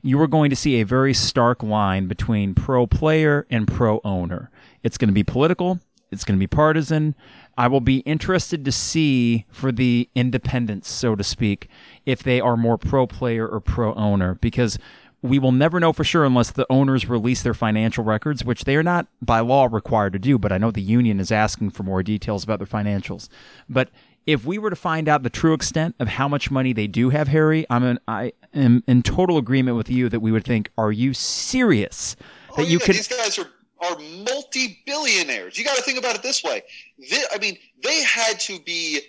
you are going to see a very stark line between pro player and pro owner. It's going to be political. It's going to be partisan. I will be interested to see for the independents, so to speak, if they are more pro player or pro owner, because we will never know for sure unless the owners release their financial records, which they are not by law required to do. But I know the union is asking for more details about their financials. But if we were to find out the true extent of how much money they do have, Harry, I'm in, I am in total agreement with you that we would think, "Are you serious?" That Oh, you yeah, could These guys are, are multi-billionaires. You got to think about it this way. I mean, they had to be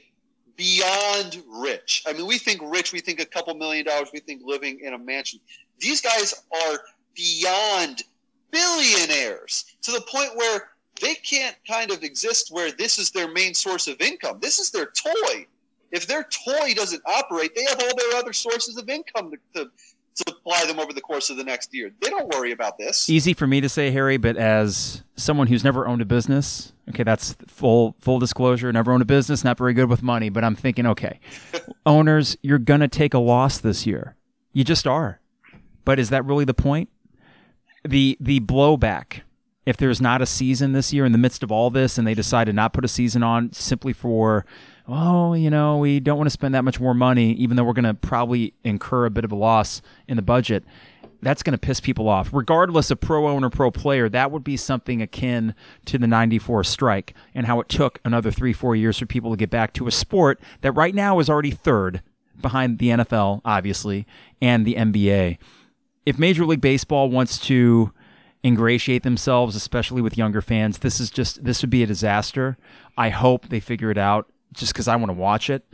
beyond rich. I mean, we think rich, we think a couple million dollars, we think living in a mansion. These guys are beyond billionaires to the point where they can't kind of exist where this is their main source of income. This is their toy. If their toy doesn't operate, they have all their other sources of income to, to supply them over the course of the next year. They don't worry about this. easy for me to say, Harry, but as someone who's never owned a business, okay, that's full full disclosure. Never owned a business, not very good with money, but I'm thinking, okay, owners, you're gonna take a loss this year. You just are. But is that really the point? The the blowback. If there's not a season this year in the midst of all this, and they decide to not put a season on simply for, oh, you know, we don't want to spend that much more money, even though we're going to probably incur a bit of a loss in the budget that's going to piss people off. Regardless of pro owner, pro player, that would be something akin to the 94 strike and how it took another three, four years for people to get back to a sport that right now is already third behind the NFL, obviously, and the NBA. If Major League Baseball wants to ingratiate themselves, especially with younger fans, this is just, this would be a disaster. I hope they figure it out just because I want to watch it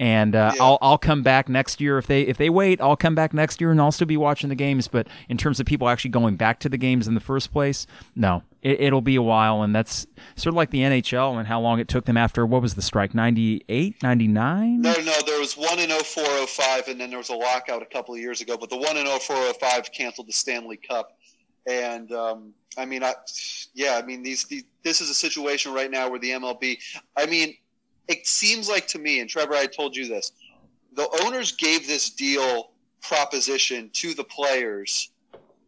and uh, Yeah. I'll I'll come back next year if they if they wait. I'll come back next year and I'll still be watching the games. But in terms of people actually going back to the games in the first place, no, it, it'll be a while, and that's sort of like the NHL and how long it took them after what was the strike 98, 99? No, no, there was one in 0405, and then there was a lockout a couple of years ago. But the one in 0405 canceled the Stanley Cup, and um, I mean, I, yeah, I mean, these, these this is a situation right now where the MLB. I mean, it seems like to me, and Trevor, I told you this, the owners gave this deal proposition to the players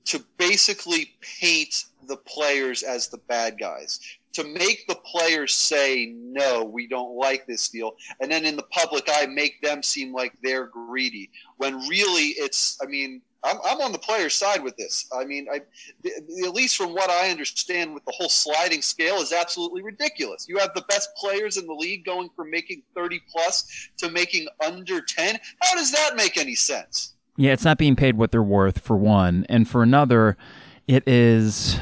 to basically paint the players as the bad guys to make the players say no we don't like this deal and then in the public eye make them seem like they're greedy when really it's i mean i'm, I'm on the player's side with this. I mean I, at least from what i understand with the whole sliding scale is absolutely ridiculous. You have the best players in the league going from making 30 plus to making under 10 how does that make any sense? Yeah, it's not being paid what they're worth for one, and for another, it is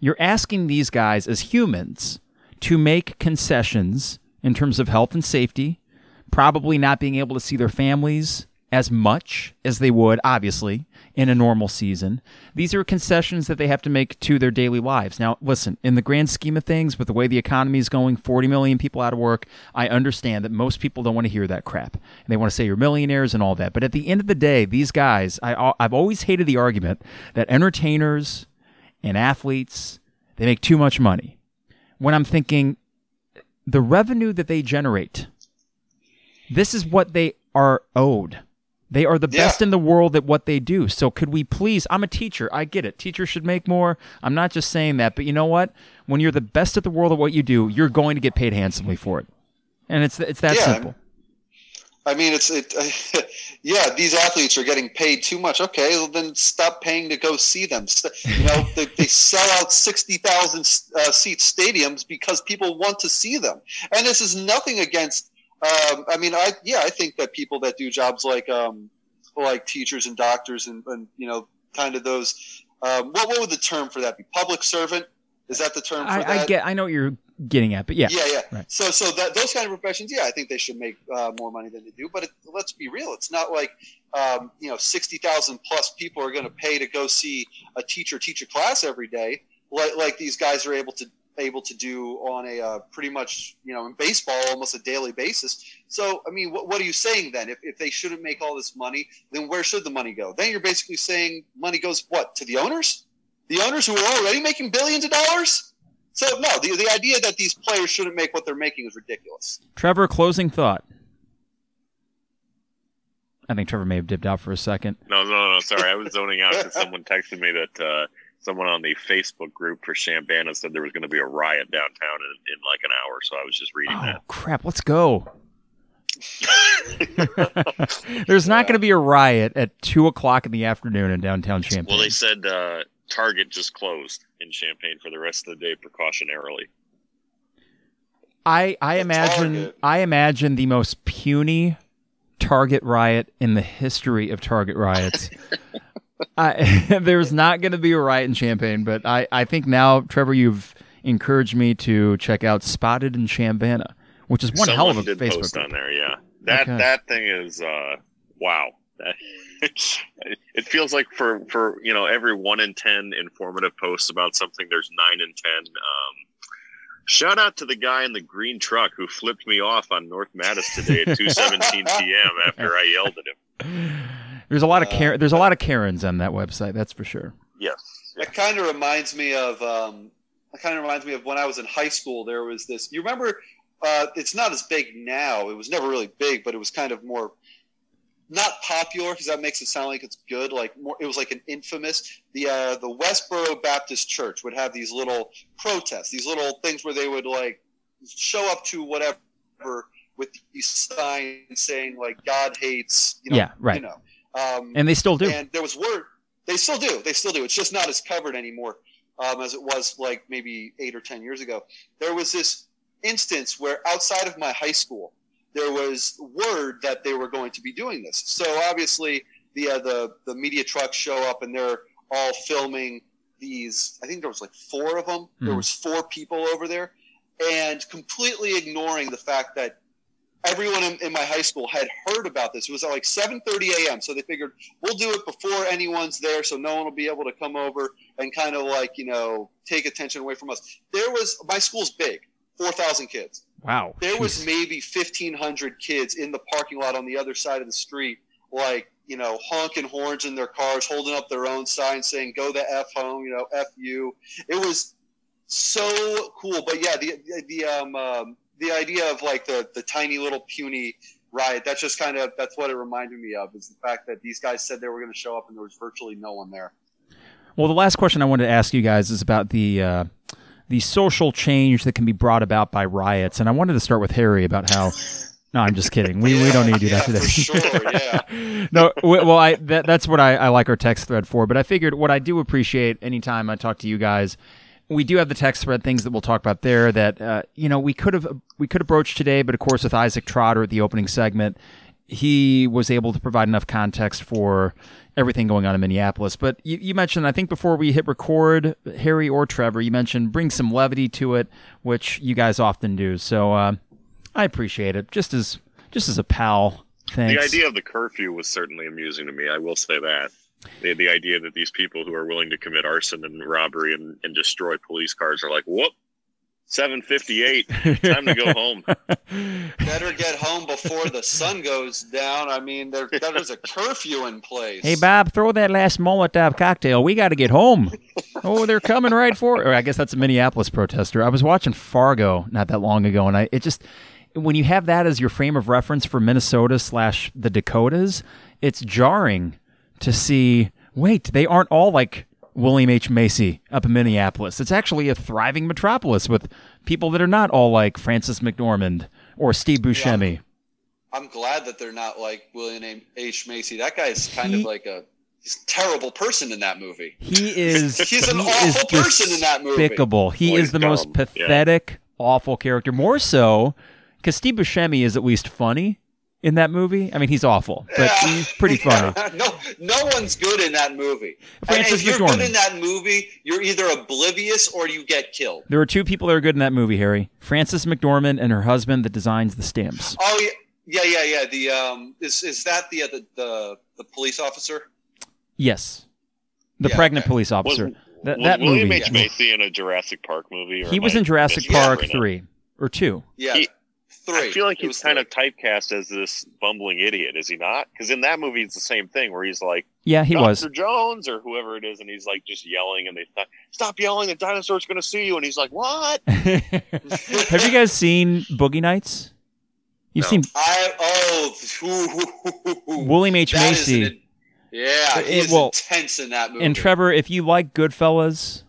you're asking these guys as humans to make concessions in terms of health and safety, probably not being able to see their families as much as they would, obviously, in a normal season. These are concessions that they have to make to their daily lives. Now, listen, in the grand scheme of things, with the way the economy is going, 40 million people out of work, I understand that most people don't want to hear that crap. And they want to say you're millionaires and all that. But at the end of the day, these guys, I, I've always hated the argument that entertainers and athletes, they make too much money. When I'm thinking, the revenue that they generate, this is what they are owed. They are the Yeah. best in the world at what they do. So could we please? I'm a teacher. I get it. Teachers should make more. I'm not just saying that, but you know what? When you're the best at the world at what you do, you're going to get paid handsomely for it. And it's it's that Yeah, simple. I mean, it's it. yeah, these athletes are getting paid too much. Okay, well, then stop paying to go see them. You know, they, they sell out sixty thousand uh, seat stadiums because people want to see them. And this is nothing against. Um, I mean, I yeah, I think that people that do jobs like um, like teachers and doctors and, and you know, kind of those. Um, what what would the term for that be? Public servant. Is that the term for that? I, I get. I know what you're getting at, but yeah. yeah, yeah. Right. So, so that those kind of professions, yeah, I think they should make uh, more money than they do. But it, let's be real; it's not like um, you know sixty thousand plus people are going to pay to go see a teacher teach a class every day, like like these guys are able to able to do on a uh, pretty much you know in baseball almost a daily basis. So, I mean, what, what are you saying then? If, if they shouldn't make all this money, then where should the money go? Then you're basically saying money goes what to the owners, the owners who are already making billions of dollars. So no, the, the idea that these players shouldn't make what they're making is ridiculous. Trevor, closing thought. I think Trevor may have dipped out for a second. No, no, no. Sorry, I was zoning out because someone texted me that uh, someone on the Facebook group for Chambana said there was going to be a riot downtown in, in like an hour. So I was just reading Oh crap! Let's go. There's not going to be a riot at two o'clock in the afternoon in downtown that. Champaign. Well, they said uh, Target just closed in Champaign for the rest of the day precautionarily. I I The imagine Target. I imagine the most puny Target riot in the history of Target riots. I, there's not going to be a riot in Champaign, but I, I think now, Trevor, you've encouraged me to check out Spotted in Chambana, which is one Someone hell of a did Facebook post group. on there. Yeah, that Okay. that thing is uh, wow. That, it feels like for for you know every one in ten informative posts about something, there's nine in ten. Um, shout out to the guy in the green truck who flipped me off on North Mattis today at two seventeen p.m. after I yelled at him. There's a lot of Uh, Karen, there's a lot of Karens on that website, that's for sure. Yes. It kind of reminds me of. Um, it kind of reminds me of when I was in high school. There was this. You remember? Uh, it's not as big now. It was never really big, but it was kind of more not popular because that makes it sound like it's good. Like more, it was like an infamous. The uh, the Westboro Baptist Church would have these little protests, these little things where they would like show up to whatever with these signs saying like God hates. You know, Yeah, right. You know. Um, And they still do. and there was word. They still do. They still do. It's just not as covered anymore um, as it was like maybe eight or ten years ago. There was this instance where outside of my high school, there was word that they were going to be doing this. So obviously, the uh, the the media trucks show up and they're all filming these. I think there was like four of them. There Mhm. was four people over there, and completely ignoring the fact that everyone in, in my high school had heard about this. It was at like 7:30 a.m. So they figured we'll do it before anyone's there, so no one will be able to come over and kind of like you know take attention away from us. There was my school's big, 4,000 kids. wow. There was maybe 1,500 kids in the parking lot on the other side of the street, like you know honking horns in their cars, holding up their own signs saying "Go the f home," you know "f you." It was so cool. But yeah, the the, the um, um the idea of like the the tiny little puny riot that's just kind of that's what it reminded me of is the fact that these guys said they were going to show up and there was virtually no one there Well, the last question I wanted to ask you guys is about the uh, the social change that can be brought about by riots, and I wanted to start with Harry about how. No, I'm just kidding. We, we don't need to do that today. for sure, yeah. no, well, I that, that's what I, I like our text thread for. But I figured what I do appreciate anytime I talk to you guys, we do have the text thread things that we'll talk about there that uh, you know we could have we could have broached today, but of course with Isaac Trotter at the opening segment, he was able to provide enough context for everything going on in Minneapolis. But you, you mentioned, I think before we hit record, Harry or Trevor, you mentioned bring some levity to it, which you guys often do. So uh, I appreciate it, just as just as a pal Thanks. The idea of the curfew was certainly amusing to me. I will say that. The, the idea that these people who are willing to commit arson and robbery and, and destroy police cars are like, whoop, 758, time to go home. Better get home before the sun goes down. I mean, there there's a curfew in place. Hey Bob, throw that last Molotov cocktail. We got to get home. oh, they're coming right for. it. I guess that's a Minneapolis protester. I was watching Fargo not that long ago, and I it just when you have that as your frame of reference for Minnesota slash the Dakotas, it's jarring to see. Wait, they aren't all like William H. Macy up in Minneapolis. It's actually a thriving metropolis with people that are not all like Frances McDormand or Steve Buscemi. I'm glad that they're not like William H. Macy. That guy's kind He- of like a he's a terrible person in that movie. He is He's an he is awful person in that movie. despicable. He Boy, is the most dumb. Yeah. pathetic, awful character. More so because Steve Buscemi is at least funny in that movie. I mean, he's awful, but Yeah. he's pretty funny. no, no one's good in that movie. And Frances if you're McDormand. good in that movie, you're either oblivious or you get killed. There are two people that are good in that movie, Harry. Frances McDormand and her husband that designs the stamps. Oh yeah, yeah, yeah, yeah. The um, is is that the uh, the, the the police officer? Yes. The Yeah, pregnant okay. police Was, officer. That, was that William movie. H. Macy in a Jurassic Park movie? or He was I in Jurassic Park 3 or 2. Yeah, He- three. I feel like It he's was kind three. of typecast as this bumbling idiot, is he not? Because in that movie, it's the same thing where he's like, Yeah, he Dr. was. Jones or whoever it is, and he's like just yelling, and they th- stop yelling, the dinosaur's going to see you, and he's like, what? Have you guys seen Boogie Nights? You've No. seen I oh William H. that is Macy. an- yeah, It- he is well, intense in that movie. And Trevor, if you like Goodfellas,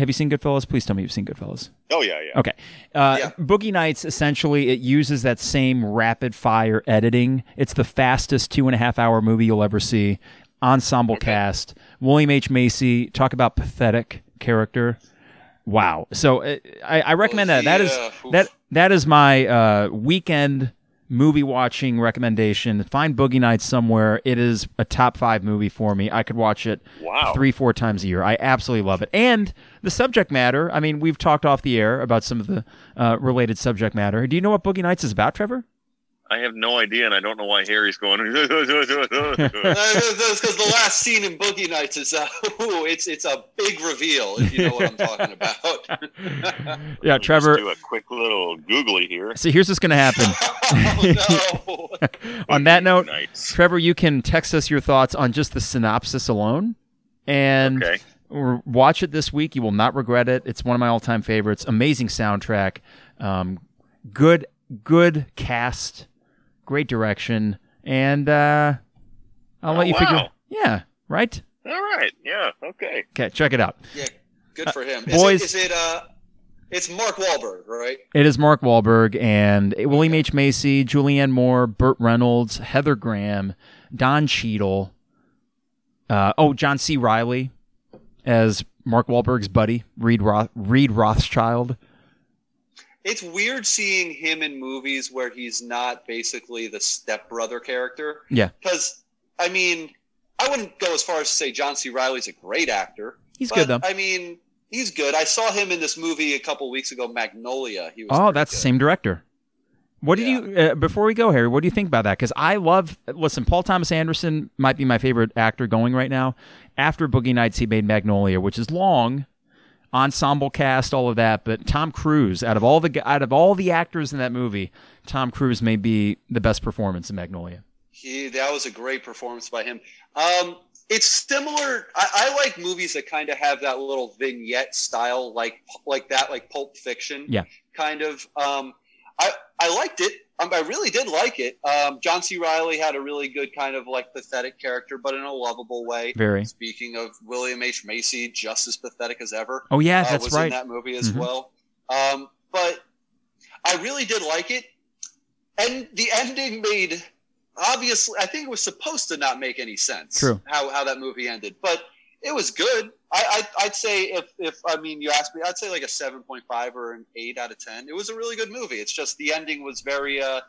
have you seen Goodfellas? Please tell me you've seen Goodfellas. Oh, yeah, yeah. Okay. Uh, Yeah. Boogie Nights essentially it uses that same rapid fire editing. It's the fastest two and a half hour movie you'll ever see. Ensemble cast. William H Macy. Talk about pathetic character. Wow. So uh, I, I recommend that. That is oof. that that is my uh, weekend movie watching recommendation. Find Boogie Nights somewhere. It is a top five movie for me. I could watch it Wow. three, four times a year. I absolutely love it. And the subject matter, I mean, we've talked off the air about some of the uh, related subject matter. Do you know what Boogie Nights is about, Trevor? I have no idea, and I don't know why Harry's going. Uh, that's because the last scene in Boogie Nights is uh, ooh, it's it's a big reveal if you know what I'm talking about. yeah, Just Trevor. do a quick little googly here. See, here's what's going to happen. oh no! on that note, Nights. Trevor, you can text us your thoughts on just the synopsis alone. And Okay. watch it this week. You will not regret it. It's one of my all-time favorites. Amazing soundtrack, um, good, good cast, great direction, and uh, I'll Oh, let you figure. wow. Yeah, right. All right. Yeah. Okay. Okay, check it out. Yeah, good for him. boys- is it, is it uh, it's Mark Wahlberg, right? It is Mark Wahlberg and William H Macy, Julianne Moore, Burt Reynolds, Heather Graham, Don Cheadle. Uh, oh, John C. Reilly as Mark Wahlberg's buddy, Reed Roth, Reed Rothschild. It's weird seeing him in movies where he's not basically the stepbrother character. Yeah. Because I mean, I wouldn't go as far as to say John C. Reilly's a great actor. He's but, good though. I mean, he's good. I saw him in this movie a couple weeks ago, Magnolia. He was Oh, that's the same director. What did you uh, before we go, Harry? What do you think about that? Because I love. Listen, Paul Thomas Anderson might be my favorite actor going right now. After Boogie Nights, he made Magnolia, which is long, ensemble cast, all of that. But Tom Cruise, out of all the out of all the actors in that movie, Tom Cruise may be the best performance in Magnolia. He that was a great performance by him. Um, it's similar. I, I like movies that kind of have that little vignette style, like like that, like Pulp Fiction. Yeah. Kind of. Um, I I liked it. Um, I really did like it. Um, John C. Reilly had a really good kind of like pathetic character, but in a lovable way. Very. Speaking of William H Macy, just as pathetic as ever. Oh yeah, uh, that's was right. in that movie as Mhm. well. Um, but I really did like it, and the ending made obviously. I think it was supposed to not make any sense. True. How how that movie ended, but it was good. I, I I'd say if if I mean you asked me, I'd say like a seven point five or an eight out of ten. It was a really good movie. It's just the ending was very. Uh,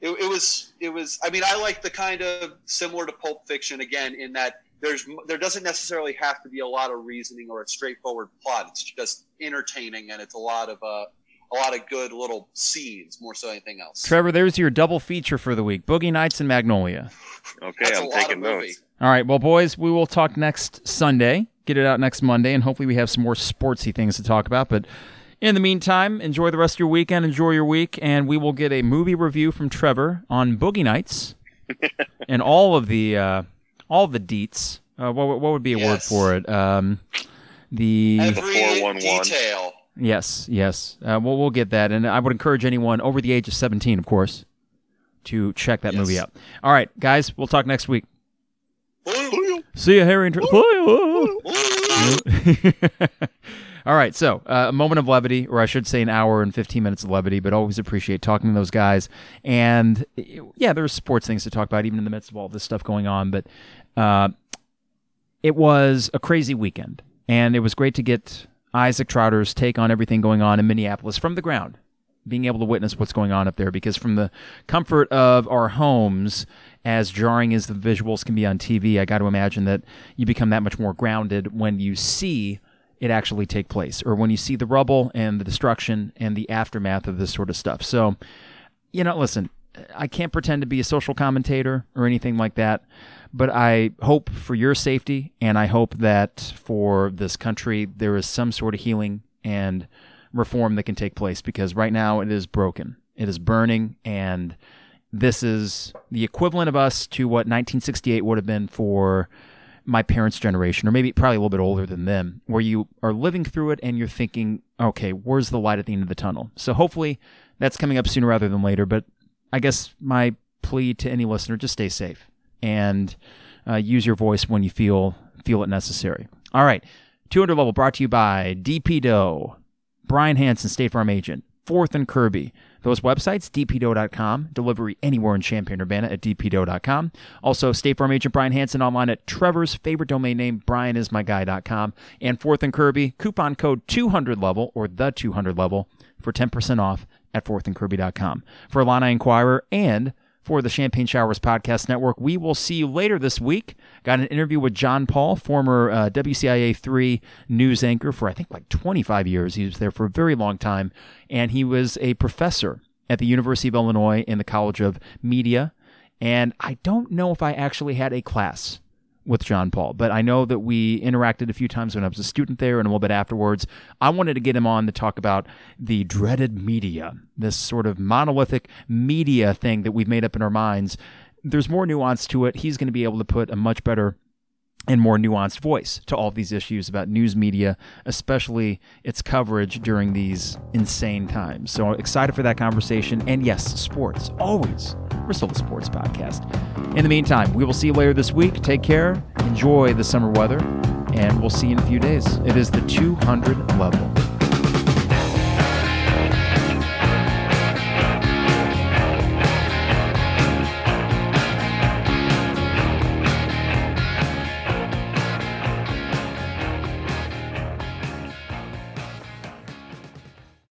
it, it was it was. I mean, I like the kind of similar to Pulp Fiction again in that there's there doesn't necessarily have to be a lot of reasoning or a straightforward plot. It's just entertaining and it's a lot of uh, a lot of good little scenes more so than anything else. Trevor, there's your double feature for the week: Boogie Nights and Magnolia. Okay, That's a I'm lot of taking movie. notes. All right, well, boys, we will talk next Sunday. Get it out next Monday, and hopefully we have some more sportsy things to talk about. But in the meantime, enjoy the rest of your weekend. Enjoy your week, and we will get a movie review from Trevor on Boogie Nights and all of the uh, all of the deets. Uh, what, what would be a word for it? Um, the Every 411. detail. yes, yes. Uh, we'll we'll get that, and I would encourage anyone over the age of seventeen, of course, to check that Yes. movie out. All right, guys, we'll talk next week. See you, Harry. And Tre- All right, so uh, a moment of levity, or I should say an hour and 15 minutes of levity, but always appreciate talking to those guys. And yeah, there's sports things to talk about, even in the midst of all this stuff going on. But uh, it was a crazy weekend, and it was great to get Isaac Trotter's take on everything going on in Minneapolis from the ground, being able to witness what's going on up there. Because from the comfort of our homes, as jarring as the visuals can be on TV, I got to imagine that you become that much more grounded when you see it actually take place, or when you see the rubble and the destruction and the aftermath of this sort of stuff. So, you know, listen, I can't pretend to be a social commentator or anything like that, but I hope for your safety and I hope that for this country there is some sort of healing and reform that can take place because right now it is broken. It is burning and this is the equivalent of us to what 1968 would have been for my parents' generation, or maybe probably a little bit older than them, where you are living through it and you're thinking, okay, where's the light at the end of the tunnel? So hopefully that's coming up sooner rather than later. But I guess my plea to any listener: just stay safe and uh, use your voice when you feel feel it necessary. All right, 200 level brought to you by DP Dough, Brian Hansen, State Farm agent, Fourth and Kirby. Those websites, dpdough.com, delivery anywhere in Champaign, Urbana at dpdough.com. Also, State Farm agent Brian Hansen online at Trevor's favorite domain name, brianismyguy.com. And Fourth and Kirby, coupon code 200 level or the 200 level for 10% off at fourthandkirby.com. For Illini Inquirer and for the Champagne Showers Podcast Network. We will see you later this week. Got an interview with John Paul, former uh, WCIA 3 news anchor for I think like 25 years. He was there for a very long time, and he was a professor at the University of Illinois in the College of Media. And I don't know if I actually had a class with John Paul, but I know that we interacted a few times when I was a student there and a little bit afterwards. I wanted to get him on to talk about the dreaded media, this sort of monolithic media thing that we've made up in our minds. There's more nuance to it. He's going to be able to put a much better and more nuanced voice to all these issues about news media, especially its coverage during these insane times. So excited for that conversation. And yes, sports, always. We're still the sports podcast. In the meantime, we will see you later this week. Take care, enjoy the summer weather, and we'll see you in a few days. It is the 200 level.